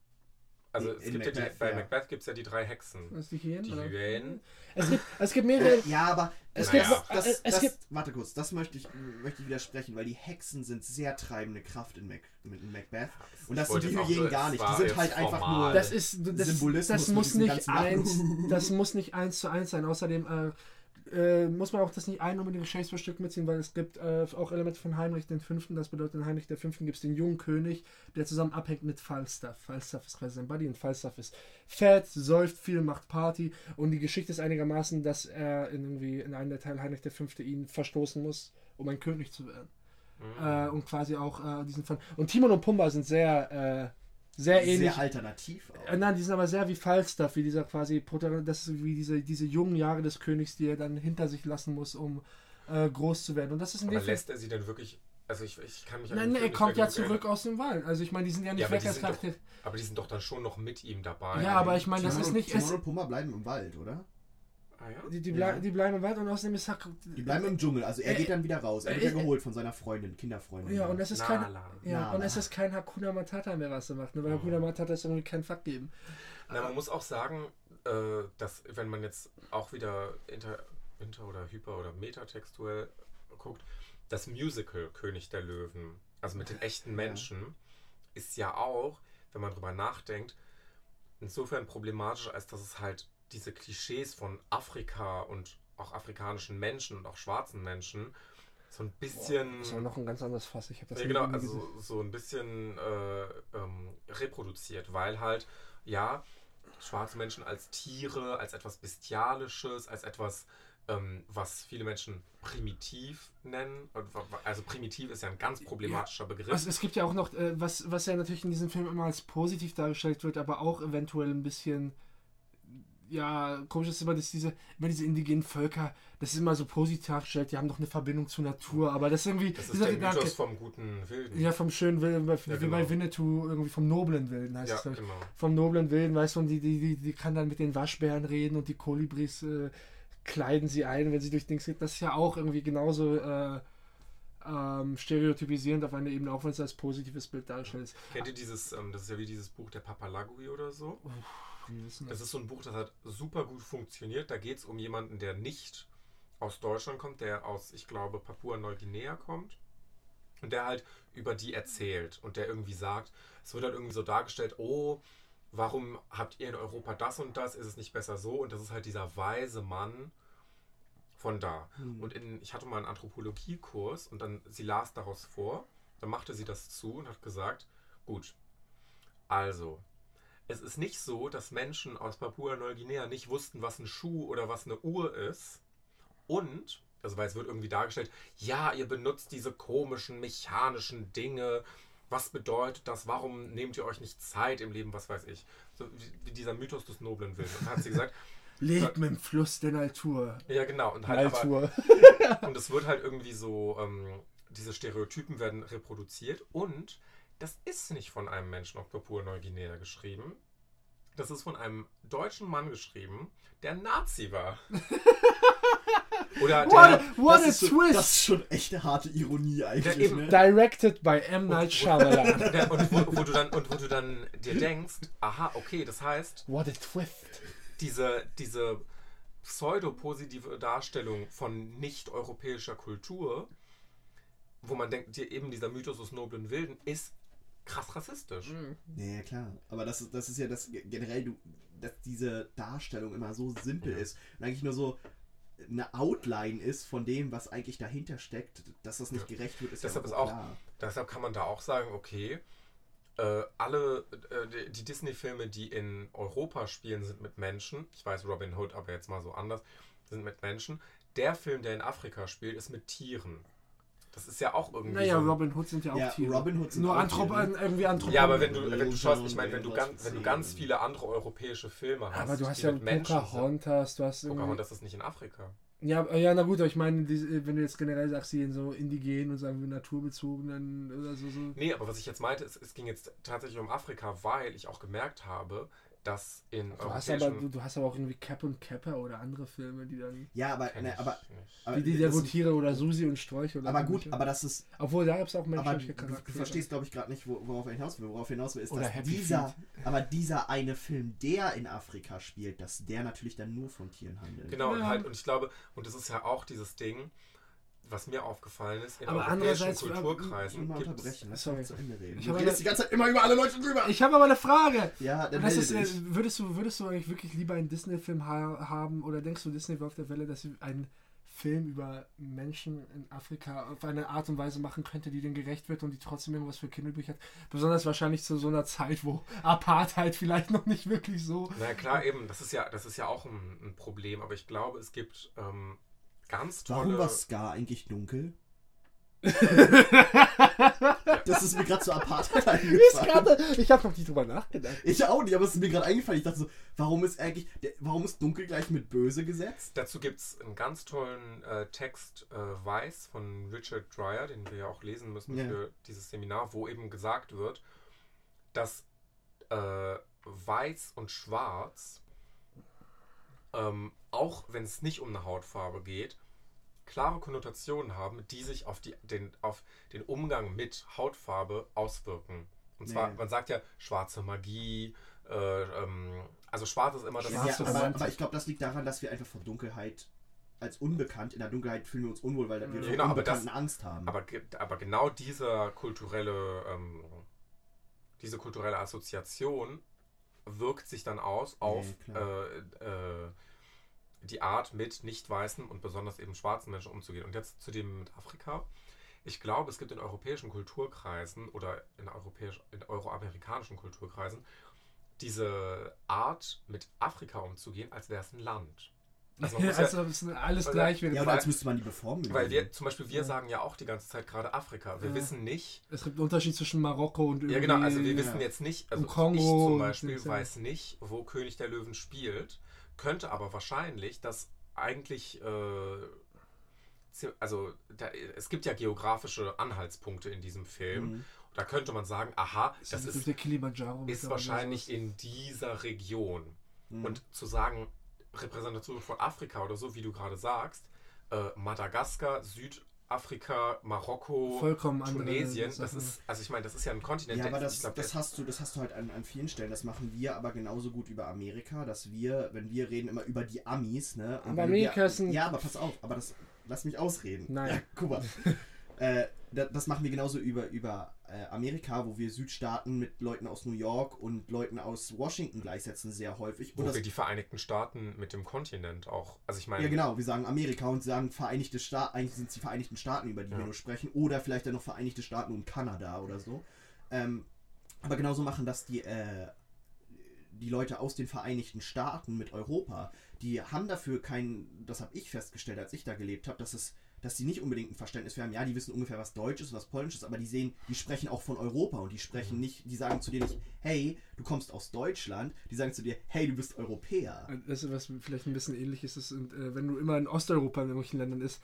Speaker 3: Also es
Speaker 1: In
Speaker 3: gibt ja die,
Speaker 1: Macbeth,
Speaker 3: bei
Speaker 1: ja.
Speaker 3: Macbeth gibt es ja die drei Hexen.
Speaker 2: Was die Hyänen?
Speaker 3: Die? Hyänen.
Speaker 2: Es gibt, es gibt mehrere.
Speaker 1: Äh, ja, aber
Speaker 2: Es
Speaker 1: das,
Speaker 3: gibt-
Speaker 1: das,
Speaker 2: äh, es
Speaker 1: das,
Speaker 2: gibt-
Speaker 1: warte kurz, das möchte ich, möchte ich widersprechen, weil die Hexen sind sehr treibende Kraft in, Mac, in Macbeth. Und das sind die Hyänen
Speaker 3: so,
Speaker 1: gar nicht. Die sind halt einfach
Speaker 3: formal.
Speaker 1: nur.
Speaker 2: Das ist das,
Speaker 1: Symbolismus
Speaker 2: das muss nicht eins, das muss nicht eins zu eins sein. Außerdem äh, äh, muss man auch das nicht ein unbedingt Shakespeare-Stück mitziehen, weil es gibt äh, auch Elemente von Heinrich Fünften. Das bedeutet, in Heinrich Fünften gibt es den jungen König, der zusammen abhängt mit Falstaff. Falstaff ist quasi sein Buddy und Falstaff ist fett, säuft viel, macht Party und die Geschichte ist einigermaßen, dass er in, irgendwie in einem der Teile Heinrich Fünfte ihn verstoßen muss, um ein König zu werden.
Speaker 3: Mhm.
Speaker 2: Äh, und quasi auch äh, diesen Fun. Und Timon und Pumba sind sehr, äh, sehr ähnlich.
Speaker 1: sehr alternativ. Auch.
Speaker 2: Äh, nein, die sind aber sehr wie Falstaff, wie dieser quasi Protagonist, das ist wie diese, diese jungen Jahre des Königs, die er dann hinter sich lassen muss, um äh, groß zu werden. Und das ist in
Speaker 3: aber lässt er sie denn wirklich. Also ich, ich kann mich
Speaker 2: Nein, nein, er kommt ja zurück aus dem Wald. Also ich meine, die sind ja nicht
Speaker 3: Ja,
Speaker 2: weg als Charakter.
Speaker 3: Aber die sind doch dann schon noch mit ihm dabei.
Speaker 2: Ja, aber ich meine, das
Speaker 1: Timon
Speaker 2: ist nicht.
Speaker 1: Timon und Pumba bleiben im Wald, oder?
Speaker 3: Ah, ja?
Speaker 2: die, die,
Speaker 1: Ja.
Speaker 2: blei die bleiben im Wald und außerdem ist Hack.
Speaker 1: Die bleiben im Dschungel, also er
Speaker 2: Äh,
Speaker 1: geht dann wieder raus. Er wird
Speaker 2: äh,
Speaker 1: ja
Speaker 2: äh,
Speaker 1: geholt von seiner Freundin, Kinderfreundin.
Speaker 2: Ja, und es ist kein.
Speaker 3: Nala.
Speaker 2: Ja,
Speaker 1: Nala.
Speaker 2: und es ist kein Hakuna Matata mehr, was er macht, ne? weil
Speaker 3: Mhm.
Speaker 2: Hakuna Matata ist irgendwie kein Fakt geben.
Speaker 3: Na, man muss auch sagen, äh, dass wenn man jetzt auch wieder inter, inter oder hyper oder metatextuell guckt, das Musical König der Löwen, also mit den echten Menschen, ist ja auch, wenn man drüber nachdenkt, insofern problematisch, als dass es halt diese Klischees von Afrika und auch afrikanischen Menschen und auch schwarzen Menschen so ein bisschen.
Speaker 2: Das ist aber noch ein ganz anderes Fass. Ich habe das
Speaker 3: Ja, genau,
Speaker 2: irgendwie gesehen.
Speaker 3: also so ein bisschen äh, ähm, reproduziert, weil halt, ja, schwarze Menschen als Tiere, als etwas Bestialisches, als etwas ähm, was viele Menschen primitiv nennen. Also primitiv ist ja ein ganz problematischer Begriff.
Speaker 2: Also es gibt ja auch noch, äh, was, was ja natürlich in diesem Film immer als positiv dargestellt wird, aber auch eventuell ein bisschen ja, komisch ist immer, dass diese, immer diese indigenen Völker, das ist immer so positiv dargestellt, die haben doch eine Verbindung zur Natur, aber das ist irgendwie...
Speaker 3: Das ist der Gedanke, vom guten Wilden.
Speaker 2: Ja, vom schönen Wilden, wie ja, genau. bei Winnetou, irgendwie vom noblen Wilden heißt
Speaker 3: ja,
Speaker 2: es.
Speaker 3: Genau.
Speaker 2: Vom noblen Wilden, weißt du, und die, die, die, die kann dann mit den Waschbären reden und die Kolibris äh, kleiden sie ein, wenn sie durch Dings geht. Das ist ja auch irgendwie genauso... Äh, ähm, stereotypisierend auf einer Ebene, auch wenn es als positives Bild dargestellt ist.
Speaker 3: Kennt ihr dieses, ähm, das ist ja wie dieses Buch der Papalagui oder so? Uff das ist so ein Buch, das hat super gut funktioniert. Da geht es um jemanden, der nicht aus Deutschland kommt, der aus, ich glaube, Papua-Neuguinea kommt. Und der halt über die erzählt und der irgendwie sagt, es wird halt irgendwie so dargestellt, oh, warum habt ihr in Europa das und das? Ist es nicht besser so? Und das ist halt dieser weise Mann von da. Mhm. Und in, ich hatte mal einen Anthropologiekurs und dann, sie las daraus vor, dann machte sie das zu und hat gesagt, gut, also, es ist nicht so, dass Menschen aus Papua-Neuguinea nicht wussten, was ein Schuh oder was eine Uhr ist. Und, also weil es wird irgendwie dargestellt, ja, ihr benutzt diese komischen mechanischen Dinge. Was bedeutet das? Warum nehmt ihr euch nicht Zeit im Leben? Was weiß ich. So wie dieser Mythos des noblen Willens. Und dann hat sie gesagt,
Speaker 2: Lebt mit dem Fluss der Natur.
Speaker 3: Ja, genau. Und halt
Speaker 2: Natur.
Speaker 3: Aber, und es wird halt irgendwie so, ähm, diese Stereotypen werden reproduziert und das ist nicht von einem Menschen auf Papua-Neuguinea geschrieben. Das ist von einem deutschen Mann geschrieben, der Nazi war.
Speaker 2: Oder what, der, what a
Speaker 1: twist!
Speaker 2: Schon,
Speaker 1: das ist schon echt eine harte Ironie eigentlich. Ne?
Speaker 2: Directed by M. Night Shyamalan.
Speaker 3: Und, und, wo, wo, du dann, und wo du dann dir denkst, aha, okay, das heißt...
Speaker 2: What a twist!
Speaker 3: Diese, diese pseudo-positive Darstellung von nicht-europäischer Kultur, wo man denkt, dir eben dieser Mythos des noblen Wilden, ist krass rassistisch. Mhm.
Speaker 1: Ja, klar. Aber das ist, das ist ja das generell, du, dass diese Darstellung immer so simpel ist und eigentlich nur so eine Outline ist von dem, was eigentlich dahinter steckt, dass das nicht ja. gerecht wird, ist
Speaker 3: deshalb
Speaker 1: ja
Speaker 3: auch, ist auch klar. Deshalb kann man da auch sagen, okay, äh, alle äh, die Disney-Filme, die in Europa spielen, sind mit Menschen. Ich weiß Robin Hood, aber jetzt mal so anders, sind mit Menschen. Der Film, der in Afrika spielt, ist mit Tieren. Das ist ja auch irgendwie.
Speaker 2: Naja, so Robin Hood sind ja auch ja, Tiere.
Speaker 1: Robin Hood sind
Speaker 2: Nur Anthrop Tiere. Ne? irgendwie Anthropen.
Speaker 3: Ja, aber wenn du, wenn du schaust, ich meine, wenn du ganz, wenn du ganz viele andere europäische Filme hast.
Speaker 2: Aber du hast ja Pocahontas, du hast.
Speaker 3: Pocahontas ist nicht in Afrika.
Speaker 2: Ja, äh, ja, na gut, aber ich meine, wenn du jetzt generell sagst, sie in so indigenen und sagen wir naturbezogenen oder so, so.
Speaker 3: Nee, aber was ich jetzt meinte, ist, es ging jetzt tatsächlich um Afrika, weil ich auch gemerkt habe, dass in
Speaker 2: du hast, aber, du, du, hast aber auch irgendwie Cap und Capper oder andere Filme, die dann.
Speaker 1: Ja, aber. Ne, aber,
Speaker 2: aber wie die der Tiere oder Susi und Sträuche oder
Speaker 1: Aber gut, aber das ist.
Speaker 2: Obwohl, da gab es auch
Speaker 1: menschliche aber Du, du verstehst, glaube ich, gerade nicht, worauf er hinaus will. Worauf er hinaus will, ist, oder dass Happy dieser. Aber dieser eine Film, der in Afrika spielt, dass der natürlich dann nur von Tieren handelt.
Speaker 3: Genau, ja. und halt, und ich glaube, und das ist ja auch dieses Ding was mir aufgefallen ist, in
Speaker 2: aber andererseits
Speaker 3: Kulturkreisen
Speaker 1: immer unterbrechen. Lass
Speaker 2: Sorry.
Speaker 1: zu Ende reden.
Speaker 2: Ich
Speaker 1: du
Speaker 2: redest
Speaker 1: die ganze Zeit immer über alle Leute drüber.
Speaker 2: Ich habe aber eine Frage.
Speaker 1: Ja, dann
Speaker 2: das ist, äh, würdest du würdest du eigentlich wirklich lieber einen Disney-Film ha haben oder denkst du, Disney war auf der Welle, dass sie einen Film über Menschen in Afrika auf eine Art und Weise machen könnte, die denen gerecht wird und die trotzdem irgendwas für Kinder übrig hat. Besonders wahrscheinlich zu so einer Zeit, wo Apartheid vielleicht noch nicht wirklich so.
Speaker 3: Na klar, eben, das ist ja, das ist ja auch ein, ein Problem, aber ich glaube, es gibt ähm, ganz tolle.
Speaker 1: Warum war Scar eigentlich dunkel? das ist mir gerade so Apartheid
Speaker 2: eingefallen. Ich habe noch nicht drüber nachgedacht.
Speaker 1: Ich auch nicht, aber es ist mir gerade eingefallen. Ich dachte so, warum ist eigentlich, warum ist dunkel gleich mit böse gesetzt?
Speaker 3: Dazu gibt es einen ganz tollen äh, Text, äh, Weiß von Richard Dreyer, den wir ja auch lesen müssen ja. für dieses Seminar, wo eben gesagt wird, dass äh, Weiß und Schwarz, ähm, auch wenn es nicht um eine Hautfarbe geht, klare Konnotationen haben, die sich auf, die, den, auf den Umgang mit Hautfarbe auswirken. Und zwar, nee. man sagt ja schwarze Magie, äh, ähm, also schwarz ist immer das
Speaker 1: ja, ja, aber, aber ich glaube, das liegt daran, dass wir einfach vor Dunkelheit als unbekannt, in der Dunkelheit fühlen wir uns unwohl, weil wir
Speaker 3: genau,
Speaker 1: vor Unbekannten
Speaker 3: das,
Speaker 1: Angst haben.
Speaker 3: Aber, aber genau dieser kulturelle, ähm, diese kulturelle Assoziation wirkt sich dann aus auf ja, äh, äh, die Art, mit nicht weißen und besonders eben schwarzen Menschen umzugehen. Und jetzt zu dem mit Afrika. Ich glaube, es gibt in europäischen Kulturkreisen oder in, europäisch, in euroamerikanischen Kulturkreisen diese Art, mit Afrika umzugehen, als wäre es ein Land. Also
Speaker 2: Ja, also ist alles
Speaker 3: weil-
Speaker 2: gleich wäre.
Speaker 1: Ja, oder als müsste man die beformen.
Speaker 3: weil wir, zum Beispiel, wir
Speaker 2: Ja.
Speaker 3: sagen ja auch die ganze Zeit gerade Afrika. Wir
Speaker 2: Ja.
Speaker 3: wissen nicht,
Speaker 2: Es gibt einen Unterschied zwischen Marokko und
Speaker 3: Ja, genau, also wir wissen jetzt nicht, also ich zum Beispiel weiß nicht, wo König der Löwen spielt, könnte aber wahrscheinlich, dass eigentlich, äh, also da, es gibt ja geografische Anhaltspunkte in diesem Film.
Speaker 1: Mhm.
Speaker 3: Da könnte man sagen, aha,
Speaker 2: Das
Speaker 3: das
Speaker 2: ist
Speaker 3: ist,
Speaker 2: der Kilimanjaro.
Speaker 3: ist wahrscheinlich in dieser Region.
Speaker 1: Mhm.
Speaker 3: Und zu sagen, Repräsentation von Afrika oder so, wie du gerade sagst, äh, Madagaskar, Südafrika, Marokko,
Speaker 2: vollkommen
Speaker 3: Tunesien, das ist, also ich meine, das ist ja ein Kontinent,
Speaker 1: Ja,
Speaker 3: der-
Speaker 1: aber das,
Speaker 3: ich glaub,
Speaker 1: das, hast du, das hast du halt an, an vielen Stellen. Das machen wir aber genauso gut über Amerika, dass wir, wenn wir reden, immer über die Amis, ne? Und
Speaker 2: Aber Amerika
Speaker 1: wir,
Speaker 2: ist ein-
Speaker 1: Ja, aber pass auf, aber das. Lass mich ausreden.
Speaker 2: Nein.
Speaker 1: Ja, guck mal. Äh, da, das machen wir genauso über, über äh, Amerika, wo wir Südstaaten mit Leuten aus New York und Leuten aus Washington gleichsetzen, sehr häufig.
Speaker 3: Wo
Speaker 1: Und das,
Speaker 3: wir die Vereinigten Staaten mit dem Kontinent auch. Also ich meine,
Speaker 1: ja, genau, wir sagen Amerika und sagen Vereinigte Staaten, eigentlich sind es die Vereinigten Staaten, über die
Speaker 3: Ja.
Speaker 1: wir nur sprechen, oder vielleicht dann noch Vereinigte Staaten und Kanada oder so. Ähm, aber genauso machen das die, äh, die Leute aus den Vereinigten Staaten mit Europa. Die haben dafür kein, das habe ich festgestellt, als ich da gelebt habe, dass es dass sie nicht unbedingt ein Verständnis für haben, ja, die wissen ungefähr, was Deutsch ist, was Polnisch ist, aber die sehen, die sprechen auch von Europa und die sprechen
Speaker 3: Mhm.
Speaker 1: nicht, die sagen zu dir nicht, hey, du kommst aus Deutschland, die sagen zu dir, hey, du bist Europäer.
Speaker 2: Das ist was vielleicht ein bisschen ähnlich ist, ist und, äh, wenn du immer in Osteuropa in irgendwelchen Ländern ist.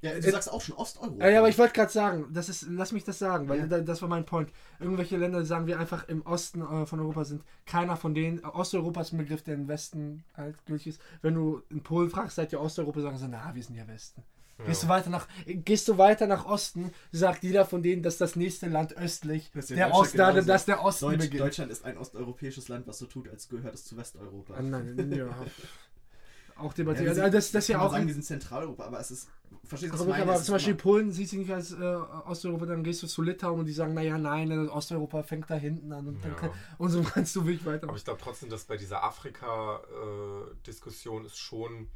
Speaker 1: Ja, du
Speaker 2: Äh,
Speaker 1: sagst auch schon Osteuropa.
Speaker 2: Ja, ja, aber ich wollte gerade sagen, das ist, lass mich das sagen, weil
Speaker 1: Ja.
Speaker 2: da, das war mein Point. Irgendwelche Länder, sagen wir einfach im Osten äh, von Europa sind, keiner von denen, Osteuropa ist ein Begriff, der im Westen halt gültig ist. Wenn du in Polen fragst, seid ihr Osteuropa, sagen sie, na, wir sind ja Westen. Gehst, du weiter nach, gehst du weiter nach Osten, sagt jeder von denen, dass das nächste Land östlich
Speaker 1: ja
Speaker 2: der Osten, da,
Speaker 1: genauso.
Speaker 2: dass der Osten
Speaker 1: Deutsch,
Speaker 2: beginnt.
Speaker 1: Deutschland ist ein osteuropäisches Land, was so tut, als gehört es zu Westeuropa.
Speaker 2: Ah, nein, ja. Auch
Speaker 1: Ja,
Speaker 2: debattiert.
Speaker 1: wir
Speaker 2: also,
Speaker 1: sind-
Speaker 2: das, das ist ja auch.
Speaker 1: sagen, wir sind Zentraleuropa, aber es ist. Verstehst du, was
Speaker 2: Aber, aber zum Beispiel
Speaker 1: immer-
Speaker 2: Polen sieht sich nicht als äh, Osteuropa, dann gehst du zu Litauen und die sagen, naja, nein, äh, Osteuropa fängt da hinten an und, dann
Speaker 3: Ja.
Speaker 2: kann, und so kannst du wirklich
Speaker 3: aber
Speaker 2: weitermachen.
Speaker 3: ich glaube trotzdem, dass bei dieser Afrika-Diskussion ist schon.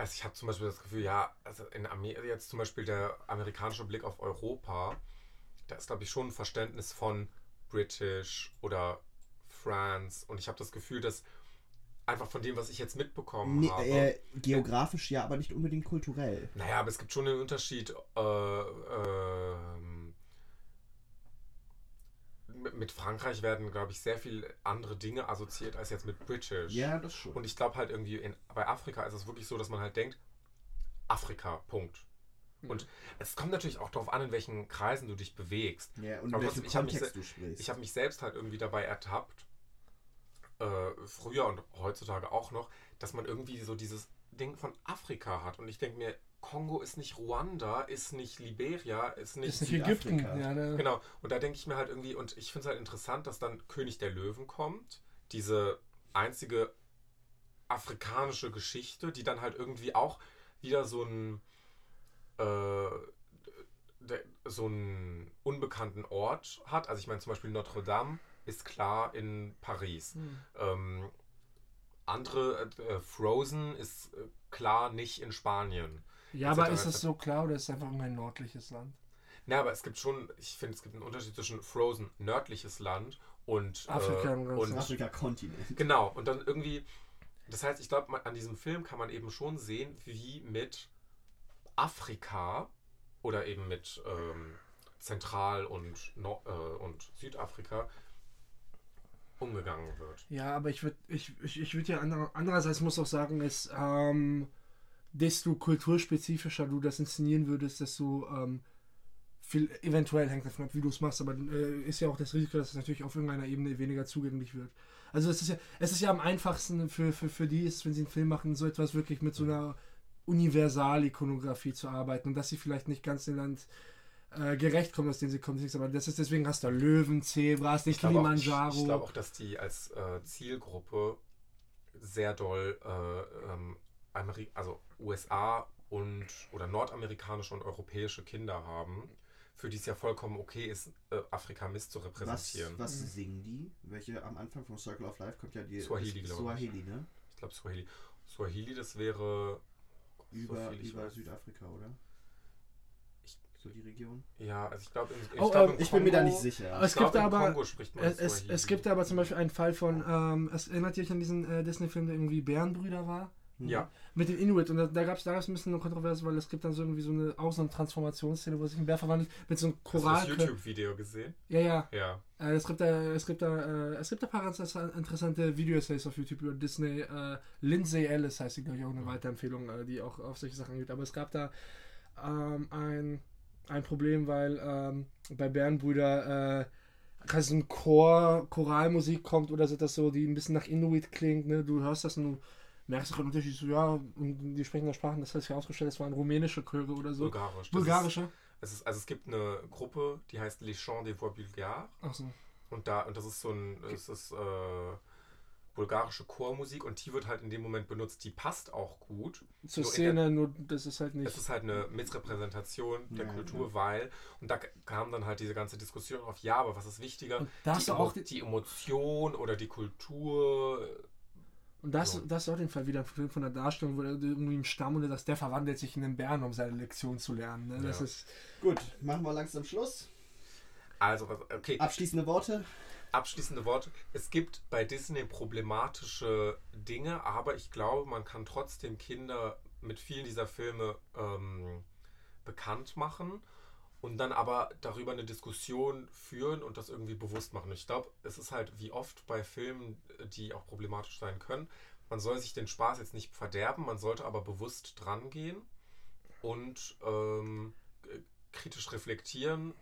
Speaker 3: Also ich habe zum Beispiel das Gefühl, ja, also in Amer jetzt zum Beispiel der amerikanische Blick auf Europa, da ist, glaube ich, schon ein Verständnis von British oder France. Und ich habe das Gefühl, dass einfach von dem, was ich jetzt mitbekommen
Speaker 1: Nee,
Speaker 3: habe.
Speaker 1: äh, geografisch ja, aber nicht unbedingt kulturell.
Speaker 3: Naja, aber es gibt schon einen Unterschied. Äh, ähm, mit- Frankreich werden, glaube ich, sehr viel andere Dinge assoziiert als jetzt mit British.
Speaker 1: Ja, das schon.
Speaker 3: Und ich glaube halt irgendwie, in, bei Afrika ist es wirklich so, dass man halt denkt, Afrika, Punkt. Und es kommt natürlich auch darauf an, in welchen Kreisen du dich bewegst.
Speaker 1: ja, und
Speaker 3: aber
Speaker 1: in welchem
Speaker 3: ich mich
Speaker 1: Kontext
Speaker 3: se-
Speaker 1: du sprichst.
Speaker 3: Ich habe mich selbst halt irgendwie dabei ertappt, äh, früher und heutzutage auch noch, dass man irgendwie so dieses Ding von Afrika hat. Und ich denke mir, Kongo ist nicht Ruanda, ist nicht Liberia, ist nicht.
Speaker 2: ist nicht. Ägypten. Ja, ne?
Speaker 3: Genau. Und da denke ich mir halt irgendwie, und ich finde es halt interessant, dass dann König der Löwen kommt, diese einzige afrikanische Geschichte, die dann halt irgendwie auch wieder so ein äh, so einen unbekannten Ort hat. Also ich meine zum Beispiel Notre Dame ist klar in Paris.
Speaker 2: Hm.
Speaker 3: Ähm, andere, äh, Frozen ist äh, klar nicht in Spanien.
Speaker 2: Ja, aber ist das so klar oder ist es einfach irgendein nördliches Land?
Speaker 3: Na, aber es gibt schon, ich finde, es gibt einen Unterschied zwischen Frozen, nördliches Land und
Speaker 2: Afrika im
Speaker 3: Äh, und
Speaker 1: Afrika-Kontinent.
Speaker 3: genau, und dann irgendwie, das heißt, ich glaube, an diesem Film kann man eben schon sehen, wie mit Afrika oder eben mit ähm, Zentral- und, Nor äh, und Südafrika umgegangen wird.
Speaker 2: Ja, aber ich würde ich, ich, ich würd ja andere, andererseits muss auch sagen, ist, ähm, desto kulturspezifischer du das inszenieren würdest, desto ähm, viel eventuell hängt davon ab, wie du es machst, aber äh, ist ja auch das Risiko, dass es natürlich auf irgendeiner Ebene weniger zugänglich wird. Also es ist ja, es ist ja am einfachsten für, für, für die ist, wenn sie einen Film machen, so etwas wirklich mit so einer Universal-Ikonografie zu arbeiten und dass sie vielleicht nicht ganz dem Land äh, gerecht kommen, aus dem sie kommen, aber das ist deswegen hast du Löwen, Zebras,
Speaker 3: ich,
Speaker 2: Kilimanjaro.
Speaker 3: ich glaube auch, dass die als äh, Zielgruppe sehr doll äh, ähm, also USA und oder nordamerikanische und europäische Kinder haben, für die es ja vollkommen okay ist, äh, Afrika Mist zu
Speaker 1: Was,
Speaker 3: repräsentieren.
Speaker 1: was
Speaker 2: Mhm.
Speaker 1: singen die? Welche am Anfang von Circle of Life kommt ja die
Speaker 3: Swahili, glaube ich.
Speaker 1: Swahili, ne?
Speaker 3: Ich glaube Swahili. Swahili, das wäre so
Speaker 1: Über,
Speaker 3: viel ich
Speaker 1: über
Speaker 3: weiß.
Speaker 1: Südafrika, oder? So die Region?
Speaker 3: Ja, also ich glaube, ich,
Speaker 2: Oh,
Speaker 3: glaub,
Speaker 2: ähm,
Speaker 1: Ich bin mir da nicht sicher.
Speaker 2: Aber es
Speaker 3: Ich glaube,
Speaker 2: gibt
Speaker 3: im
Speaker 2: aber-
Speaker 3: Kongo spricht man
Speaker 2: Es, es,
Speaker 3: Swahili.
Speaker 2: es gibt aber zum Beispiel einen Fall von, ähm, es erinnert ihr euch an diesen äh, Disney-Film, der irgendwie Bärenbrüder war?
Speaker 3: Ja.
Speaker 2: Mit den Inuit. Und da, da gab es da gab's ein bisschen eine Kontroverse, weil es gibt dann so irgendwie so eine, auch so eine Transformationsszene, wo sich ein Bär verwandelt mit so einem
Speaker 3: Hast du das
Speaker 2: Choral.
Speaker 3: YouTube-Video gesehen?
Speaker 2: Ja, ja.
Speaker 3: Ja.
Speaker 2: Äh, es gibt da, es gibt da, äh, es gibt da ein paar ganz interessante Video-Essays auf YouTube über Disney. Äh, Lindsay Ellis heißt sie, glaube ich, auch eine Weiterempfehlung, äh, die auch auf solche Sachen geht. Aber es gab da ähm, ein, ein Problem, weil ähm, bei Bärenbrüder äh, quasi so ein Chor, Choralmusik kommt oder so, das so, die ein bisschen nach Inuit klingt. Ne? Du hörst das und du merkst einen Unterschied. So, ja, die sprechen da Sprachen, das hat sich herausgestellt, das waren rumänische Chöre oder so.
Speaker 3: Bulgarisch.
Speaker 2: Bulgarische?
Speaker 3: Ist, es ist, also es gibt eine Gruppe, die heißt Les Chants des Voix Bulgares.
Speaker 2: Achso.
Speaker 3: Und da, und das ist so ein, es ist äh, bulgarische Chormusik und die wird halt in dem Moment benutzt. Die passt auch gut.
Speaker 2: Zur
Speaker 3: Nur
Speaker 2: Szene, nur das ist halt nicht.
Speaker 3: Es ist halt eine Missrepräsentation der
Speaker 1: Ja,
Speaker 3: Kultur, weil, und da kam dann halt diese ganze Diskussion auf, ja, aber was ist wichtiger? Die,
Speaker 2: du auch
Speaker 3: Emo- die Emotion oder die Kultur?
Speaker 2: Und das,
Speaker 3: So.
Speaker 2: das ist auf jeden Fall wieder ein Film von der Darstellung, wo er irgendwie im Stamm und dass der verwandelt sich in einen Bären, um seine Lektion zu lernen. Ne? Das
Speaker 3: Ja.
Speaker 2: ist.
Speaker 1: Gut, machen wir langsam Schluss.
Speaker 3: Also, okay,
Speaker 1: Abschließende Worte.
Speaker 3: abschließende Worte. Es gibt bei Disney problematische Dinge, aber ich glaube, man kann trotzdem Kinder mit vielen dieser Filme ähm, bekannt machen und dann aber darüber eine Diskussion führen und das irgendwie bewusst machen. Ich glaube, es ist halt wie oft bei Filmen, die auch problematisch sein können. Man soll sich den Spaß jetzt nicht verderben, man sollte aber bewusst dran gehen und ähm, kritisch reflektieren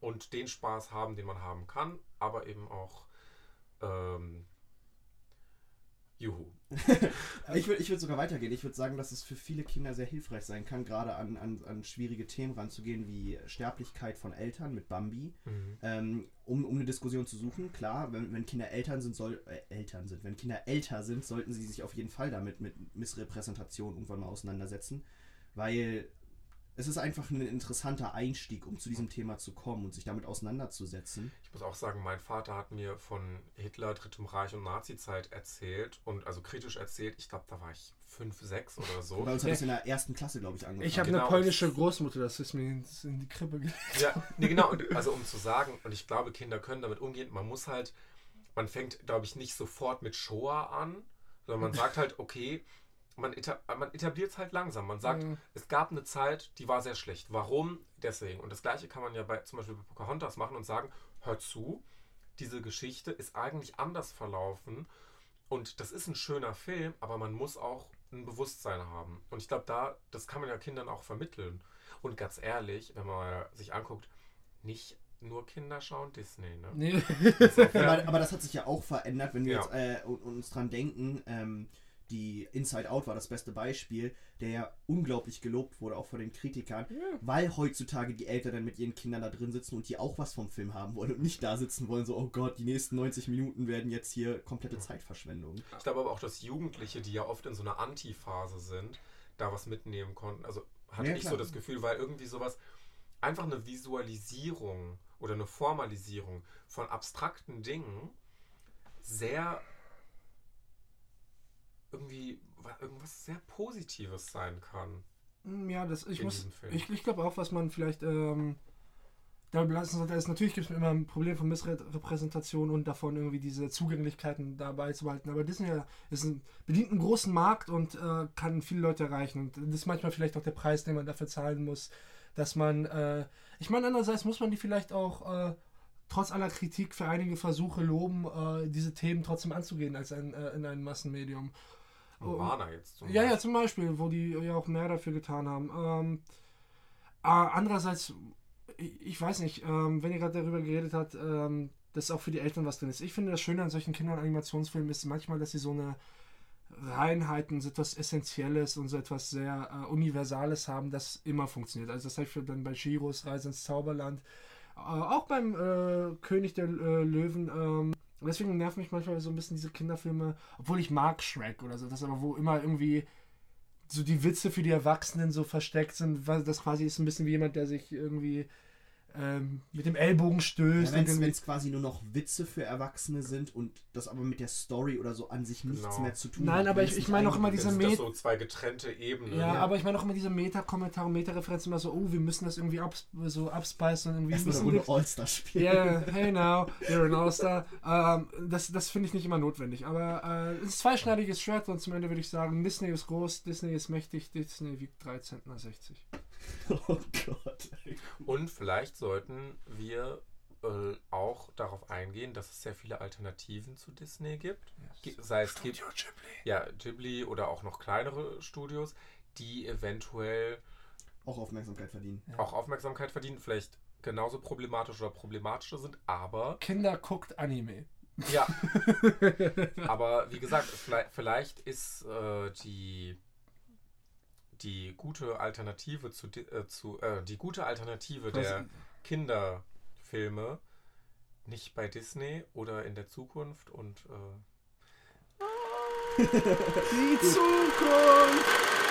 Speaker 3: und den Spaß haben, den man haben kann, aber eben auch ähm, Juhu.
Speaker 1: Ich würde ich würd sogar weitergehen. Ich würde sagen, dass es für viele Kinder sehr hilfreich sein kann, gerade an, an, an schwierige Themen ranzugehen, wie Sterblichkeit von Eltern mit Bambi. Ähm, um, um eine Diskussion zu suchen, klar, wenn, wenn Kinder Eltern sind, soll äh, Eltern sind, wenn Kinder älter sind, sollten sie sich auf jeden Fall damit mit Missrepräsentation irgendwann mal auseinandersetzen, weil es ist einfach ein interessanter Einstieg, um zu diesem Thema zu kommen und sich damit auseinanderzusetzen.
Speaker 3: Ich muss auch sagen, mein Vater hat mir von Hitler, Drittem Reich und Nazizeit erzählt und also kritisch erzählt. Ich glaube, da war ich fünf, sechs oder so.
Speaker 1: Bei uns hat das in der ersten Klasse, glaube ich, angefangen.
Speaker 2: Ich habe
Speaker 3: Genau.
Speaker 2: eine polnische Großmutter, das ist mir in, die Krippe gelegt.
Speaker 3: Ja, nee, genau. Also um zu sagen, und ich glaube, Kinder können damit umgehen, man muss halt, man fängt, glaube ich, nicht sofort mit Shoah an, sondern man sagt halt, okay, man, eta man etabliert es halt langsam. Man sagt,
Speaker 2: Mhm.
Speaker 3: es gab eine Zeit, die war sehr schlecht. Warum? Deswegen. Und das gleiche kann man ja bei zum Beispiel bei Pocahontas machen und sagen, hör zu, diese Geschichte ist eigentlich anders verlaufen. Und das ist ein schöner Film, aber man muss auch ein Bewusstsein haben. Und ich glaube, da, das kann man ja Kindern auch vermitteln. Und ganz ehrlich, wenn man sich anguckt, nicht nur Kinder schauen Disney, ne?
Speaker 2: Nee.
Speaker 1: Aber, aber das hat sich ja auch verändert, wenn wir
Speaker 3: Ja.
Speaker 1: jetzt äh, un- uns dran denken. Ähm, die Inside Out war das beste Beispiel, der ja unglaublich gelobt wurde, auch von den Kritikern, weil heutzutage die Eltern dann mit ihren Kindern da drin sitzen und die auch was vom Film haben wollen und nicht da sitzen wollen, so, oh Gott, die nächsten 90 Minuten werden jetzt hier komplette Zeitverschwendung.
Speaker 3: Ich glaube aber auch, dass Jugendliche, die ja oft in so einer Antiphase sind, da was mitnehmen konnten. Also hatte
Speaker 1: Ja,
Speaker 3: ich so das Gefühl, weil irgendwie sowas, einfach eine Visualisierung oder eine Formalisierung von abstrakten Dingen sehr irgendwie wa- irgendwas sehr Positives sein kann.
Speaker 2: Mm, Ja, das, ich muss, ich, ich glaube auch, was man vielleicht ähm, da belassen sollte, ist natürlich gibt es immer ein Problem von Missrepräsentation und davon irgendwie diese Zugänglichkeiten dabei zu behalten. Aber Disney ist ein, bedient einen großen Markt und äh, kann viele Leute erreichen. Und das ist manchmal vielleicht auch der Preis, den man dafür zahlen muss, dass man, äh, ich meine, andererseits muss man die vielleicht auch äh, trotz aller Kritik für einige Versuche loben, äh, diese Themen trotzdem anzugehen als ein, äh, in einem Massenmedium. Oh,
Speaker 3: Moana jetzt zum
Speaker 2: Ja, ja,
Speaker 3: Beispiel.
Speaker 2: zum Beispiel, wo die ja auch mehr dafür getan haben. Ähm, äh, andererseits, ich, ich weiß nicht, ähm, wenn ihr gerade darüber geredet habt, ähm, dass auch für die Eltern was drin ist. Ich finde, das Schöne an solchen Kinder- und Animationsfilmen ist manchmal, dass sie so eine Reinheit und so etwas Essentielles und so etwas sehr äh, Universales haben, das immer funktioniert. Also das heißt dann bei Shiros Reise ins Zauberland, äh, auch beim äh, König der äh, Löwen. Ähm, deswegen nerven mich manchmal so ein bisschen diese Kinderfilme, obwohl ich mag Shrek oder so, das aber wo immer irgendwie so die Witze für die Erwachsenen so versteckt sind, weil das quasi ist ein bisschen wie jemand, der sich irgendwie ähm, mit dem Ellbogen stößt.
Speaker 1: Ja,
Speaker 2: und
Speaker 1: Wenn es quasi nur noch Witze für Erwachsene sind und das aber mit der Story oder so an sich nichts
Speaker 3: Genau.
Speaker 1: mehr zu tun
Speaker 2: Nein,
Speaker 1: hat.
Speaker 2: aber
Speaker 1: wenn
Speaker 2: ich- meine auch immer diese
Speaker 1: ist.
Speaker 3: das so zwei getrennte Ebenen.
Speaker 2: ja,
Speaker 3: ne?
Speaker 2: aber ich meine auch immer diese Meta-Kommentare, Meta-Referenzen immer so, oh, wir müssen das irgendwie abs so abspeisen und irgendwie
Speaker 1: Erstmal eine
Speaker 2: müssen
Speaker 1: Runde All-Star spielen.
Speaker 2: Yeah, hey now, you're an All-Star. Ähm, das das finde ich nicht immer notwendig. Aber äh, es ist ein zweischneidiges Schwert und zum Ende würde ich sagen, Disney ist groß, Disney ist mächtig, Disney wiegt 3 Zentner 60.
Speaker 1: Oh Gott.
Speaker 3: Und vielleicht sollten wir äh, auch darauf eingehen, dass es sehr viele Alternativen zu Disney gibt. Ge- Sei es Ghib ja, Ghibli oder auch noch kleinere Studios, die eventuell
Speaker 1: Auch Aufmerksamkeit verdienen.
Speaker 3: auch Aufmerksamkeit verdienen, vielleicht genauso problematisch oder problematischer sind, aber
Speaker 2: Kinder guckt Anime.
Speaker 3: ja. aber wie gesagt, vielleicht, vielleicht ist äh, die die gute Alternative zu, äh, zu äh, die gute Alternative der Kinderfilme nicht bei Disney oder in der Zukunft und äh,
Speaker 2: Die Zukunft!